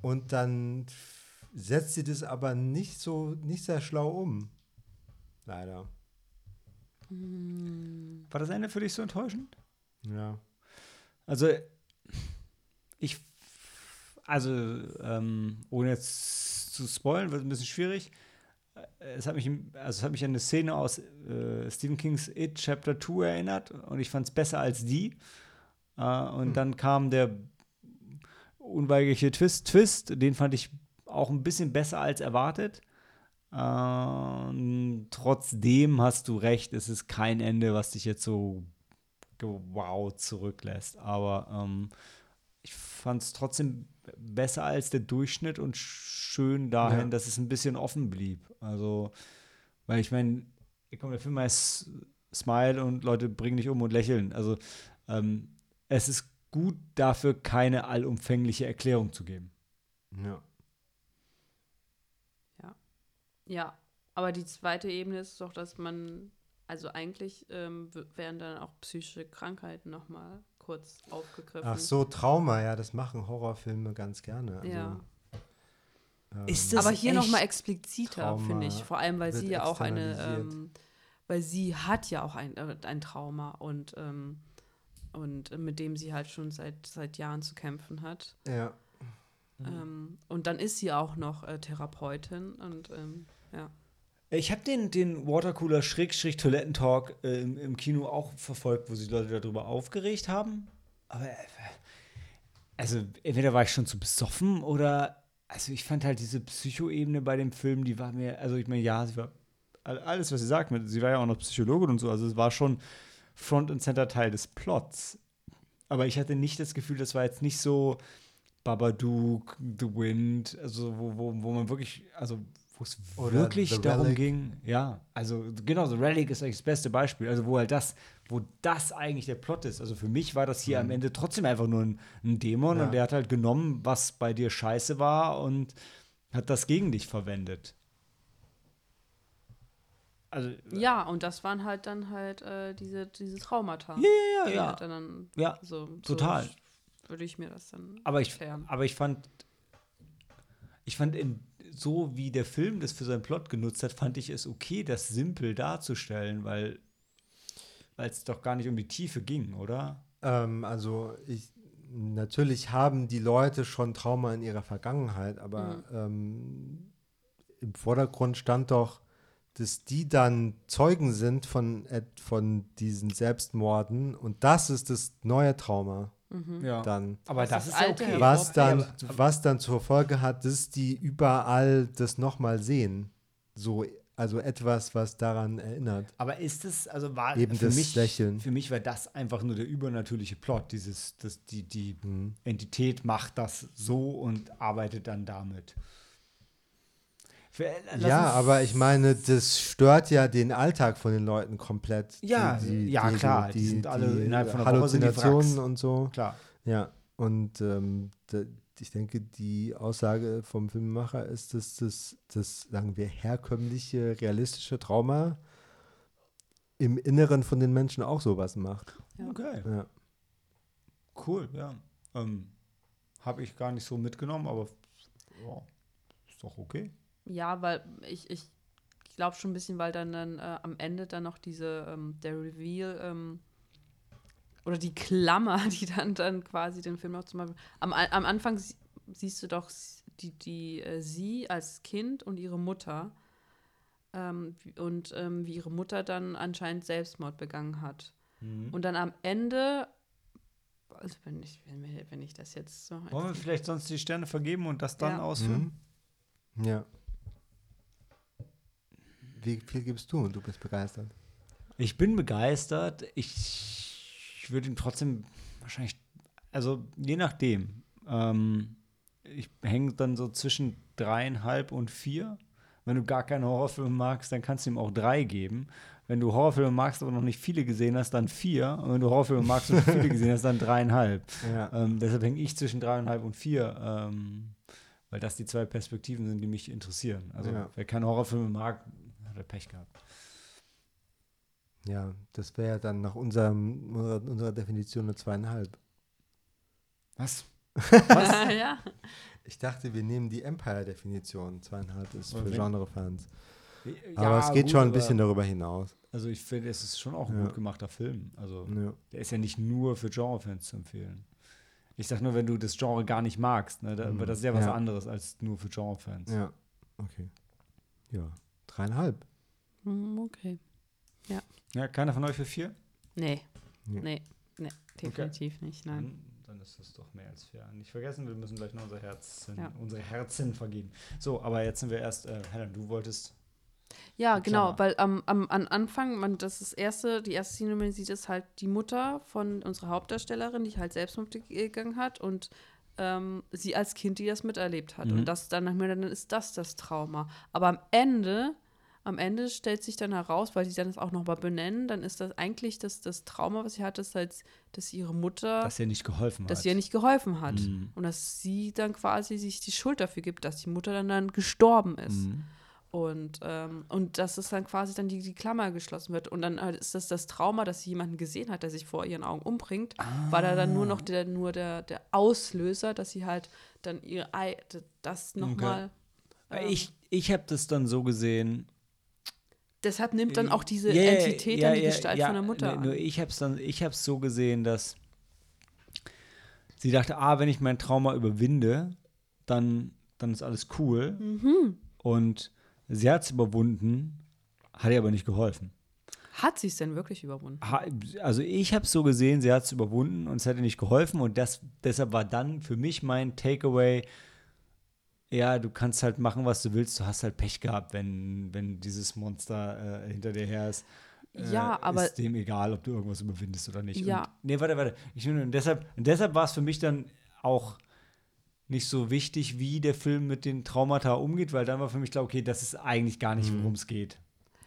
und dann setzt sie das aber nicht so, nicht sehr schlau um. Leider. Hm. War das Ende für dich so enttäuschend? Ja. Also, ich, also, ähm, ohne jetzt zu spoilen, wird ein bisschen schwierig. Es hat mich, also es hat mich an eine Szene aus äh, Stephen Kings It Chapter 2 erinnert und ich fand es besser als die. Äh, und Hm. dann kam der unweigerliche Twist, Twist, den fand ich auch ein bisschen besser als erwartet. Ähm, trotzdem hast du recht, es ist kein Ende, was dich jetzt so wow zurücklässt. Aber ähm, ich fand es trotzdem besser als der Durchschnitt und schön dahin, Ja. dass es ein bisschen offen blieb. Also, weil ich meine, komm, der Film heißt Smile und Leute bringen dich um und lächeln. Also, ähm, es ist gut dafür, keine allumfängliche Erklärung zu geben. Ja. Ja, aber die zweite Ebene ist doch, dass man, also eigentlich ähm, w- werden dann auch psychische Krankheiten nochmal kurz aufgegriffen. Ach so, Trauma, ja, das machen Horrorfilme ganz gerne. Also, Ja. ähm, Ist das Aber hier nochmal expliziter, finde ich. Vor allem, weil sie ja auch eine, ähm, weil sie hat ja auch ein, äh, ein Trauma und, ähm, und äh, mit dem sie halt schon seit, seit Jahren zu kämpfen hat. ja. Ähm, und dann ist sie auch noch äh, Therapeutin und ähm, ja. Ich habe den, den Watercooler Schrägstrich Toilettentalk äh, im, im Kino auch verfolgt, wo sich Leute darüber aufgeregt haben. Aber äh, also entweder war ich schon zu besoffen oder also ich fand halt diese Psychoebene bei dem Film, die war mir, also ich meine, ja, sie war all- alles, was sie sagt, sie war ja auch noch Psychologin und so, also es war schon Front und Center Teil des Plots. Aber ich hatte nicht das Gefühl, das war jetzt nicht so Babadook, The Wind, also wo, wo, wo man wirklich, also wo es wirklich The darum Relic. ging, ja, also genau, The Relic ist eigentlich das beste Beispiel, also wo halt das, wo das eigentlich der Plot ist. Also für mich war das hier am Ende trotzdem einfach nur ein, ein Dämon Mhm. Ja. und der hat halt genommen, was bei dir scheiße war und hat das gegen dich verwendet. Also, Ja, und das waren halt dann halt äh, diese, diese Traumata. ja, ja, die ja. halt dann Ja, so, so total. Würde ich mir das dann Aber ich, erklären. aber ich fand, ich fand in, so wie der Film das für seinen Plot genutzt hat, fand ich es okay, das simpel darzustellen, weil weil es doch gar nicht um die Tiefe ging, oder? Ähm, also ich natürlich haben die Leute schon Trauma in ihrer Vergangenheit, aber ähm, im Vordergrund stand doch, dass die dann Zeugen sind von, von diesen Selbstmorden und das ist das neue Trauma Ja. dann. aber Das das ist okay. Was dann, was dann zur Folge hat, dass die überall das nochmal sehen. So, also etwas, was daran erinnert. Aber ist es, also war Eben für das mich, Lächeln. für mich war das einfach nur der übernatürliche Plot. Dieses, das, die, die Mhm. Entität macht das so und arbeitet dann damit. Lass Ja, aber ich meine, das stört ja den Alltag von den Leuten komplett. Ja, ja, klar, die sind alle innerhalb von einer die Halluzinationen und so. Klar. Ja, und ähm, da, ich denke, die Aussage vom Filmemacher ist, dass das, das, sagen wir, herkömmliche, realistische Trauma im Inneren von den Menschen auch sowas macht. Ja. Okay. Ja. Cool, ja. Ähm, Habe ich gar nicht so mitgenommen, aber ja, ist doch okay. Ja, weil ich, ich glaube schon ein bisschen, weil dann, dann äh, am Ende dann noch diese, ähm, der Reveal ähm, oder die Klammer, die dann, dann quasi den Film auch zum Beispiel. Am, am Anfang sie, siehst du doch die, die, äh, sie als Kind und ihre Mutter. Ähm, und ähm, wie ihre Mutter dann anscheinend Selbstmord begangen hat. Und dann am Ende, also wenn ich, wenn, wenn ich das jetzt so. Wollen wir vielleicht sonst die Sterne vergeben und das dann Ja. ausführen? Mhm. Ja. Wie viel gibst du? Du bist begeistert. Ich bin begeistert. Ich würde ihn trotzdem wahrscheinlich, also je nachdem. Ähm, ich hänge dann so zwischen dreieinhalb und vier. Wenn du gar keine Horrorfilme magst, dann kannst du ihm auch drei geben. Wenn du Horrorfilme magst, aber noch nicht viele gesehen hast, dann vier. Und wenn du Horrorfilme magst und viele gesehen hast, dann dreieinhalb. Ja. Ähm, deshalb hänge ich zwischen dreieinhalb und vier, ähm, weil das die zwei Perspektiven sind, die mich interessieren. Also Ja. wer keine Horrorfilme mag, hat er Pech gehabt. Ja, das wäre dann nach unserem, unserer, unserer Definition eine zweieinhalb. Was? ja. Ich dachte, wir nehmen die Empire-Definition. Zweieinhalb ist für Genrefans. Ja, Aber es geht gut, schon ein bisschen darüber hinaus. Also ich finde, es ist schon auch ein Ja. gut gemachter Film. Also Ja. der ist ja nicht nur für Genrefans zu empfehlen. Ich sag nur, wenn du das Genre gar nicht magst, ne, da, aber das ist ja was Ja. anderes als nur für Genrefans. ja, okay. Ja, dreieinhalb. Hm, Okay. Ja, keiner von euch für vier? Nee. Nee. Nee, nee, definitiv nicht, nein. Dann, dann ist das doch mehr als fair. Nicht vergessen, wir müssen gleich noch unser Herzen, Ja. unsere Herzen vergeben. So, aber jetzt sind wir erst, äh, Helen, du wolltest. Ja, genau, Klammer. weil am, am, am Anfang, man, das ist erste, die erste Szene, man sieht, ist halt die Mutter von unserer Hauptdarstellerin, die halt Selbstmord gegangen hat und ähm, sie als Kind, die das miterlebt hat. Mhm. Und das dann, dann ist das das Trauma. Aber am Ende, am Ende stellt sich dann heraus, weil sie dann das auch nochmal benennen, dann ist das eigentlich das, das Trauma, was sie hat, ist halt, dass ihre Mutter, Dass ihr nicht geholfen dass hat. ihr nicht geholfen hat. Mhm. Und dass sie dann quasi sich die Schuld dafür gibt, dass die Mutter dann, dann gestorben ist. Mhm. Und, ähm, und dass es dann quasi dann die, die Klammer geschlossen wird. Und dann halt ist das das Trauma, dass sie jemanden gesehen hat, der sich vor ihren Augen umbringt, war da dann nur noch der, nur der, der Auslöser, dass sie halt dann ihr Ei, das nochmal ähm, Ich, ich habe das dann so gesehen. Deshalb nimmt dann auch diese ja, Entität ja, dann die ja, Gestalt von der Mutter an. Nur ich habe es dann, ich habe es so gesehen, dass sie dachte, ah, wenn ich mein Trauma überwinde, dann, dann ist alles cool. Mhm. Und sie hat es überwunden, hat ihr aber nicht geholfen. Hat sie es denn wirklich überwunden? Ha- Also ich habe es so gesehen, sie hat es überwunden und es hat ihr nicht geholfen und das, deshalb war dann für mich mein Takeaway, ja, du kannst halt machen, was du willst, du hast halt Pech gehabt, wenn, wenn dieses Monster äh, hinter dir her ist. Äh, Ja, aber- Ist dem egal, ob du irgendwas überwindest oder nicht. Ja. Und, nee, warte, warte. Ich, und deshalb, und deshalb war es für mich dann auch nicht so wichtig, wie der Film mit den Traumata umgeht, weil dann war für mich klar, okay, das ist eigentlich gar nicht, worum es geht.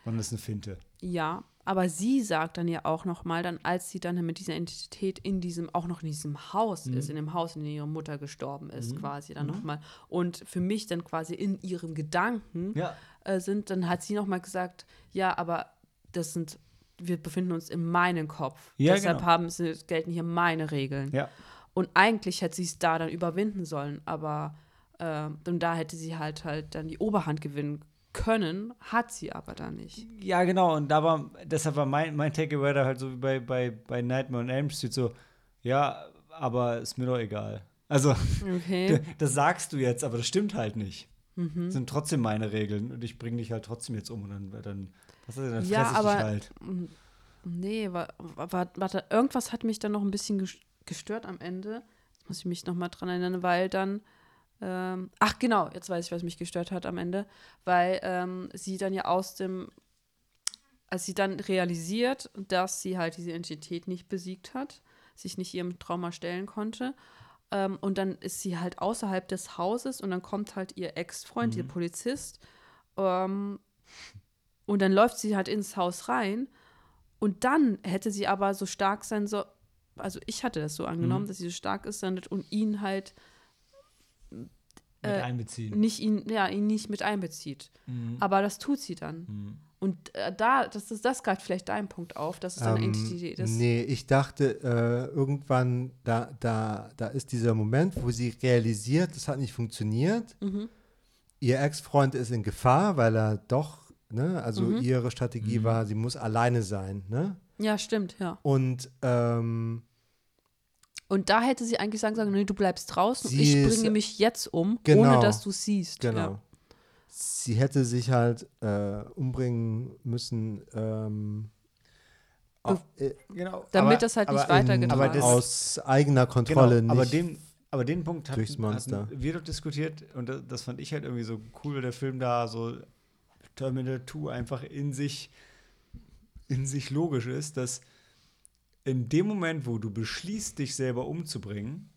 Sondern das ist eine Finte. Ja, aber sie sagt dann ja auch noch mal, dann als sie dann mit dieser Entität in diesem auch noch in diesem Haus Mhm. ist, in dem Haus, in dem ihre Mutter gestorben ist, quasi dann noch mal und für mich dann quasi in ihrem Gedanken Ja. äh, sind, dann hat sie noch mal gesagt, ja, aber das sind wir befinden uns in meinem Kopf. Ja, Deshalb genau. haben sie, gelten hier meine Regeln. Ja. Und eigentlich hätte sie es da dann überwinden sollen, aber äh, und da hätte sie halt halt dann die Oberhand gewinnen können, hat sie aber da nicht. Ja, genau. Und da war, deshalb war mein, mein Takeaway da halt so wie bei, bei, bei Nightmare on Elm Street so, ja, aber ist mir doch egal. Also, Okay. das sagst du jetzt, aber das stimmt halt nicht. Das sind trotzdem meine Regeln und ich bringe dich halt trotzdem jetzt um und dann, dann, was ist denn, dann Ja, fress ich aber- dich halt. Nee, wa- wa- warte, irgendwas hat mich dann noch ein bisschen ges- gestört am Ende. Jetzt muss ich mich noch mal dran erinnern, weil dann ähm, ach genau, jetzt weiß ich, was mich gestört hat am Ende, weil ähm, sie dann ja aus dem als sie dann realisiert, dass sie halt diese Entität nicht besiegt hat, sich nicht ihrem Trauma stellen konnte. Ähm, und dann ist sie halt außerhalb des Hauses und dann kommt halt ihr Ex-Freund, ihr Polizist. Ähm, und dann läuft sie halt ins Haus rein. Und dann hätte sie aber so stark sein so, also ich hatte das so angenommen, dass sie so stark ist dann und ihn halt Mit äh, einbeziehen. nicht ihn, ja, ihn nicht mit einbezieht. Mhm. Aber das tut sie dann. Mhm. Und äh, da, das, ist, das greift vielleicht deinen Punkt auf, dass es dann eine Ähm, Entität ist. nee, ich dachte äh, irgendwann, da, da, da ist dieser Moment, wo sie realisiert, das hat nicht funktioniert. Mhm. Ihr Ex-Freund ist in Gefahr, weil er doch, ne, also Mhm. ihre Strategie war, sie muss alleine sein, ne? Ja, stimmt, ja. Und ähm, Und da hätte sie eigentlich sagen sollen, nee, du bleibst draußen Sie ich ist- bringe mich jetzt um, Genau. ohne dass du siehst. genau. Ja. Sie hätte sich halt äh, umbringen müssen, ähm, auf, äh, Genau. Damit aber, das halt nicht aber, weitergetragen aber das- aus eigener Kontrolle genau, aber nicht. den, aber den Punkt hatten, durchs Monster. hatten wir doch diskutiert und das, das fand ich halt irgendwie so cool, weil der Film da so Terminal 2 einfach in sich, in sich logisch ist, dass in dem Moment, wo du beschließt, dich selber umzubringen,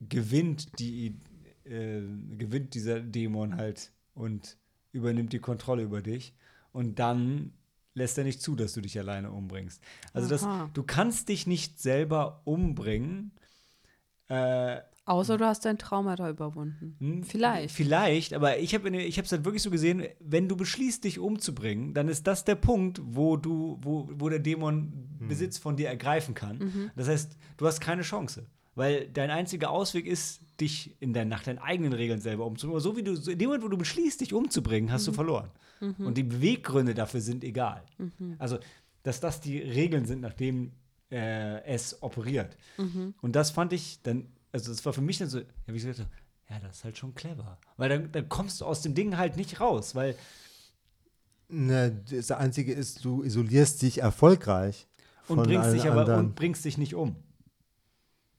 gewinnt die äh, gewinnt dieser Dämon halt und übernimmt die Kontrolle über dich und dann lässt er nicht zu, dass du dich alleine umbringst. Also das, du kannst dich nicht selber umbringen. Äh, Außer du hast dein Trauma da überwunden. hm, Vielleicht. Vielleicht, aber ich habe ich es halt wirklich so gesehen, wenn du beschließt, dich umzubringen, dann ist das der Punkt, wo du, wo, wo der Dämon Besitz von dir ergreifen kann. Mhm. Das heißt, du hast keine Chance. Weil dein einziger Ausweg ist, dich in dein, nach deinen eigenen Regeln selber umzubringen. Aber so wie du, in dem Moment, wo du beschließt, dich umzubringen, hast du Mhm. verloren. Und die Beweggründe dafür sind egal. Mhm. Also, dass das die Regeln sind, nach denen äh, es operiert. Mhm. Und das fand ich dann, also das war für mich dann so, ja, wie gesagt, ja, das ist halt schon clever. Weil dann, dann kommst du aus dem Ding halt nicht raus, weil Ne, das Einzige ist, du isolierst dich erfolgreich. und von bringst dich aber anderen. und bringst dich nicht um.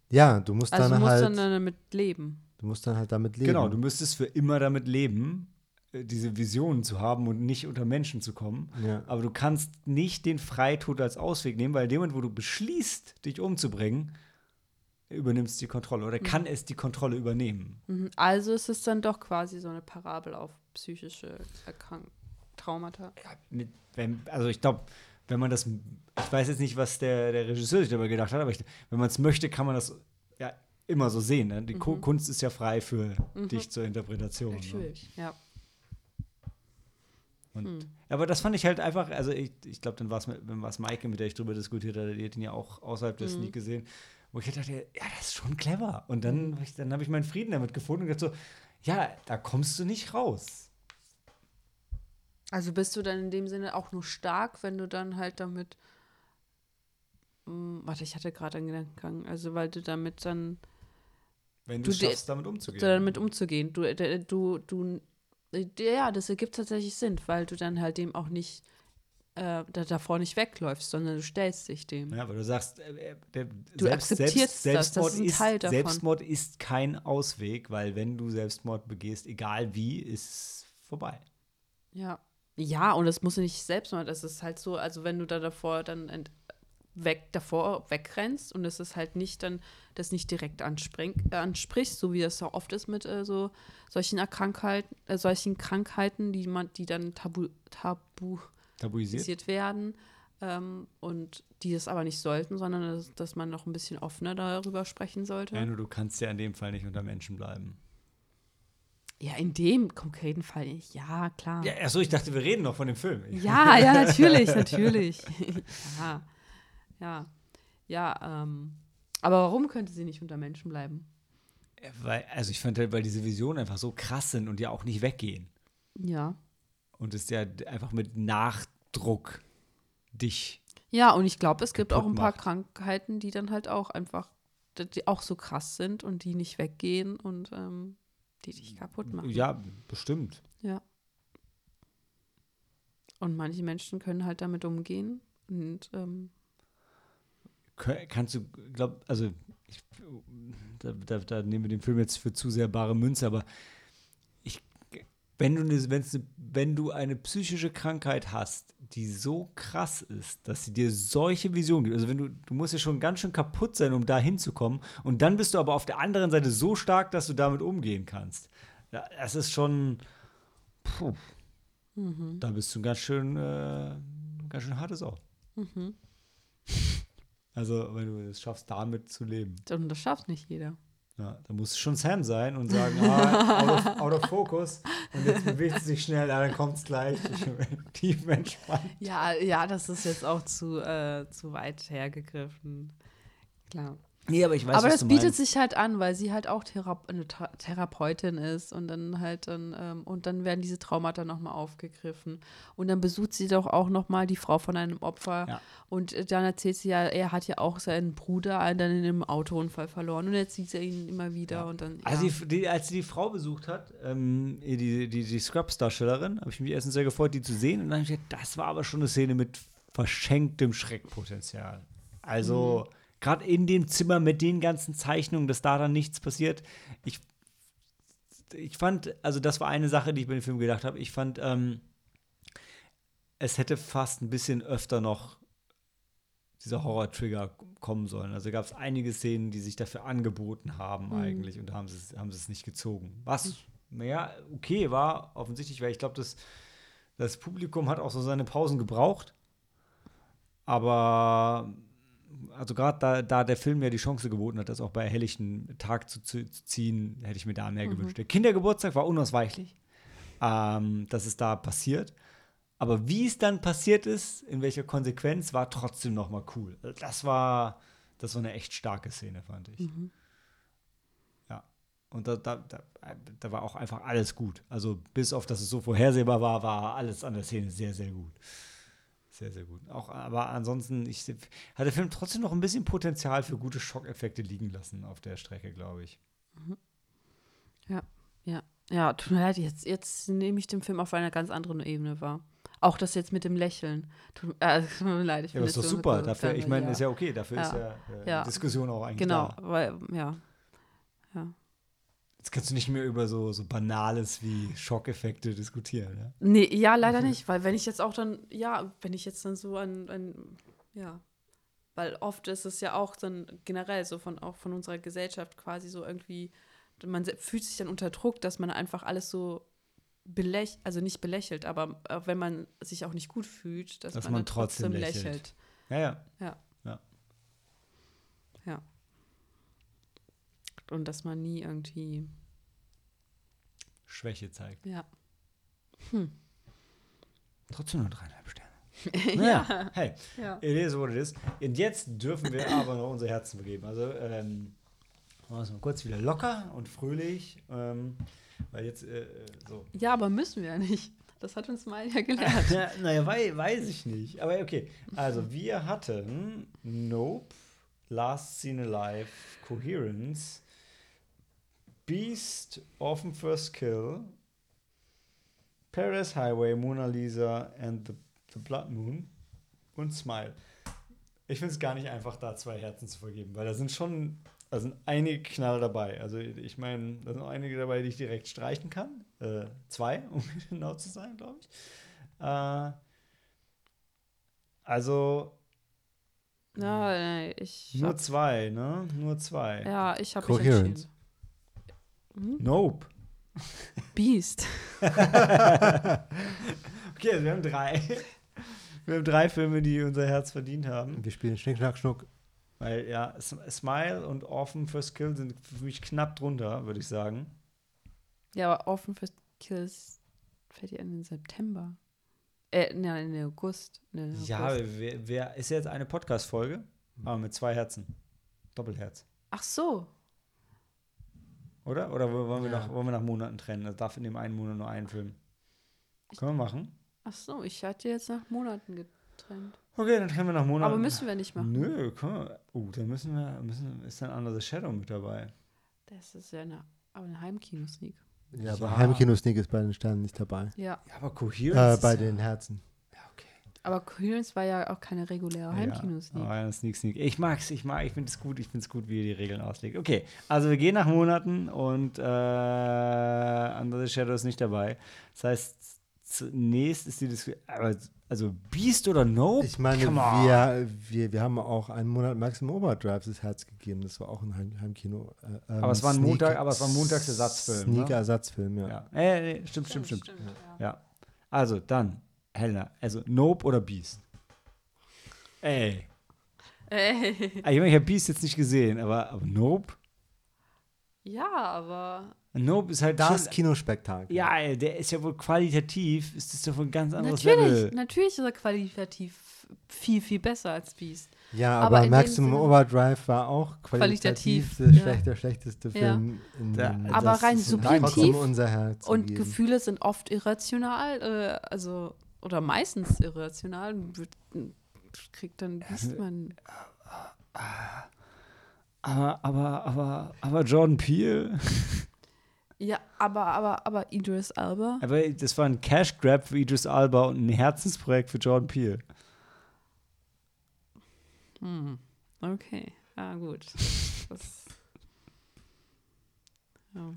Ja, du musst Also du dann musst halt, dann damit leben. du musst dann halt damit leben. Genau, du müsstest für immer damit leben, äh, diese Visionen zu haben und nicht unter Menschen zu kommen. Ja. Aber du kannst nicht den Freitod als Ausweg nehmen, weil in dem Moment, wo du beschließt, dich umzubringen, übernimmst du die Kontrolle oder kann es die Kontrolle übernehmen. Mhm. Also ist es dann doch quasi so eine Parabel auf psychische Erkrank Traumata. Mit, wenn, also ich glaube, wenn man das, ich weiß jetzt nicht, was der, der Regisseur sich dabei gedacht hat, aber ich, wenn man es möchte, kann man das ja immer so sehen. Ne? Die Ku- Kunst ist ja frei für dich zur Interpretation. Ne? Natürlich, ja. Und, Hm. Aber das fand ich halt einfach, also ich, ich glaube, dann war es Maike, mit der ich drüber diskutiert hatte, die hat ihn ja auch außerhalb der Sneak gesehen, wo ich dachte, ja, das ist schon clever. Und dann, dann habe ich meinen Frieden damit gefunden und gedacht so, ja, da kommst du nicht raus. Also bist du dann in dem Sinne auch nur stark, wenn du dann halt damit. Hm, warte, ich hatte gerade einen Gedankengang. Also weil du damit dann Wenn Du du schaffst, damit umzugehen. damit umzugehen. Du, d- du, du, ja, das ergibt tatsächlich Sinn, weil du dann halt dem auch nicht äh, da, davor nicht wegläufst, sondern du stellst dich dem. Ja, weil du sagst, äh, äh, Du akzeptierst das, das ist ein ist. Selbstmord ist kein Ausweg, weil wenn du Selbstmord begehst, egal wie, ist es vorbei. Ja. Ja, und das muss nicht selbst machen. Das ist halt so, also wenn du da davor dann ent weg davor wegrennst und es ist halt nicht dann das nicht direkt anspring, äh, ansprichst, so wie das so oft ist mit äh, so solchen Krankheiten, äh, solchen Krankheiten, die man, die dann tabu, tabuisiert Tabuisiert. werden ähm, und die es aber nicht sollten, sondern dass, dass man noch ein bisschen offener darüber sprechen sollte. Ja, nur du kannst ja in dem Fall nicht unter Menschen bleiben. Ja, in dem konkreten Fall nicht. Ja, klar. Ja, achso, ich dachte, wir reden noch von dem Film. Ja, ja, natürlich, natürlich. ja, ja, ja. Ähm, aber warum könnte sie nicht unter Menschen bleiben? Weil, also ich fand halt, weil diese Visionen einfach so krass sind und ja auch nicht weggehen. Ja. Und es ja einfach mit Nachdruck dich. Ja, und ich glaube, es gibt auch ein paar macht. Krankheiten, die dann halt auch einfach, die auch so krass sind und die nicht weggehen und ähm, die dich kaputt machen. Ja, bestimmt. Ja. Und manche Menschen können halt damit umgehen und ähm, Kannst du, glaub, also ich, da, da, da nehmen wir den Film jetzt für zu sehr bare Münze, aber wenn du, eine, eine, wenn du eine psychische Krankheit hast, die so krass ist, dass sie dir solche Visionen gibt, also wenn du, du musst ja schon ganz schön kaputt sein, um da hinzukommen, und dann bist du aber auf der anderen Seite so stark, dass du damit umgehen kannst. Das ist schon, puh, da bist du ganz schön, äh, ganz schön harte Sau. Also, wenn du es schaffst, damit zu leben. und das schafft nicht jeder. Ja, da musst du schon Sam sein und sagen, ah, out, of, out of focus. Und jetzt bewegt sie sich schnell, ja, dann kommt es gleich. Tief entspannt. Ja, ja, das ist jetzt auch zu, äh, zu weit hergegriffen. Klar. Nee, aber ich weiß, Aber was das bietet sich halt an, weil sie halt auch Thera eine Therapeutin ist und dann halt dann, ähm, und dann werden diese Traumata nochmal aufgegriffen. Und dann besucht sie doch auch nochmal die Frau von einem Opfer. Ja. Und äh, dann erzählt sie ja, er hat ja auch seinen Bruder dann in einem Autounfall verloren und jetzt sieht sie ihn immer wieder Ja. und dann. Also ja. die, die, als sie die Frau besucht hat, ähm, die, die, die Scrubs-Darstellerin, habe ich mich erstens sehr gefreut, die zu sehen. Und dann habe ich gedacht, das war aber schon eine Szene mit verschenktem Schreckpotenzial. Also gerade in dem Zimmer mit den ganzen Zeichnungen, dass da dann nichts passiert. Ich, ich fand, also das war eine Sache, die ich bei dem Film gedacht habe. Ich fand, ähm, es hätte fast ein bisschen öfter noch dieser Horror-Trigger kommen sollen. Also gab es einige Szenen, die sich dafür angeboten haben eigentlich und da haben sie es haben es nicht gezogen. Was, naja, okay war, offensichtlich, weil ich glaube, das, das Publikum hat auch so seine Pausen gebraucht. Aber also gerade da, da der Film ja die Chance geboten hat, das auch bei helllichten Tag zu, zu, ziehen, hätte ich mir da mehr gewünscht. Der Kindergeburtstag war unausweichlich, ähm, dass es da passiert. Aber wie es dann passiert ist, in welcher Konsequenz, war trotzdem noch mal cool. Also Das war, das war eine echt starke Szene, fand ich. Ja. Und da, da, da, da war auch einfach alles gut. Also bis auf, dass es so vorhersehbar war, war alles an der Szene sehr, sehr gut. Sehr, sehr gut. Auch, aber ansonsten ich, hat der Film trotzdem noch ein bisschen Potenzial für gute Schockeffekte liegen lassen auf der Strecke, glaube ich. Ja, ja. Ja, tut mir leid, jetzt, jetzt nehme ich den Film auf einer ganz anderen Ebene wahr. Auch das jetzt mit dem Lächeln. Tut, äh, tut mir leid, ich Ja, aber ist doch super. Dafür, ich meine, ist ja okay. Dafür ist Ja. ja, äh, Ja. die Diskussion auch eigentlich Genau, da. weil, ja. Ja. Jetzt kannst du nicht mehr über so, so Banales wie Schockeffekte diskutieren. Ja? Nee, ja, leider nicht, weil wenn ich jetzt auch dann, ja, wenn ich jetzt dann so an, an ja, weil oft ist es ja auch dann generell so von auch von unserer Gesellschaft quasi so irgendwie, man fühlt sich dann unter Druck, dass man einfach alles so belächelt, also nicht belächelt, aber äh, wenn man sich auch nicht gut fühlt, dass, Dass man, man trotzdem, trotzdem lächelt. lächelt. Ja, ja. Ja. Ja. Ja. Und dass man nie irgendwie, Schwäche zeigt. ja. Trotzdem nur dreieinhalb Sterne. Naja, hey, Ja. it is what it is. Und jetzt dürfen wir aber noch unser Herzen begeben. Also, ähm, machen wir es mal kurz wieder locker und fröhlich. Ähm, Weil jetzt, äh, so. Ja, aber müssen wir ja nicht. Das hat uns Smile ja gelernt. Ja, naja, wei weiß ich nicht. Aber okay. Also, wir hatten Nope, Last Seen Alive, Coherence, Beast, Orphan First Kill, Paradise Highway, Mona Lisa and the, the Blood Moon und Smile. Ich finde es gar nicht einfach, da zwei Herzen zu vergeben, weil da sind schon, da sind einige Knall dabei. Also ich meine, da sind auch einige dabei, die ich direkt streichen kann. Äh, zwei, um genau zu sein, glaube ich. Äh, also Ja, nee, ich. nur Hab, zwei, ne? Nur zwei. ja, ich habe mich entschieden. Hm? Nope. Beast. Okay, also wir haben drei. Wir haben drei Filme, die unser Herz verdient haben. Wir spielen Schnick, Schnack, Schnuck. Weil ja, Smile und Orphan First Kill sind für mich knapp drunter, würde ich sagen. Ja, aber Offen für Kills fällt ja in den September. Äh, nein, in den August. Nee, in den Ja, August. wer, wer ist jetzt eine Podcast-Folge? Aber mit zwei Herzen. Doppelherz. Ach so. Oder? Oder wollen wir, Ja. nach, wollen wir nach Monaten trennen? Das darf in dem einen Monat nur einen Film. Können wir machen? Ach so, ich hatte jetzt nach Monaten getrennt. Okay, dann trennen wir nach Monaten. Aber müssen wir nicht machen. Nö, komm. mal. Uh, dann müssen wir, müssen, ist dann Under the Shadow mit dabei. Das ist ja eine, aber eine Heimkino-Sneak. Ja, aber Ja. Heimkino-Sneak ist bei den Sternen nicht dabei. Ja, Ja, aber Coherence. Äh, ist bei ja, den Herzen. Aber Coherence war ja auch keine reguläre Heimkino-Sneak. Ja, Sneak, Sneak. Ich mag's, ich mag, ich finde es gut, ich finde es gut, wie ihr die Regeln auslegt. Okay, also wir gehen nach Monaten und äh, Under the Shadow ist nicht dabei. Das heißt, zunächst ist die Diskussion, aber also Beast oder Nope? Ich meine, wir, wir, wir haben auch einen Monat Maximum Overdrive das Herz gegeben. Das war auch ein Heim, Heimkino. Äh, ähm, Aber es war ein Montag- aber es war ein Montagsersatzfilm, ne? Sneak-Ersatzfilm, ja. Ja, äh, nee, stimmt, stimmt, stimmt. ja. Ja. Also, dann, Helena, also Nope oder Beast? Ey. Ey. Ah, Ich meine, ich habe Beast jetzt nicht gesehen, aber, aber Nope? Ja, aber Nope ist halt Das schon, Kinospektakel. Ja, ey, der ist ja wohl qualitativ, ist das doch wohl ein ganz anderes natürlich, Level. natürlich ist er qualitativ viel, viel besser als Beast. Ja, Aber aber, Maximum Sinne- Overdrive war auch qualitativ, Qualitativ, der, ja. schlecht, der schlechteste Ja. Film. In Da- Aber rein subjektiv unser Herz. Und. Gefühle sind oft irrational, äh, also, oder meistens irrational. Kriegt dann Beast man. Aber, aber, aber, aber Jordan Peele, Ja, aber, aber, aber Idris Elba. aber das war ein Cash Grab für Idris Alba und ein Herzensprojekt für Jordan Peele. Hm. Okay, ah, gut. Das, ja.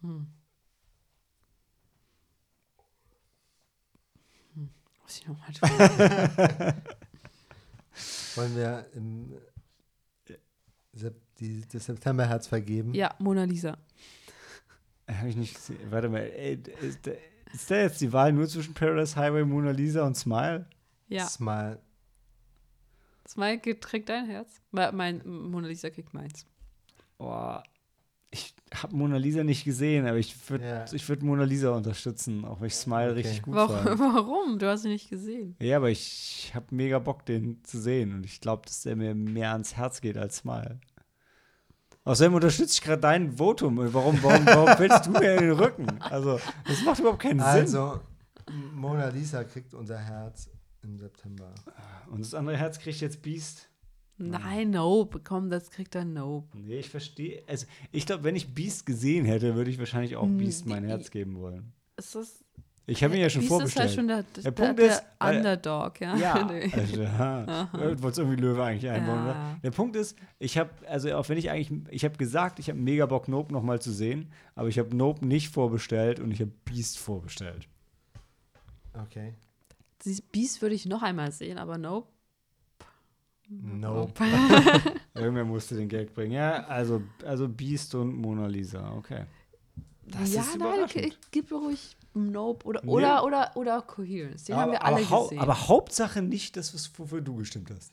Hm. Hm. Muss ich nochmal tun? Wollen wir im Sep die, das Septemberherz vergeben? ja, Mona Lisa. Habe ich nicht gesehen. Warte mal, ey, ist, da- ist da jetzt die Wahl nur zwischen Paradise Highway, Mona Lisa und Smile? Ja, Smile. Smile trägt dein Herz. Me- Mein Mona Lisa kriegt meins. Boah, ich habe Mona Lisa nicht gesehen, aber ich würde ich würd Mona Lisa unterstützen, auch wenn ich Smile Okay. richtig gut Warum? fand. Warum? Du hast ihn nicht gesehen. Ja, aber ich habe mega Bock, den zu sehen und ich glaube, dass der mir mehr ans Herz geht als Smile. Außerdem unterstütze ich gerade dein Votum. Warum, warum, warum fällst du mir in den Rücken? Also, das macht überhaupt keinen Sinn. Also, Mona Lisa kriegt unser Herz im September. Und das andere Herz kriegt jetzt Beast. Nein, Nope. Komm, das kriegt er Nope. Nee, ich verstehe. Also, ich glaube, wenn ich Beast gesehen hätte, würde ich wahrscheinlich auch Mm, Beast mein Herz geben wollen. Ist das. Ich habe ihn ja schon Beast vorbestellt. ist halt schon der, Der der, Punkt der, ist, weil- Underdog, ja. Ja, also, du wolltest irgendwie Löwe eigentlich einbauen, Ja. Der Punkt ist, ich habe, also auch wenn ich eigentlich, ich habe gesagt, ich habe mega Bock, Nope nochmal zu sehen, aber ich habe Nope nicht vorbestellt und ich habe Beast vorbestellt. Okay. Beast würde ich noch einmal sehen, aber Nope. Nope. Irgendwer musste den Geld bringen. Ja, also, also Beast und Mona Lisa, okay. Das ja, ist nein, gib ruhig Nope oder, Nee. oder, oder, oder Coherence. Den haben wir alle aber, gesehen. aber Hauptsache nicht das, was- wofür du gestimmt hast.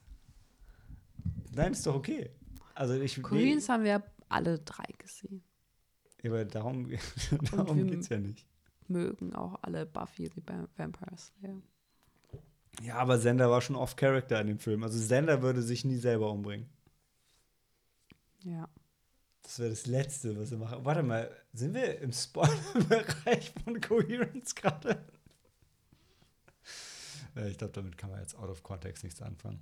Nein, ist doch okay. Also ich Coherence haben wir alle drei gesehen. nee, aber darum, darum geht es ja nicht. Mögen auch alle Buffy the Vamp- Vampire Slayer. Ja, aber Sender war schon off-Character in dem Film. Also Sender würde sich nie selber umbringen. Ja. Das wäre das Letzte, was wir machen. Warte mal, sind wir im Spoiler-Bereich von Coherence gerade? Äh, ich glaube, damit kann man jetzt out of context nichts anfangen.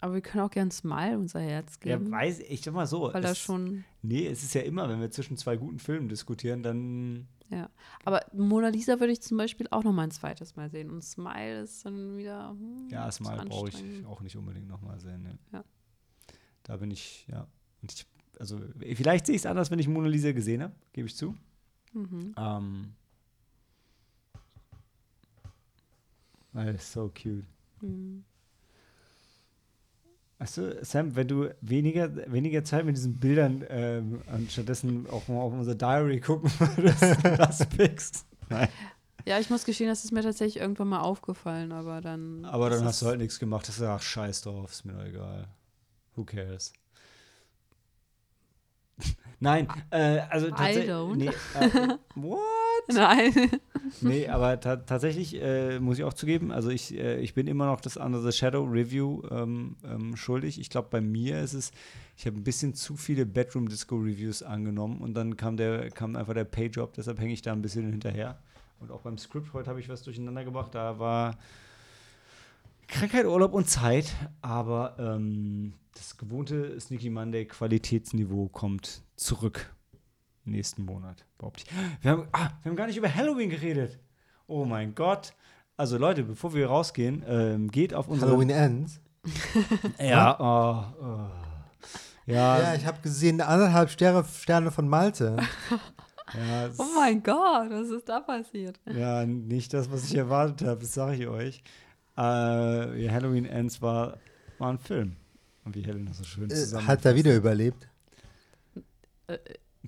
Aber wir können auch gern Smile unser Herz geben. Ja, weiß ich sag mal so. weil er es, schon. Nee, es ist ja immer, wenn wir zwischen zwei guten Filmen diskutieren, dann. Ja. Aber Mona Lisa würde ich zum Beispiel auch noch mal ein zweites Mal sehen. Und Smile ist dann wieder. Hm, Ja, Smile brauche ich auch nicht unbedingt nochmal sehen. Ne? Ja. Da bin ich, ja. Und ich, also, vielleicht sehe ich es anders, wenn ich Mona Lisa gesehen habe, gebe ich zu. Mhm. Ähm, weil es so cute. Mhm. Weißt du, Sam, wenn du weniger, weniger Zeit mit diesen Bildern ähm, und stattdessen auch mal auf unser Diary gucken würdest, das pickst. Nein. Ja, ich muss gestehen, das ist mir tatsächlich irgendwann mal aufgefallen, aber dann. Aber dann hast du halt nichts gemacht. Das ist ach, scheiß drauf, ist mir doch egal. Who cares? Nein, äh, also I tatsächlich. don't. Nee, äh, what? Nein. Nee, aber ta tatsächlich äh, muss ich auch zugeben, also ich, äh, ich bin immer noch das Under the Shadow Review ähm, ähm, schuldig. Ich glaube, bei mir ist es, ich habe ein bisschen zu viele Bedroom Disco Reviews angenommen und dann kam der, kam einfach der Payjob, deshalb hänge ich da ein bisschen hinterher. Und auch beim Script heute habe ich was durcheinander gebracht. Da war Krankheit, Urlaub und Zeit, aber ähm, das gewohnte Sneaky Monday Qualitätsniveau kommt zurück nächsten Monat, behaupte ich. Wir haben, ah, wir haben gar nicht über Halloween geredet. Oh mein Gott. Also Leute, bevor wir rausgehen, ähm, geht auf unsere Halloween Ends. Ja, oh, oh. Ja, Ja, ich habe gesehen, anderthalb Sterne, Sterne von Malte. ja, Oh mein Gott, was ist da passiert? ja, nicht das, was ich erwartet habe, das sage ich euch. Äh, ja, Halloween Ends war, war ein Film. Und wie Helen das so schön Äh, zusammen. Hat er wieder überlebt? Äh,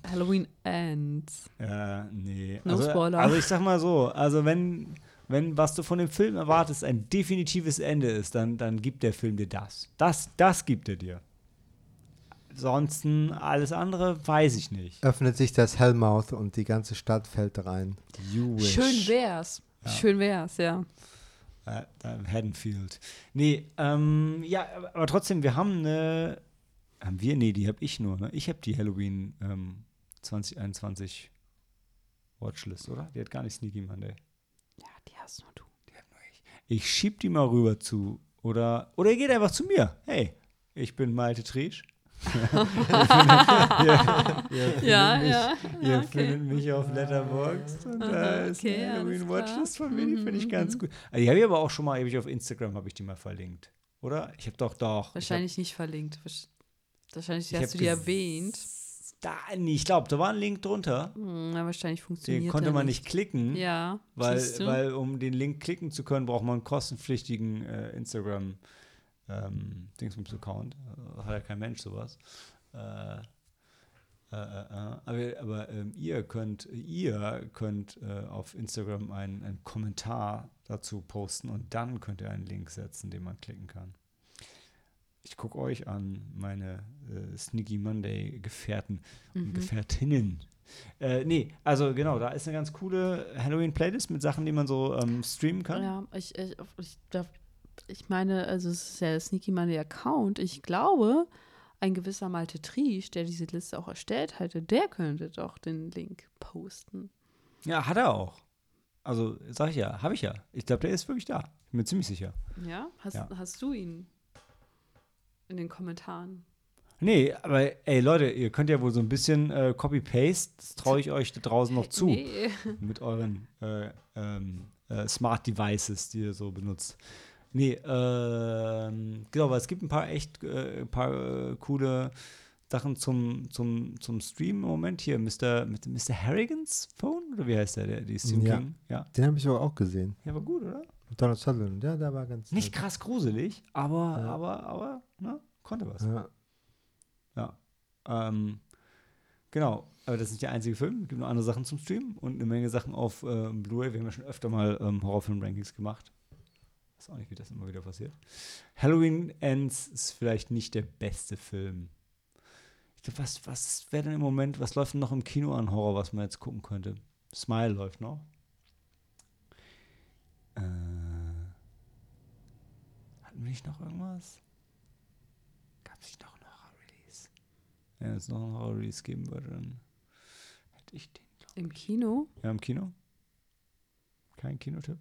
Halloween Ends. Ja, nee. No also, Spoiler. also ich sag mal so, also wenn, wenn was du von dem Film erwartest, ein definitives Ende ist, dann, dann gibt der Film dir das. Das, das gibt er dir. Ansonsten alles andere weiß ich nicht. Öffnet sich das Hellmouth und die ganze Stadt fällt rein. You wish. Schön wär's. Ja. Schön wär's, ja. Äh, äh, Haddonfield. Nee, ähm, ja, aber, aber trotzdem, wir haben eine. Haben wir? Nee, die habe ich nur. Ne? Ich habe die Halloween ähm, 2021 Watchlist, oder? Die hat gar nicht Sneaky Monday. Ja, die hast nur du. Ich schieb die mal rüber zu. Oder, oder ihr geht einfach zu mir. Hey, ich bin Malte Triesch. ihr, ihr findet Ja, mich, ja. Ihr ja, okay. findet mich auf Letterboxd und da ist okay, eine. Watchlist von mir, die finde ich Mhm, ganz mhm. gut. Also die habe ich aber auch schon mal, hab ich auf Instagram habe ich die mal verlinkt. Oder? Ich habe doch, doch. Wahrscheinlich nicht verlinkt. Wahrsch- Wahrscheinlich Ich hab hast du die erwähnt. Da, nee, ich glaube, da war ein Link drunter. Hm, na, wahrscheinlich funktioniert Den konnte man nicht klicken. Ja, Weil, weil um den Link klicken zu können, braucht man einen kostenpflichtigen äh, Instagram ähm, Dingsbums-Account. Äh, hat ja kein Mensch sowas. Äh, äh, äh, äh. Aber, aber ähm, ihr könnt, ihr könnt auf Instagram einen, einen Kommentar dazu posten und dann könnt ihr einen Link setzen, den man klicken kann. Ich gucke euch an, meine äh, Sneaky Monday Gefährten und Mhm. Gefährtinnen. Äh, nee, also genau, da ist eine ganz coole Halloween-Playlist mit Sachen, die man so ähm, streamen kann. Ja, ich, ich, ich, ich meine, also es ist ja der Sneaky Money Account. Ich glaube, ein gewisser Malte Triesch, der diese Liste auch erstellt hatte, der könnte doch den Link posten. Ja, hat er auch. Also, sag ich ja, habe ich ja. Ich glaube, der ist wirklich da. Bin mir ziemlich sicher. Ja? Hast, Ja. hast du ihn in den Kommentaren? Nee, aber ey, Leute, ihr könnt ja wohl so ein bisschen äh, Copy-Paste, das traue ich euch da draußen noch zu. Nee. Mit euren äh, ähm, äh, Smart Devices, die ihr so benutzt. Nee, ähm, genau, aber es gibt ein paar echt äh, ein paar äh, coole Sachen zum, zum, zum Stream im Moment. Hier, Mr. mit Mr. Harrigans Phone? Oder wie heißt der, der die Stephen Ja. King? Ja. Den habe ich aber auch gesehen. Ja, war gut, oder? Mit Donald Sutherland. Ja, der war ganz Nicht krass gruselig, aber, Ja. aber, aber, ne, konnte was. Ja. Ähm, genau. Aber das ist nicht der einzige Film. Es gibt noch andere Sachen zum Streamen und eine Menge Sachen auf ähm, Blu-ray. Wir haben ja schon öfter mal ähm, Horrorfilm-Rankings gemacht. Weiß auch nicht, wie das immer wieder passiert. Halloween Ends ist vielleicht nicht der beste Film. Ich glaube, was, was wäre denn im Moment, was läuft denn noch im Kino an Horror, was man jetzt gucken könnte? Smile läuft noch. Äh, hatten wir nicht noch irgendwas? Gab es nicht noch? Wenn es noch einen Horror-Release geben würde, dann hätte ich den. Im Kino? Ja, im Kino? Kein Kinotipp?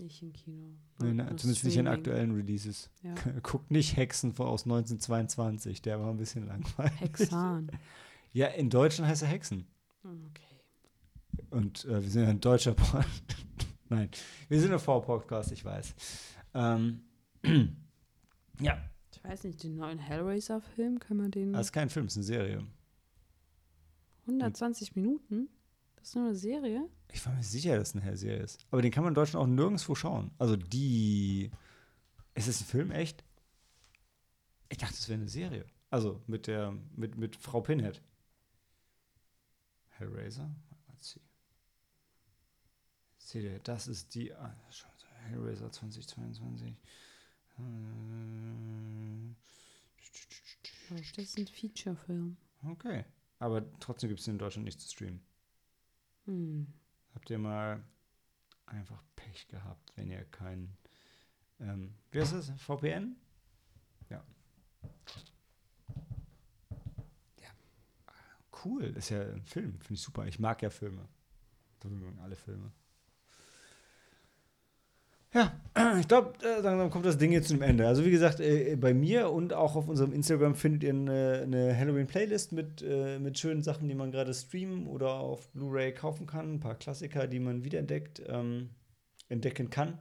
Nicht im Kino. Nee, na, zumindest nicht in Streaming. aktuellen Releases. Ja. Guckt nicht Hexen vor aus 1922, der war ein bisschen langweilig. Hexan. Ja, in Deutschland heißt er Hexen. Okay. Und äh, wir sind ja ein deutscher Podcast. Nein, wir sind ein V-Podcast, ich weiß. Ähm, ja, Ich weiß nicht, den neuen Hellraiser-Film, kann man den. das ist kein Film, es ist eine Serie. 120 Minuten? Das ist nur eine Serie? Ich war mir sicher, dass es eine Serie ist. Aber den kann man in Deutschland auch nirgendwo schauen. Also die. Ist es ein Film, echt? Ich dachte, es wäre eine Serie. Also mit der, mit, mit Frau Pinhead. Hellraiser? Let's see. Seht ihr, das ist die. Ah, Hellraiser 2022. Äh, Das ist ein Feature-Film. Okay. Aber trotzdem gibt es in Deutschland nicht zu streamen. Hm. Habt ihr mal einfach Pech gehabt, wenn ihr kein, ähm, wie heißt das, VPN? Ja. Ja. Cool, das ist ja ein Film, finde ich super. Ich mag ja Filme. Alle Filme. Ja, ich glaube, äh, langsam kommt das Ding jetzt zum Ende. Also wie gesagt, äh, bei mir und auch auf unserem Instagram findet ihr eine, eine Halloween-Playlist mit, äh, mit schönen Sachen, die man gerade streamen oder auf Blu-ray kaufen kann. Ein paar Klassiker, die man wiederentdeckt, ähm, entdecken kann.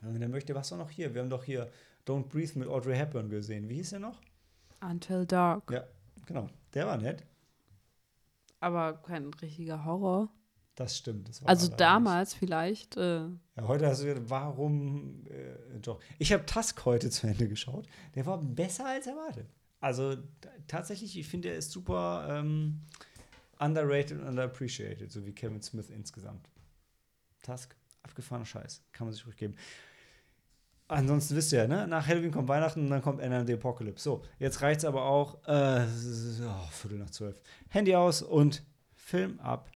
Und dann möchte, was war noch hier? Wir haben doch hier Don't Breathe mit Audrey Hepburn gesehen. Wie hieß der noch? Until Dark. Ja, genau. Der war nett. Aber kein richtiger Horror. Das stimmt. Das Also damals vielleicht. Äh, Ja, heute hast du gesagt, warum äh, doch? Ich habe Tusk heute zu Ende geschaut. Der war besser als erwartet. Also tatsächlich, ich finde, er ist super ähm, underrated und underappreciated, so wie Kevin Smith insgesamt. Tusk, abgefahrener Scheiß. Kann man sich ruhig geben. Ansonsten wisst ihr ja, ne? Nach Halloween kommt Weihnachten und dann kommt Ende Apocalypse. So, jetzt reicht's aber auch. Äh, oh, Viertel nach zwölf. Handy aus und Film ab.